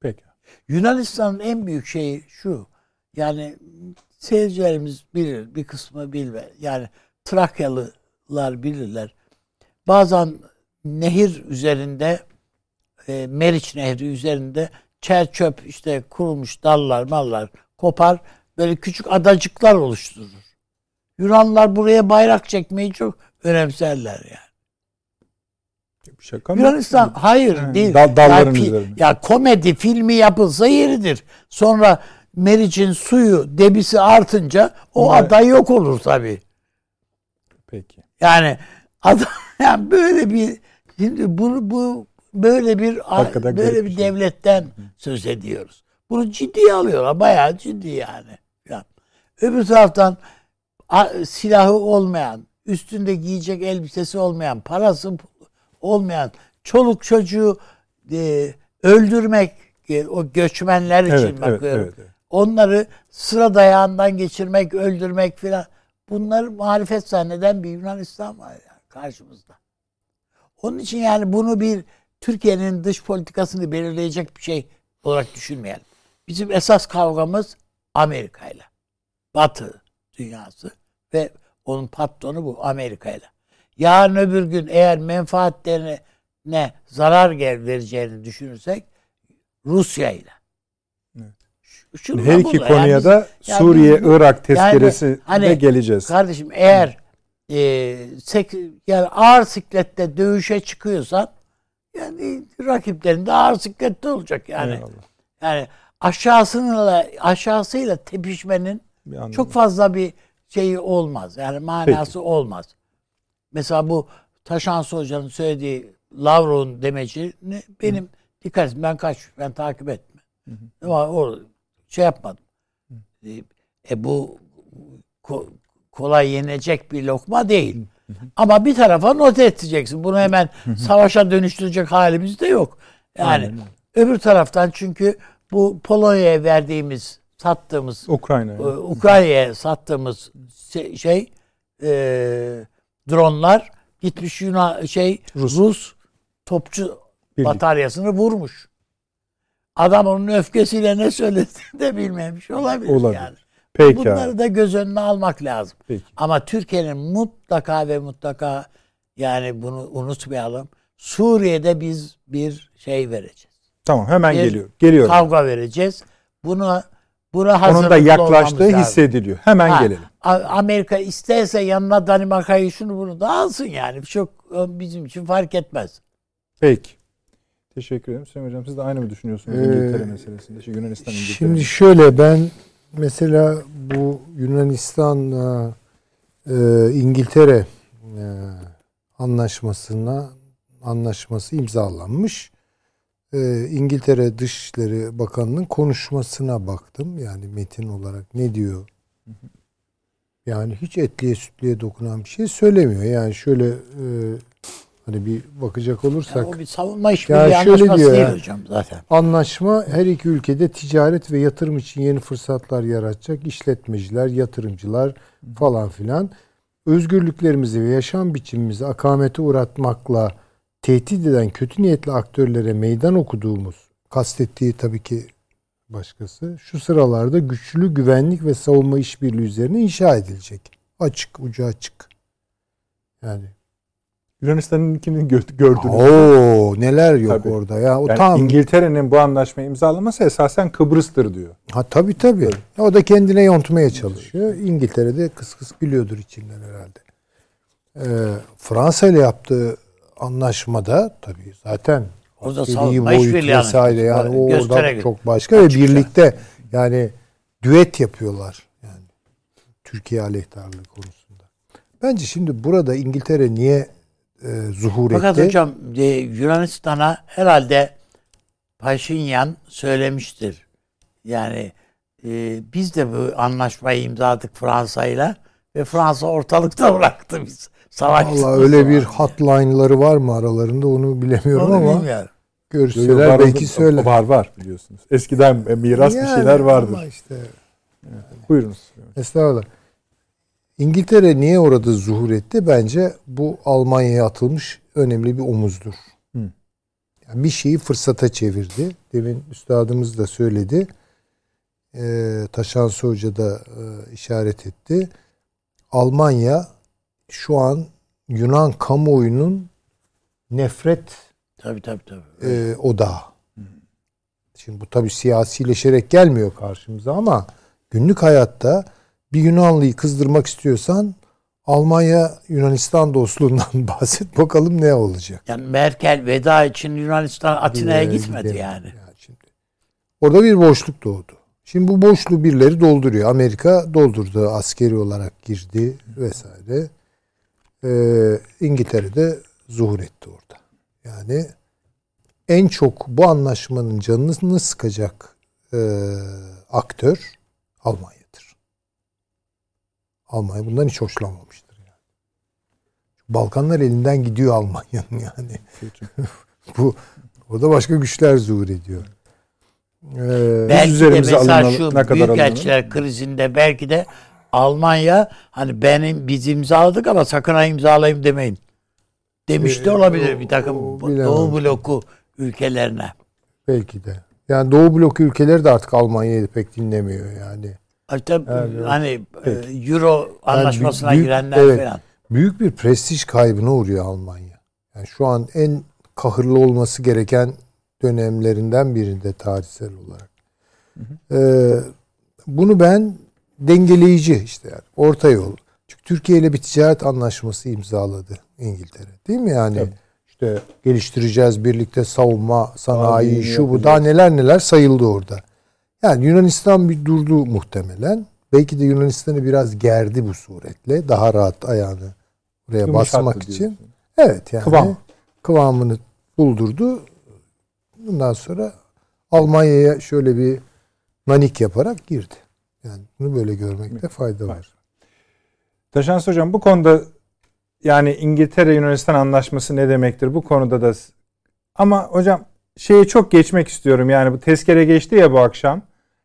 Peki. Yunanistan'ın en büyük şeyi şu. Yani seyircilerimiz bilir, bir kısmı bilmez. Yani Trakyalılar bilirler. Bazen nehir üzerinde e, Meriç Nehri üzerinde çer çöp işte kurulmuş dallar mallar kopar böyle küçük adacıklar oluşturur. Yunanlar buraya bayrak çekmeyi çok önemserler yani. Şaka mı? Yunanistan hayır yani, değil. Dal, dalların yani, üzerine. Ya komedi filmi yapılsa yeridir. Sonra Meriç'in suyu debisi artınca o Ama, ada yok olur tabii. Peki. Yani adam yani böyle bir şimdi bu bu böyle bir Hakikaten böyle bir şey. devletten söz ediyoruz. Bunu ciddiye alıyorlar. Bayağı ciddi yani. yani. Öbür taraftan silahı olmayan, üstünde giyecek elbisesi olmayan, parası olmayan, çoluk çocuğu e, öldürmek e, o göçmenler için evet, bakıyorum. Evet, evet. Onları sıra dayağından geçirmek, öldürmek filan. Bunlar marifet zanneden bir Yunanistan var yani karşımızda. Onun için yani bunu bir Türkiye'nin dış politikasını belirleyecek bir şey olarak düşünmeyelim. Bizim esas kavgamız Amerika ile. Batı dünyası ve onun patronu bu Amerika ile. Yarın öbür gün eğer menfaatlerine ne zarar gel vereceğini düşünürsek Rusya ile. Evet. Her iki konuya Yani da yani Suriye, bu- Irak tezkeresi yani hani geleceğiz. Kardeşim eğer e, sek, yani ağır siklette dövüşe çıkıyorsan yani rakiplerin de ağır siklette olacak yani. Eyvallah. Yani aşağısıyla aşağısıyla tepişmenin çok fazla bir şeyi olmaz. Yani manası Peki. olmaz. Mesela bu Taşansı Hoca'nın söylediği Lavrov'un demecini benim dikkat ben kaç ben takip etme. Ama o şey yapmadım. E, E bu ko- kolay yenecek bir lokma değil. Ama bir tarafa not edeceksin. Bunu hemen savaşa dönüştürecek halimiz de yok. Yani Aynen öbür taraftan çünkü bu Polonya'ya verdiğimiz, sattığımız Ukrayna'ya. ee, Ukrayna'ya sattığımız şey e, dronlar gitmiş Yunan şey Rus, topçu Birlik. bataryasını vurmuş. Adam onun öfkesiyle ne söylediğini de bilmemiş olabilir, Olabilir. yani. Peki abi. Bunları da göz önüne almak lazım. Peki. Ama Türkiye'nin mutlaka ve mutlaka yani bunu unutmayalım. Suriye'de biz bir şey vereceğiz. Tamam hemen Bir geliyor. Geliyorum. Kavga vereceğiz. Buna buna Onun da yaklaştığı lazım. hissediliyor. Hemen Ha, gelelim. Amerika isterse yanına Danimarka'yı şunu bunu da alsın yani. Çok e, bizim için fark etmez. Peki. Teşekkür ederim. Sayın Hocam siz de aynı mı düşünüyorsunuz Ee, İngiltere meselesinde? Şey, Yunanistan İngiltere. Şimdi şöyle ben mesela bu Yunanistan e, e, İngiltere e, anlaşmasına anlaşması imzalanmış. E, İngiltere Dışişleri Bakanı'nın konuşmasına baktım. Yani metin olarak ne diyor? Yani hiç etliye sütlüye dokunan bir şey söylemiyor. Yani şöyle e, hani bir bakacak olursak Yani o bir savunma işbirliği Ya şöyle anlaşması diyor değil ya. hocam zaten. Anlaşma her iki ülkede ticaret ve yatırım için yeni fırsatlar yaratacak işletmeciler, yatırımcılar falan filan özgürlüklerimizi ve yaşam biçimimizi akamete uğratmakla tehdit eden kötü niyetli aktörlere meydan okuduğumuz kastettiği tabii ki başkası şu sıralarda güçlü güvenlik ve savunma işbirliği üzerine inşa edilecek. Açık, ucu açık. Yani Yunanistan'ınkini gö- gördünüz. Oo neler yok Tabii. orada ya. O Yani tam İngiltere'nin bu anlaşmayı imzalaması esasen Kıbrıs'tır diyor. Ha tabii tabii. O da kendine yontmaya çalışıyor. İngiltere'de kıs kıs gülüyordur içinden herhalde. Ee, Fransa ile yaptığı anlaşmada tabii zaten O da askeri savunma boyut vesaire yani anlaşması. o orada çok başka ve birlikte yani düet yapıyorlar yani Türkiye aleyhtarlığı konusunda. Bence şimdi burada İngiltere niye e, zuhur Fakat etti? hocam e, Yunanistan'a herhalde Paşinyan söylemiştir. Yani e, biz de bu anlaşmayı imzaladık Fransa'yla ve Fransa ortalıkta bıraktı biz. Savaştık. Vallahi öyle bir hotline'ları var mı aralarında onu bilemiyorum ama bilmiyorum. görseler Var- belki söyler. Var var biliyorsunuz. Eskiden miras bir Yani şeyler vardır. Ama işte Buyurunuz. estağfurullah. İngiltere niye orada zuhur etti? Bence bu Almanya'ya atılmış önemli bir omuzdur. Hı. Yani bir şeyi fırsata çevirdi. Demin üstadımız da söyledi. Ee, Taşansı Hoca da e, işaret etti. Almanya şu an Yunan kamuoyunun nefret Tabii tabii tabii. e, odağı. Şimdi bu tabii siyasileşerek gelmiyor karşımıza ama günlük hayatta bir Yunanlıyı kızdırmak istiyorsan Almanya Yunanistan dostluğundan bahset bakalım ne olacak. Yani Merkel veda için Yunanistan Atina'ya gitmedi gidelim. yani. şimdi. Orada bir boşluk doğdu. Şimdi bu boşluğu birileri dolduruyor. Amerika doldurdu. Askeri olarak girdi vesaire. Ee, İngiltere'de zuhur etti orada. Yani en çok bu anlaşmanın canını sıkacak e, aktör Almanya'dır. Almanya bundan hiç hoşlanmamıştır. Yani. Balkanlar elinden gidiyor Almanya'nın yani. bu orada başka güçler zuhur ediyor. Ee, Belki de mesela alınan- şu büyükelçiler krizinde belki de Almanya hani benim biz imzaladık ama sakın ha imzalayayım demeyin. Demiş de Ee, olabilir o- bir takım o bilemem. Doğu bloku ülkelerine. Belki de. Yani Doğu bloku ülkeleri de artık Almanya'yı pek dinlemiyor yani. Hatta Evet, hani Peki. e, Euro anlaşmasına büyük- girenler evet. falan. Büyük bir prestij kaybına uğruyor Almanya. Yani şu an en kahırlı olması gereken dönemlerinden birinde tarihsel olarak. Ee, bunu ben dengeleyici işte yani orta yol. Çünkü Türkiye ile bir ticaret anlaşması imzaladı İngiltere. Değil mi yani? Tabii. İşte geliştireceğiz birlikte savunma, sanayi, Tabii, şu bu daha neler neler sayıldı orada. Yani Yunanistan bir durdu muhtemelen. Belki de Yunanistan'ı biraz gerdi bu suretle. Daha rahat ayağını buraya Yumuşattı basmak için. diyorsun. Evet yani Kıvam. kıvamını buldurdu. Bundan sonra Almanya'ya şöyle bir nanik yaparak girdi. Yani bunu böyle görmekte fayda var. Taşans Hocam bu konuda yani İngiltere Yunanistan anlaşması ne demektir bu konuda da ama hocam şeye çok geçmek istiyorum yani bu tezkere geçti ya bu akşam.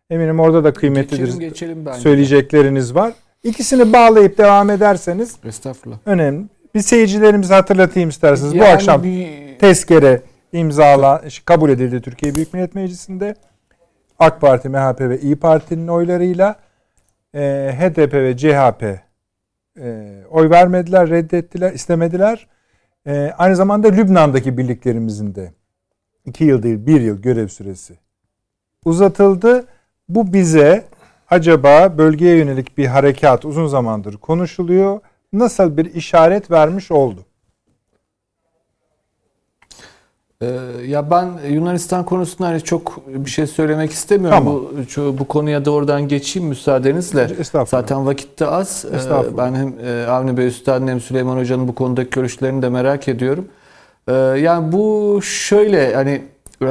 Eminim orada da kıymetlidir. Geçelim geçelim bence. Söyleyecekleriniz var. İkisini bağlayıp devam ederseniz Estağfurullah. önemli. Bir seyircilerimize hatırlatayım isterseniz. bu Yani akşam bir- tezkere imzala kabul edildi Türkiye Büyük Millet Meclisi'nde. AK Parti, MHP ve İyi Parti'nin oylarıyla e, HDP ve CHP e, oy vermediler, reddettiler, istemediler. E, aynı zamanda Lübnan'daki birliklerimizin de iki yıl değil bir yıl görev süresi uzatıldı. Bu bize acaba bölgeye yönelik bir harekat uzun zamandır konuşuluyor. Nasıl bir işaret vermiş oldu? Ee, ya ben Yunanistan konusunda hani çok bir şey söylemek istemiyorum. Tamam. Bu şu- bu konuya doğrudan geçeyim müsaadenizle. Estağfurullah. Zaten vakit de az. Ee. Ben hem e, Avni Bey Üstad'ın hem Süleyman Hoca'nın bu konudaki görüşlerini de merak ediyorum. Ee, Yani bu şöyle hani e,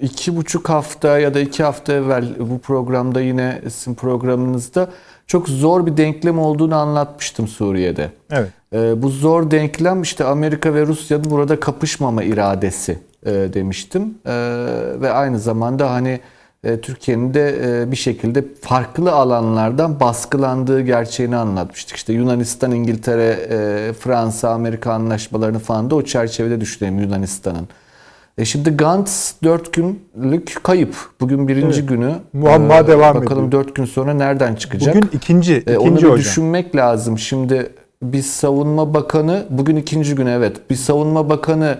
iki buçuk hafta ya da iki hafta evvel bu programda yine sizin programınızda çok zor bir denklem olduğunu anlatmıştım Suriye'de. Evet. Ee, bu zor denklem işte Amerika ve Rusya'nın burada kapışmama iradesi e, demiştim. Ee, ve aynı zamanda hani e, Türkiye'nin de e, bir şekilde farklı alanlardan baskılandığı gerçeğini anlatmıştık. İşte Yunanistan, İngiltere, e, Fransa, Amerika anlaşmalarını falan da o çerçevede düşünelim Yunanistan'ın. E şimdi Gantz 4 günlük kayıp. Bugün birinci Evet. günü. Muamma Ee, devam Bakalım ediyor. 4 gün sonra nereden çıkacak? Bugün ikinci, E, ikinci onu bir hocam. düşünmek lazım. Şimdi bir savunma bakanı bugün ikinci gün evet. Bir savunma bakanı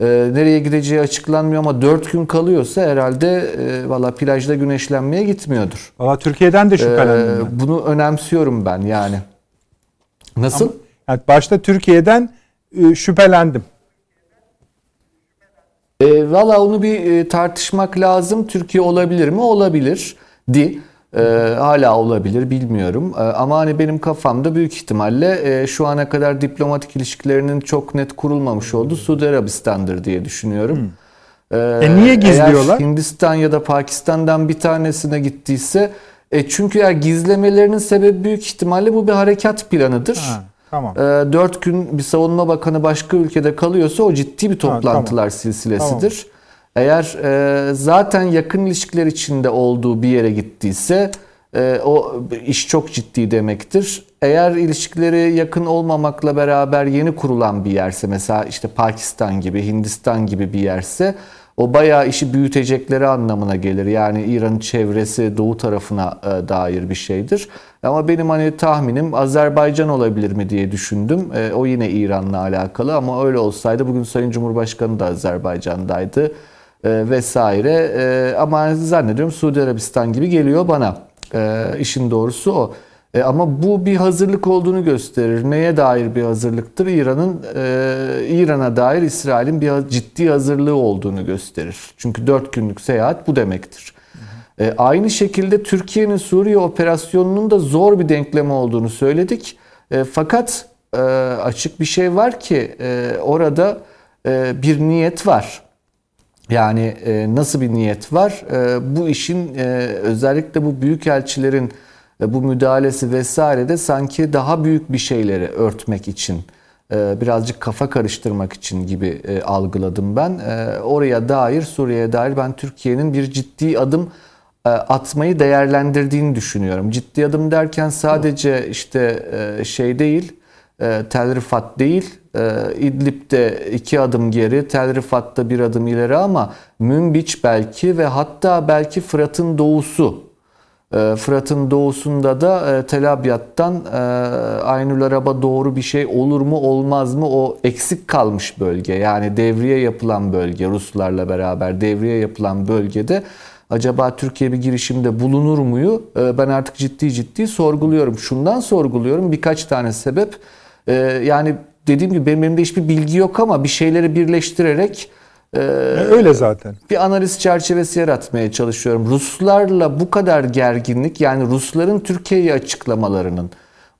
e, nereye gideceği açıklanmıyor ama dört gün kalıyorsa herhalde e, valla plajda güneşlenmeye gitmiyordur. Valla Türkiye'den de E, şüphelendim ben. bunu önemsiyorum ben yani. Nasıl? Yani başta Türkiye'den e, şüphelendim. E, Valla onu bir e, tartışmak lazım. Türkiye olabilir mi? Olabilir. Di. E, hala olabilir bilmiyorum. E, ama hani benim kafamda büyük ihtimalle e, şu ana kadar diplomatik ilişkilerinin çok net kurulmamış olduğu Suudi Arabistan'dır diye düşünüyorum. E, E niye gizliyorlar? Eğer Hindistan ya da Pakistan'dan bir tanesine gittiyse e, çünkü eğer gizlemelerinin sebebi büyük ihtimalle bu bir harekat planıdır. Ha, tamam. E, Dört gün bir savunma bakanı başka ülkede kalıyorsa o ciddi bir tamam. toplantılar silsilesidir. Eğer e, zaten yakın ilişkiler içinde olduğu bir yere gittiyse e, o iş çok ciddi demektir. Eğer ilişkileri yakın olmamakla beraber yeni kurulan bir yerse mesela işte Pakistan gibi, Hindistan gibi bir yerse o bayağı işi büyütecekleri anlamına gelir. Yani İran'ın çevresi doğu tarafına e, dair bir şeydir. Ama benim hani tahminim Azerbaycan olabilir mi diye düşündüm. E, o yine İran'la alakalı ama öyle olsaydı bugün Sayın Cumhurbaşkanı da Azerbaycan'daydı e, vesaire. E, ama zannediyorum Suudi Arabistan gibi geliyor bana. E, işin doğrusu o. Ama bu bir hazırlık olduğunu gösterir. Neye dair bir hazırlıktır? İran'ın İran'a dair İsrail'in bir ciddi hazırlığı olduğunu gösterir. Çünkü 4 günlük seyahat bu demektir. Aynı şekilde Türkiye'nin Suriye operasyonunun da zor bir denklem olduğunu söyledik. Fakat açık bir şey var ki orada bir niyet var. Yani e, nasıl bir niyet var? E, bu işin e, özellikle bu büyükelçilerin e, bu müdahalesi vesaire de sanki daha büyük bir şeyleri örtmek için, e, birazcık kafa karıştırmak için gibi e, algıladım ben. E, oraya dair, Suriye'ye dair ben Türkiye'nin bir ciddi adım e, atmayı değerlendirdiğini düşünüyorum. Ciddi adım derken sadece işte e, şey değil, e, Tel Rifat değil, İdlib'de iki adım geri, Tel Rifat'ta bir adım ileri ama Münbiç belki ve hatta belki Fırat'ın doğusu. E, Fırat'ın doğusunda da e, Tel Abyad'dan e, Aynül Arab'a doğru bir şey olur mu olmaz mı o eksik kalmış bölge. Yani devriye yapılan bölge Ruslarla beraber devriye yapılan bölgede acaba Türkiye bir girişimde bulunur muyu e, ben artık ciddi ciddi sorguluyorum. Şundan sorguluyorum birkaç tane sebep. Yani dediğim gibi benim elimde hiçbir bilgi yok ama bir şeyleri birleştirerek e, öyle zaten. Bir analiz çerçevesi yaratmaya çalışıyorum. Ruslarla bu kadar gerginlik yani Rusların Türkiye'yi açıklamalarının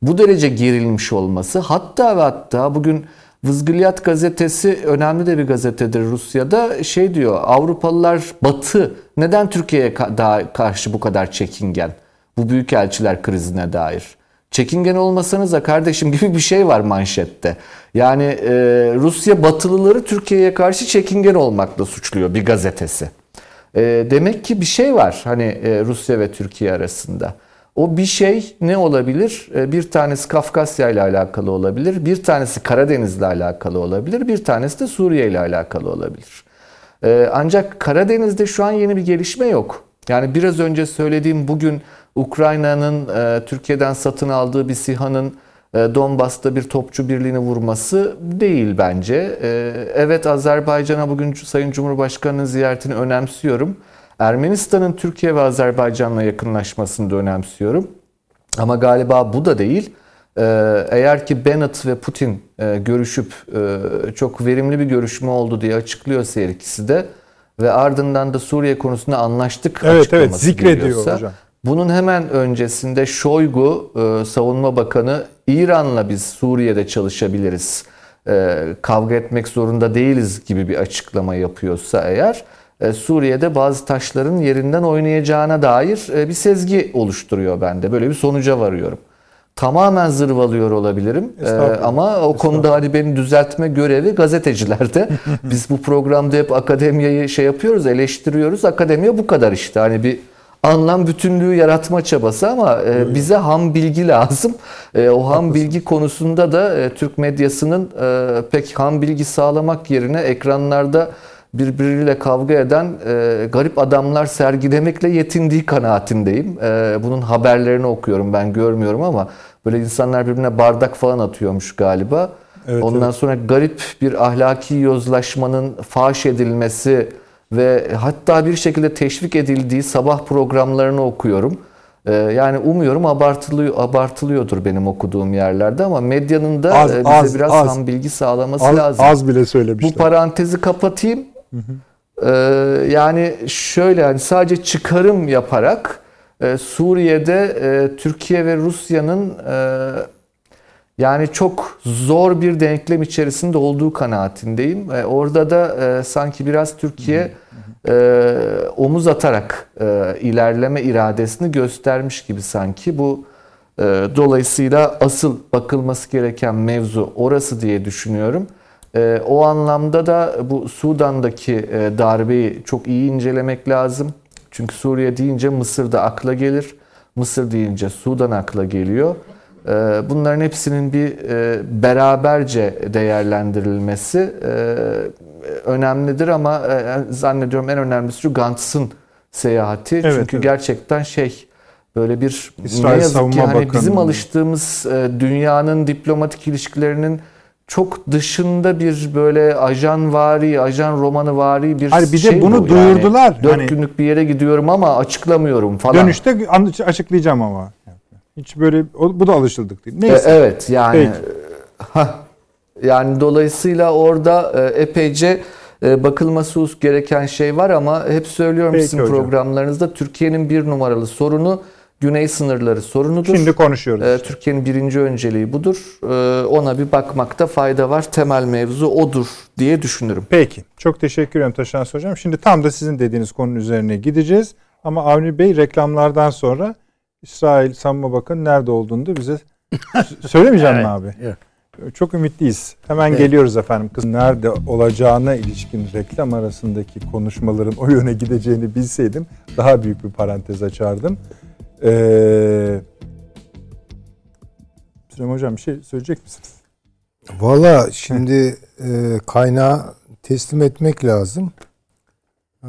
bu derece gerilmiş olması hatta ve hatta bugün Vızgılyat gazetesi önemli de bir gazetedir Rusya'da. Şey diyor Avrupalılar Batı neden Türkiye'ye karşı bu kadar çekingen? Bu büyükelçiler krizine dair. Çekingen olmasanız kardeşim gibi bir şey var manşette. Yani e, Rusya Batılıları Türkiye'ye karşı çekingen olmakla suçluyor bir gazetesi. E, demek ki bir şey var hani e, Rusya ve Türkiye arasında. O bir şey ne olabilir? E, bir tanesi Kafkasya ile alakalı olabilir, bir tanesi Karadeniz ile alakalı olabilir, bir tanesi de Suriye ile alakalı olabilir. E, ancak Karadeniz'de şu an yeni bir gelişme yok. Yani biraz önce söylediğim bugün Ukrayna'nın e, Türkiye'den satın aldığı bir SİHA'nın Donbas'ta bir topçu birliğini vurması değil bence. Evet Azerbaycan'a bugün Sayın Cumhurbaşkanı'nın ziyaretini önemsiyorum. Ermenistan'ın Türkiye ve Azerbaycan'la yakınlaşmasını da önemsiyorum. Ama galiba bu da değil. Ee, eğer ki Bennett ve Putin e, görüşüp e, çok verimli bir görüşme oldu diye açıklıyorsa her ikisi de ve ardından da Suriye konusunda anlaştık evet, evet, zikrediyor hocam. Bunun hemen öncesinde Şoygu, e, savunma bakanı, İran'la biz Suriye'de çalışabiliriz, kavga etmek zorunda değiliz gibi bir açıklama yapıyorsa eğer e, Suriye'de bazı taşların yerinden oynayacağına dair e, bir sezgi oluşturuyor bende. Böyle bir sonuca varıyorum. Tamamen zırvalıyor olabilirim ama o konuda hani beni düzeltme görevi gazetecilerde. Biz bu programda hep akademiyi şey yapıyoruz, eleştiriyoruz. Akademiye bu kadar işte. Hani bir anlam bütünlüğü yaratma çabası ama e, bize ham bilgi lazım. E, o ham bilgi konusunda da e, Türk medyasının e, pek ham bilgi sağlamak yerine ekranlarda birbiriyle kavga eden e, garip adamlar sergilemekle yetindiği kanaatindeyim. E, bunun haberlerini okuyorum ben görmüyorum ama böyle insanlar birbirine bardak falan atıyormuş galiba. Evet, Ondan evet. sonra garip bir ahlaki yozlaşmanın faş edilmesi ve hatta bir şekilde teşvik edildiği sabah programlarını okuyorum. E, yani umuyorum abartılıyor abartılıyordur benim okuduğum yerlerde ama medyanın da az, e, bize az, biraz az, tam bilgi sağlaması az, lazım. Az bile söylemişler. Bu parantezi kapatayım. Ee, yani şöyle yani sadece çıkarım yaparak e, Suriye'de e, Türkiye ve Rusya'nın e, yani çok zor bir denklem içerisinde olduğu kanaatindeyim. E, orada da e, sanki biraz Türkiye e, omuz atarak e, ilerleme iradesini göstermiş gibi sanki bu e, dolayısıyla asıl bakılması gereken mevzu orası diye düşünüyorum. E, o anlamda da bu Sudan'daki e, darbeyi çok iyi incelemek lazım. Çünkü Suriye deyince Mısır da akla gelir. Mısır deyince Sudan akla geliyor. E, bunların hepsinin bir e, beraberce değerlendirilmesi e, önemlidir ama e, zannediyorum en önemlisi şu Gantz'ın seyahati. Evet, Çünkü evet. gerçekten şey böyle bir İsrail ne yazık ki hani bizim alıştığımız dünyanın diplomatik ilişkilerinin çok dışında bir böyle ajan vari, ajan romanı vari bir Hayır, bir de şey bunu bu. duyurdular. Yani, dört hani, günlük bir yere gidiyorum ama açıklamıyorum falan. Dönüşte açıklayacağım ama. Hiç böyle bu da alışıldık değil. Neyse. E, evet yani yani dolayısıyla orada e, epeyce e, bakılması gereken şey var ama hep söylüyorum Peki sizin hocam. programlarınızda Türkiye'nin bir numaralı sorunu Güney sınırları sorunudur. Şimdi konuşuyoruz. Ee, işte. Türkiye'nin birinci önceliği budur. Ee, ona bir bakmakta fayda var. Temel mevzu odur diye düşünürüm. Peki. Çok teşekkür ederim Taşans Hocam. Şimdi tam da sizin dediğiniz konunun üzerine gideceğiz. Ama Avni Bey reklamlardan sonra İsrail Savunma Bakanı nerede olduğunu da bize söylemeyeceğim mi abi? Evet. Çok ümitliyiz. Hemen evet. geliyoruz efendim. Kız nerede olacağına ilişkin reklam arasındaki konuşmaların o yöne gideceğini bilseydim daha büyük bir parantez açardım. Ee, Süleyman Hocam bir şey söyleyecek misiniz? Valla şimdi e, kaynağı teslim etmek lazım. Ee,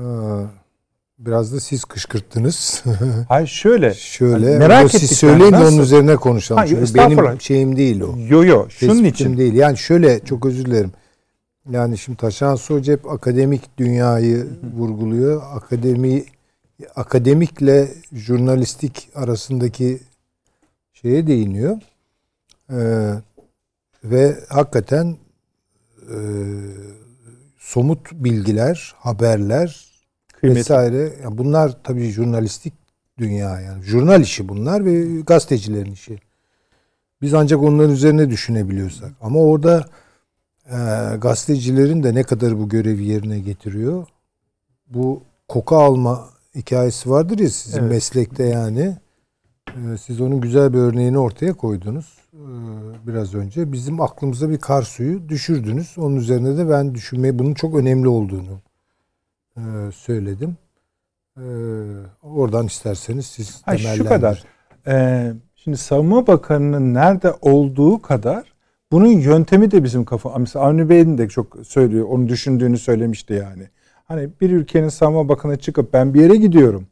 Biraz da siz kışkırttınız. Hayır şöyle. Şöyle. Hani merak siz ettik söyleyin yani, onun üzerine konuşalım. Hayır, Çünkü benim şeyim değil o. Yo yo şunun için. değil. Yani şöyle çok özür dilerim. Yani şimdi Taşan Hoca hep akademik dünyayı vurguluyor. Akademi akademikle jurnalistik arasındaki şeye değiniyor. Ee, ve hakikaten e, somut bilgiler, haberler Kıymetli. vesaire. Yani bunlar tabii jurnalistik dünya yani. Jurnal işi bunlar ve gazetecilerin işi. Biz ancak onların üzerine düşünebiliyorsak. Ama orada e, gazetecilerin de ne kadar bu görevi yerine getiriyor. Bu koku alma hikayesi vardır ya sizin Evet. meslekte yani. E, siz onun güzel bir örneğini ortaya koydunuz e, biraz önce. Bizim aklımıza bir kar suyu düşürdünüz. Onun üzerine de ben düşünmeye bunun çok önemli olduğunu e, söyledim. E, oradan isterseniz siz Hayır, şu kadar. Ee, şimdi Savunma Bakanı'nın nerede olduğu kadar bunun yöntemi de bizim kafa. Mesela Avni Bey'in de çok söylüyor. Onu düşündüğünü söylemişti yani. Hani bir ülkenin savunma bakanı çıkıp ben bir yere gidiyorum.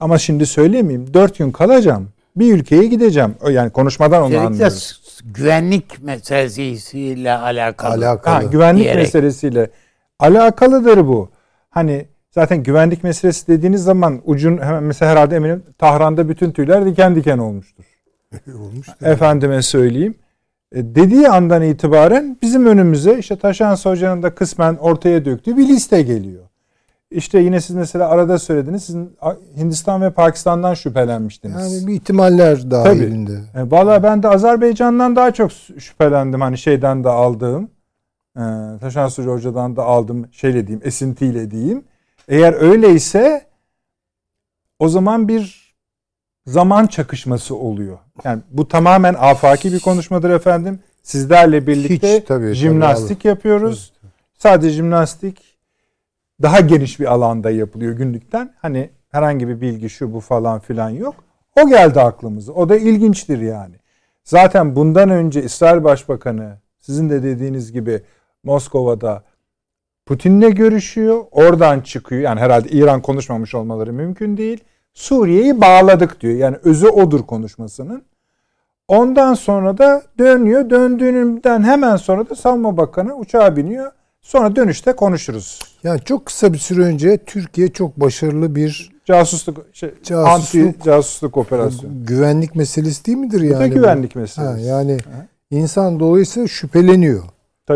Ama şimdi söylemeyeyim. Dört gün kalacağım. Bir ülkeye gideceğim. Yani konuşmadan onu Özellikle anlıyorum. güvenlik meselesiyle alakalı. Alakalı. Ha, güvenlik diyerek. meselesiyle alakalıdır bu. Hani zaten güvenlik meselesi dediğiniz zaman ucun hemen mesela herhalde eminim Tahran'da bütün tüyler diken diken olmuştur. Olmuş. Efendime söyleyeyim. E, dediği andan itibaren bizim önümüze işte Taşan Hoca'nın da kısmen ortaya döktüğü bir liste geliyor. İşte yine siz mesela arada söylediniz. Sizin Hindistan ve Pakistan'dan şüphelenmiştiniz. Yani bir ihtimaller dahilinde. E, Valla ben de Azerbaycan'dan daha çok şüphelendim. Hani şeyden de aldığım. E, Taşan Sucu Hoca'dan da aldım. Şeyle diyeyim, esintiyle diyeyim. Eğer öyleyse o zaman bir zaman çakışması oluyor. Yani bu tamamen afaki bir konuşmadır efendim. Sizlerle birlikte Hiç, tabii, jimnastik yapıyoruz. Sadece jimnastik daha geniş bir alanda yapılıyor günlükten. Hani herhangi bir bilgi şu bu falan filan yok. O geldi aklımıza. O da ilginçtir yani. Zaten bundan önce İsrail Başbakanı sizin de dediğiniz gibi Moskova'da Putin'le görüşüyor. Oradan çıkıyor. Yani herhalde İran konuşmamış olmaları mümkün değil. Suriye'yi bağladık diyor. Yani özü odur konuşmasının. Ondan sonra da dönüyor. Döndüğünden hemen sonra da Savunma Bakanı uçağa biniyor. Sonra dönüşte konuşuruz. Yani çok kısa bir süre önce Türkiye çok başarılı bir Casusluk, şey, Casusluk- anti casusluk operasyonu. güvenlik meselesi değil midir Bu da yani? bu? güvenlik Ha, meselesi. yani insan dolayısıyla şüpheleniyor.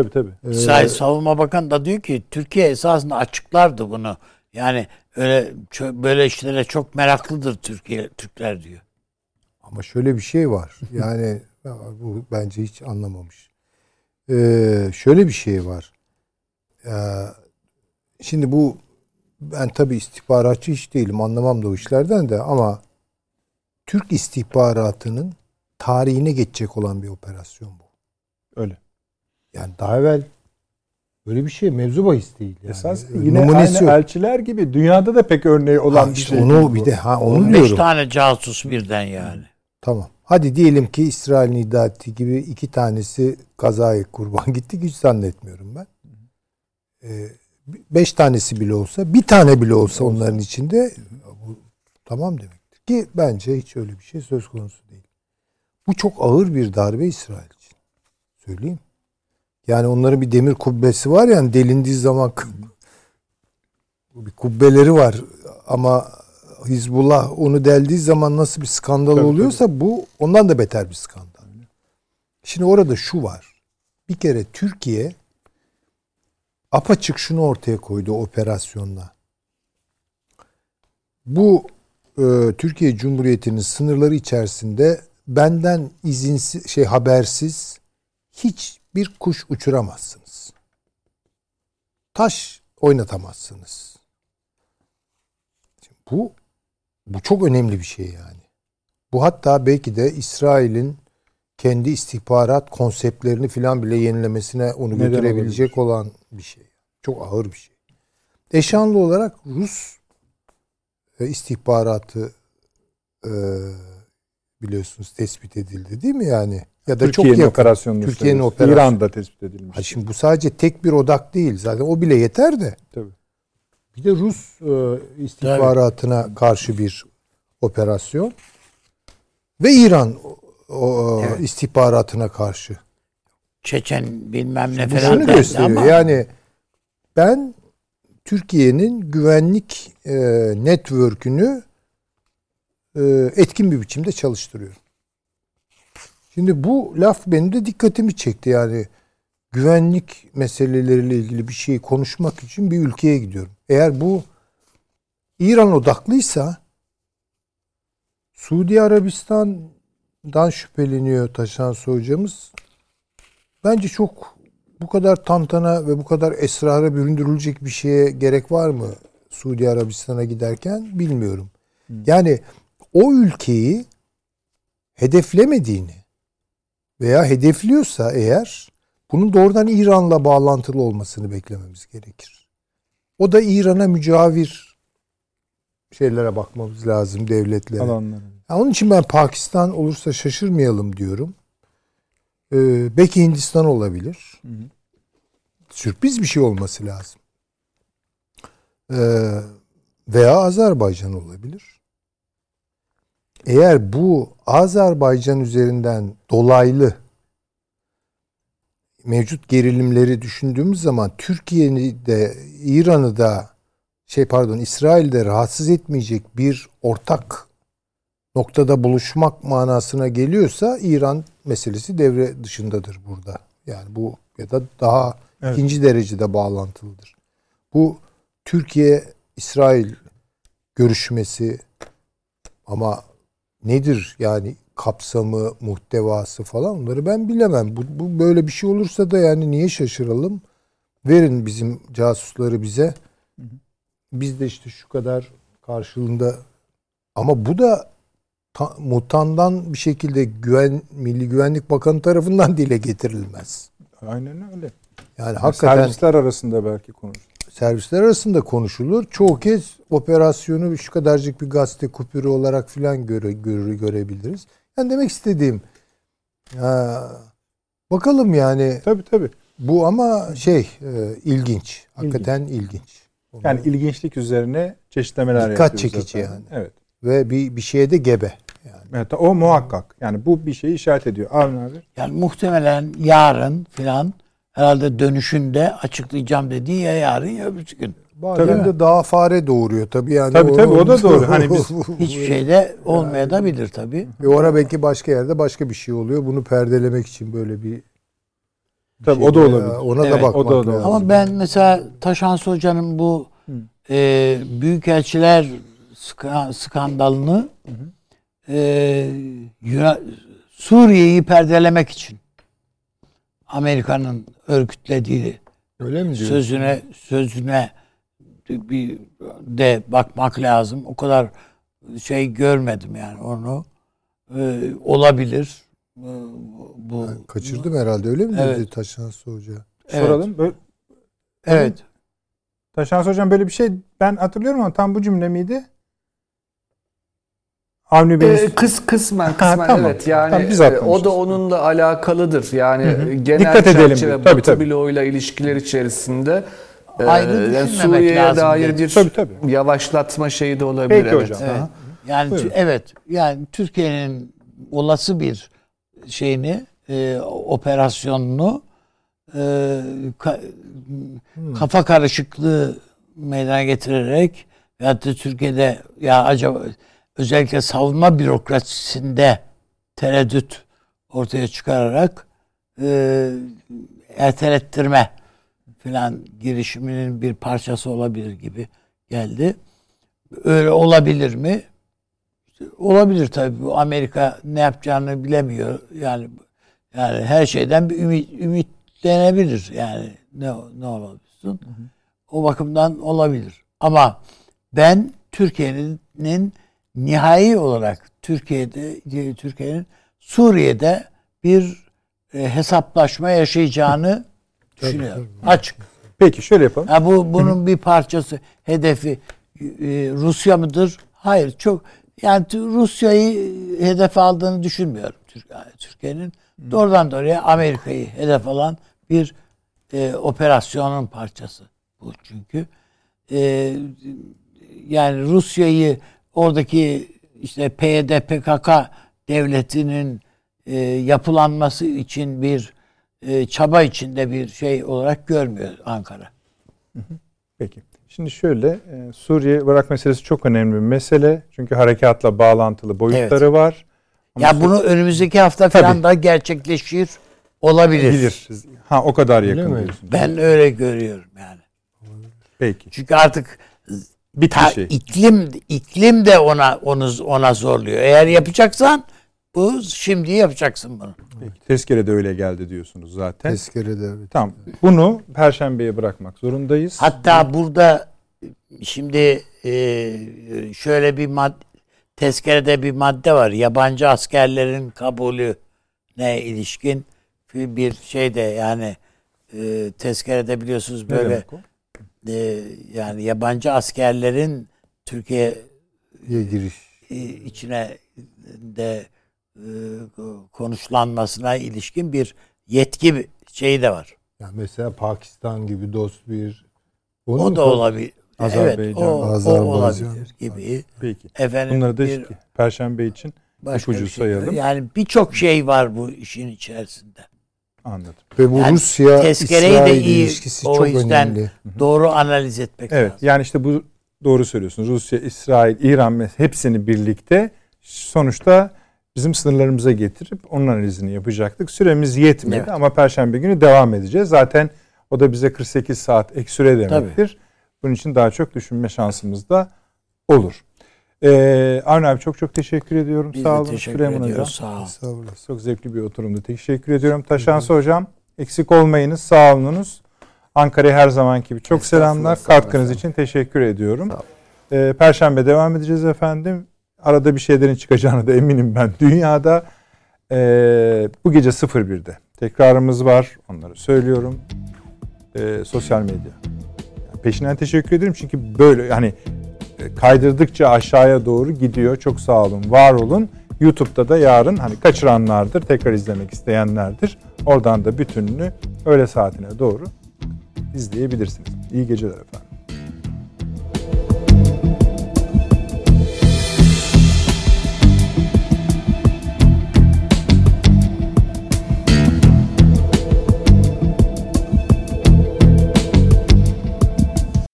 Tabii tabii. Ee, Savunma Bakanı da diyor ki Türkiye esasında açıklardı bunu. Yani öyle böyle işlere çok meraklıdır Türkiye Türkler diyor. Ama şöyle bir şey var. Yani ya bu bence hiç anlamamış. Ee, şöyle bir şey var. Ee, şimdi bu ben tabii istihbaratçı hiç değilim. Anlamam da o işlerden de ama Türk istihbaratının tarihine geçecek olan bir operasyon bu. Yani daha evvel böyle bir şey mevzu bahis değil. Yani. Esas yine numunesi aynı yok. elçiler gibi dünyada da pek örneği olan Ha, bir işte şey. onu bir de ha onu 15 diyorum. tane casus birden yani. Tamam. Hadi diyelim ki İsrail'in iddia ettiği gibi iki tanesi kazaya kurban gitti. Hiç zannetmiyorum ben. Ee, beş tanesi bile olsa, bir tane bile olsa onların içinde bu tamam demektir. Ki bence hiç öyle bir şey söz konusu değil. Bu çok ağır bir darbe İsrail için. Söyleyeyim. Yani onların bir demir kubbesi var yani delindiği zaman bir kubbeleri var ama Hizbullah onu deldiği zaman nasıl bir skandal Tabii, oluyorsa bu ondan da beter bir skandal. Şimdi orada şu var. Bir kere Türkiye apaçık şunu ortaya koydu operasyonla. Bu e, Türkiye Cumhuriyeti'nin sınırları içerisinde benden izinsiz şey habersiz hiçbir kuş uçuramazsınız. Taş oynatamazsınız. Bu bu çok önemli bir şey yani. Bu hatta belki de İsrail'in kendi istihbarat konseptlerini filan bile yenilemesine onu Neden götürebilecek olan bir şey. Çok ağır bir şey. Eşanlı olarak Rus e, istihbaratı e, biliyorsunuz tespit edildi değil mi yani? Ya da Türkiye'nin çok yakın. Türkiye'nin operasyonu. İran'da tespit edilmiş. Ha şimdi bu sadece tek bir odak değil. Zaten o bile yeter de. Tabii. Bir de Rus e, istihbaratına karşı bir operasyon ve İran o, Evet. istihbaratına karşı. Çeçen bilmem ne Bu falan şunu gösteriyor. ama Yani ben Türkiye'nin güvenlik e, network'ünü e, etkin bir biçimde çalıştırıyorum. Şimdi bu laf benim de dikkatimi çekti. Yani güvenlik meseleleriyle ilgili bir şey konuşmak için bir ülkeye gidiyorum. Eğer bu İran odaklıysa Suudi Arabistan'dan şüpheleniyor Taşansı hocamız. Bence çok bu kadar tantana ve bu kadar esrara büründürülecek bir şeye gerek var mı Suudi Arabistan'a giderken bilmiyorum. Yani o ülkeyi hedeflemediğini veya hedefliyorsa eğer bunun doğrudan İran'la bağlantılı olmasını beklememiz gerekir. O da İran'a mücavir şeylere bakmamız lazım devletlere. Alanları. Ya Onun için ben Pakistan olursa şaşırmayalım diyorum. Ee, belki Hindistan olabilir. Hı hı. Sürpriz bir şey olması lazım. Ee, veya Azerbaycan olabilir. Eğer bu Azerbaycan üzerinden dolaylı mevcut gerilimleri düşündüğümüz zaman Türkiye'yi de İran'ı da şey pardon İsrail'de rahatsız etmeyecek bir ortak noktada buluşmak manasına geliyorsa İran meselesi devre dışındadır burada. Yani bu ya da daha Evet. ikinci derecede bağlantılıdır. Bu Türkiye İsrail görüşmesi ama nedir yani kapsamı, muhtevası falan onları ben bilemem. Bu, bu böyle bir şey olursa da yani niye şaşıralım? Verin bizim casusları bize. Biz de işte şu kadar karşılığında ama bu da ta, mutandan bir şekilde güven Milli Güvenlik Bakanı tarafından dile getirilmez. Aynen öyle. Yani hakikaten Servisler arasında belki konuşulur. Servisler arasında konuşulur. Çoğu kez operasyonu şu kadarcık bir gazete kupürü olarak filan göre, göre, görebiliriz. Yani demek istediğim ha, bakalım yani Tabii tabii. bu ama şey e, ilginç. Hakikaten ilginç. Onu- Yani ilginçlik üzerine çeşitlemeler Dikkat yapıyoruz çekici zaten. yani. Evet. ve bir bir şeye de gebe. Yani Evet, o muhakkak. Yani bu bir şeyi işaret ediyor. Avni abi. yani muhtemelen yarın filan herhalde dönüşünde açıklayacağım dediği ya yarın ya öbür gün. bazen Tabii. de daha fare doğuruyor tabii yani. Tabii, tabii, o da doğru. Hani biz- Hiçbir şey de olmaya da bilir tabii. Ve ora belki başka yerde başka bir şey oluyor. Bunu perdelemek için böyle bir Tabii şey o da olabilir. Ona Evet, da bakmak o da olabilir. lazım. Ama ben mesela Taşans Hoca'nın bu Hı. e, büyükelçiler ska- skandalını e, Yunan- Suriye'yi perdelemek için Amerika'nın örgütlediği Öyle mi diyorsun? sözüne sözüne bir de bakmak lazım. O kadar şey görmedim yani onu. E, olabilir. E, bu Ben kaçırdım herhalde öyle mi Evet. dedi Taşan Hoca? Evet. Soralım. Böyle, Evet. Taşans Hocam böyle bir şey ben hatırlıyorum ama tam bu cümle miydi? Avni Bey. Ee, kıs kısmen kısmen tamam. evet yani Tamam, biz e, o da onunla alakalıdır. Yani Hı hı. genel Dikkat edelim çerçeve. Tabii, Batı tabii. bloğuyla ilişkiler içerisinde e, Ayrı yani Suriye'ye lazım dair bir Tabii, tabii. yavaşlatma şeyi de olabilir. Peki evet. hocam. Evet. Yani Buyurun. evet yani Türkiye'nin olası bir şeyini e, operasyonunu e, ka- kafa karışıklığı meydana getirerek veyahut da Türkiye'de ya acaba özellikle savunma bürokrasisinde tereddüt ortaya çıkararak e, ertelettirme filan girişiminin bir parçası olabilir gibi geldi. Öyle olabilir mi? Olabilir tabii. Bu Amerika ne yapacağını bilemiyor. Yani yani her şeyden bir ümit ümitlenebilir. Yani ne ne olabilirsin? O bakımdan olabilir. Ama ben Türkiye'nin nihai olarak Türkiye'de Türkiye'nin Suriye'de bir e, hesaplaşma yaşayacağını düşünüyorum. Açık. Peki şöyle yapalım. Ha bu bunun bir parçası, hedefi e, Rusya mıdır? Hayır, çok yani Rusya'yı hedef aldığını düşünmüyorum Türkiye'nin. Doğrudan doğruya Amerika'yı hedef alan bir e, operasyonun parçası bu çünkü. e, yani Rusya'yı oradaki işte PYD PKK devletinin e, yapılanması için bir e, çaba içinde bir şey olarak görmüyor Ankara. Peki. Şimdi şöyle e, Suriye Irak meselesi çok önemli bir mesele. Çünkü harekatla bağlantılı boyutları var. Ama ya bunu önümüzdeki hafta Tabii. falan da gerçekleşir olabilir. bilir. Ha o kadar yakın. Ben öyle görüyorum yani. Peki. Çünkü artık Ta, şey. iklim iklim de ona onu ona zorluyor. Eğer yapacaksan bu şimdi yapacaksın bunu. Peki. Tezkere de öyle geldi diyorsunuz zaten. Tezkerede evet. Tamam. Bunu perşembeye bırakmak zorundayız. Hatta burada şimdi e, şöyle bir mad tezkerede bir madde var. Yabancı askerlerin kabulü ne ilişkin bir şey de yani e, tezkerede biliyorsunuz Ne böyle demek o? E, yani yabancı askerlerin Türkiye Ye giriş. e, içine de e, konuşlanmasına ilişkin bir yetki şeyi de var. Yani mesela Pakistan gibi dost bir O da olabilir. Evet, Azerbaycan, o, o Azerbaycan. olabilir gibi. Peki. Efendim Bunları da bir perşembe için başka ipucu bir şey. sayalım. Yani birçok şey var bu işin içerisinde. Anladım. Ve bu Yani Rusya tezkereyi de İsrail iyi, ilişkisi o çok yüzden- önemli. Doğru analiz etmek Evet. lazım. Yani işte bu doğru söylüyorsunuz. Rusya, İsrail, İran mes- hepsini birlikte sonuçta bizim sınırlarımıza getirip onun analizini yapacaktık. Süremiz yetmedi Evet. ama perşembe günü devam edeceğiz. Zaten o da bize 48 saat ek süre demektir. Bunun için daha çok düşünme şansımız da olur. Ee, Avni abi çok çok teşekkür ediyorum. Biz Sağ olun. teşekkür Süleyman Hocam. ediyoruz. Sağ olun. Estağfurullah. Çok zevkli bir oturumdu. Teşekkür ediyorum. Taşansı Hocam eksik olmayınız. Sağ olunuz. Ankara'ya her zamanki gibi çok selamlar. sağ olun Katkınız için teşekkür ediyorum. Sağ olun. Ee, Perşembe devam edeceğiz efendim. Arada bir şeylerin çıkacağını da eminim ben dünyada. Ee, bu gece 01'de tekrarımız var. Onları söylüyorum. Ee, sosyal medya. Peşinden teşekkür ederim çünkü böyle yani e, kaydırdıkça aşağıya doğru gidiyor. Çok sağ olun, var olun. YouTube'da da yarın hani kaçıranlardır, tekrar izlemek isteyenlerdir. Oradan da bütününü öğle saatine doğru izleyebilirsiniz. İyi geceler efendim.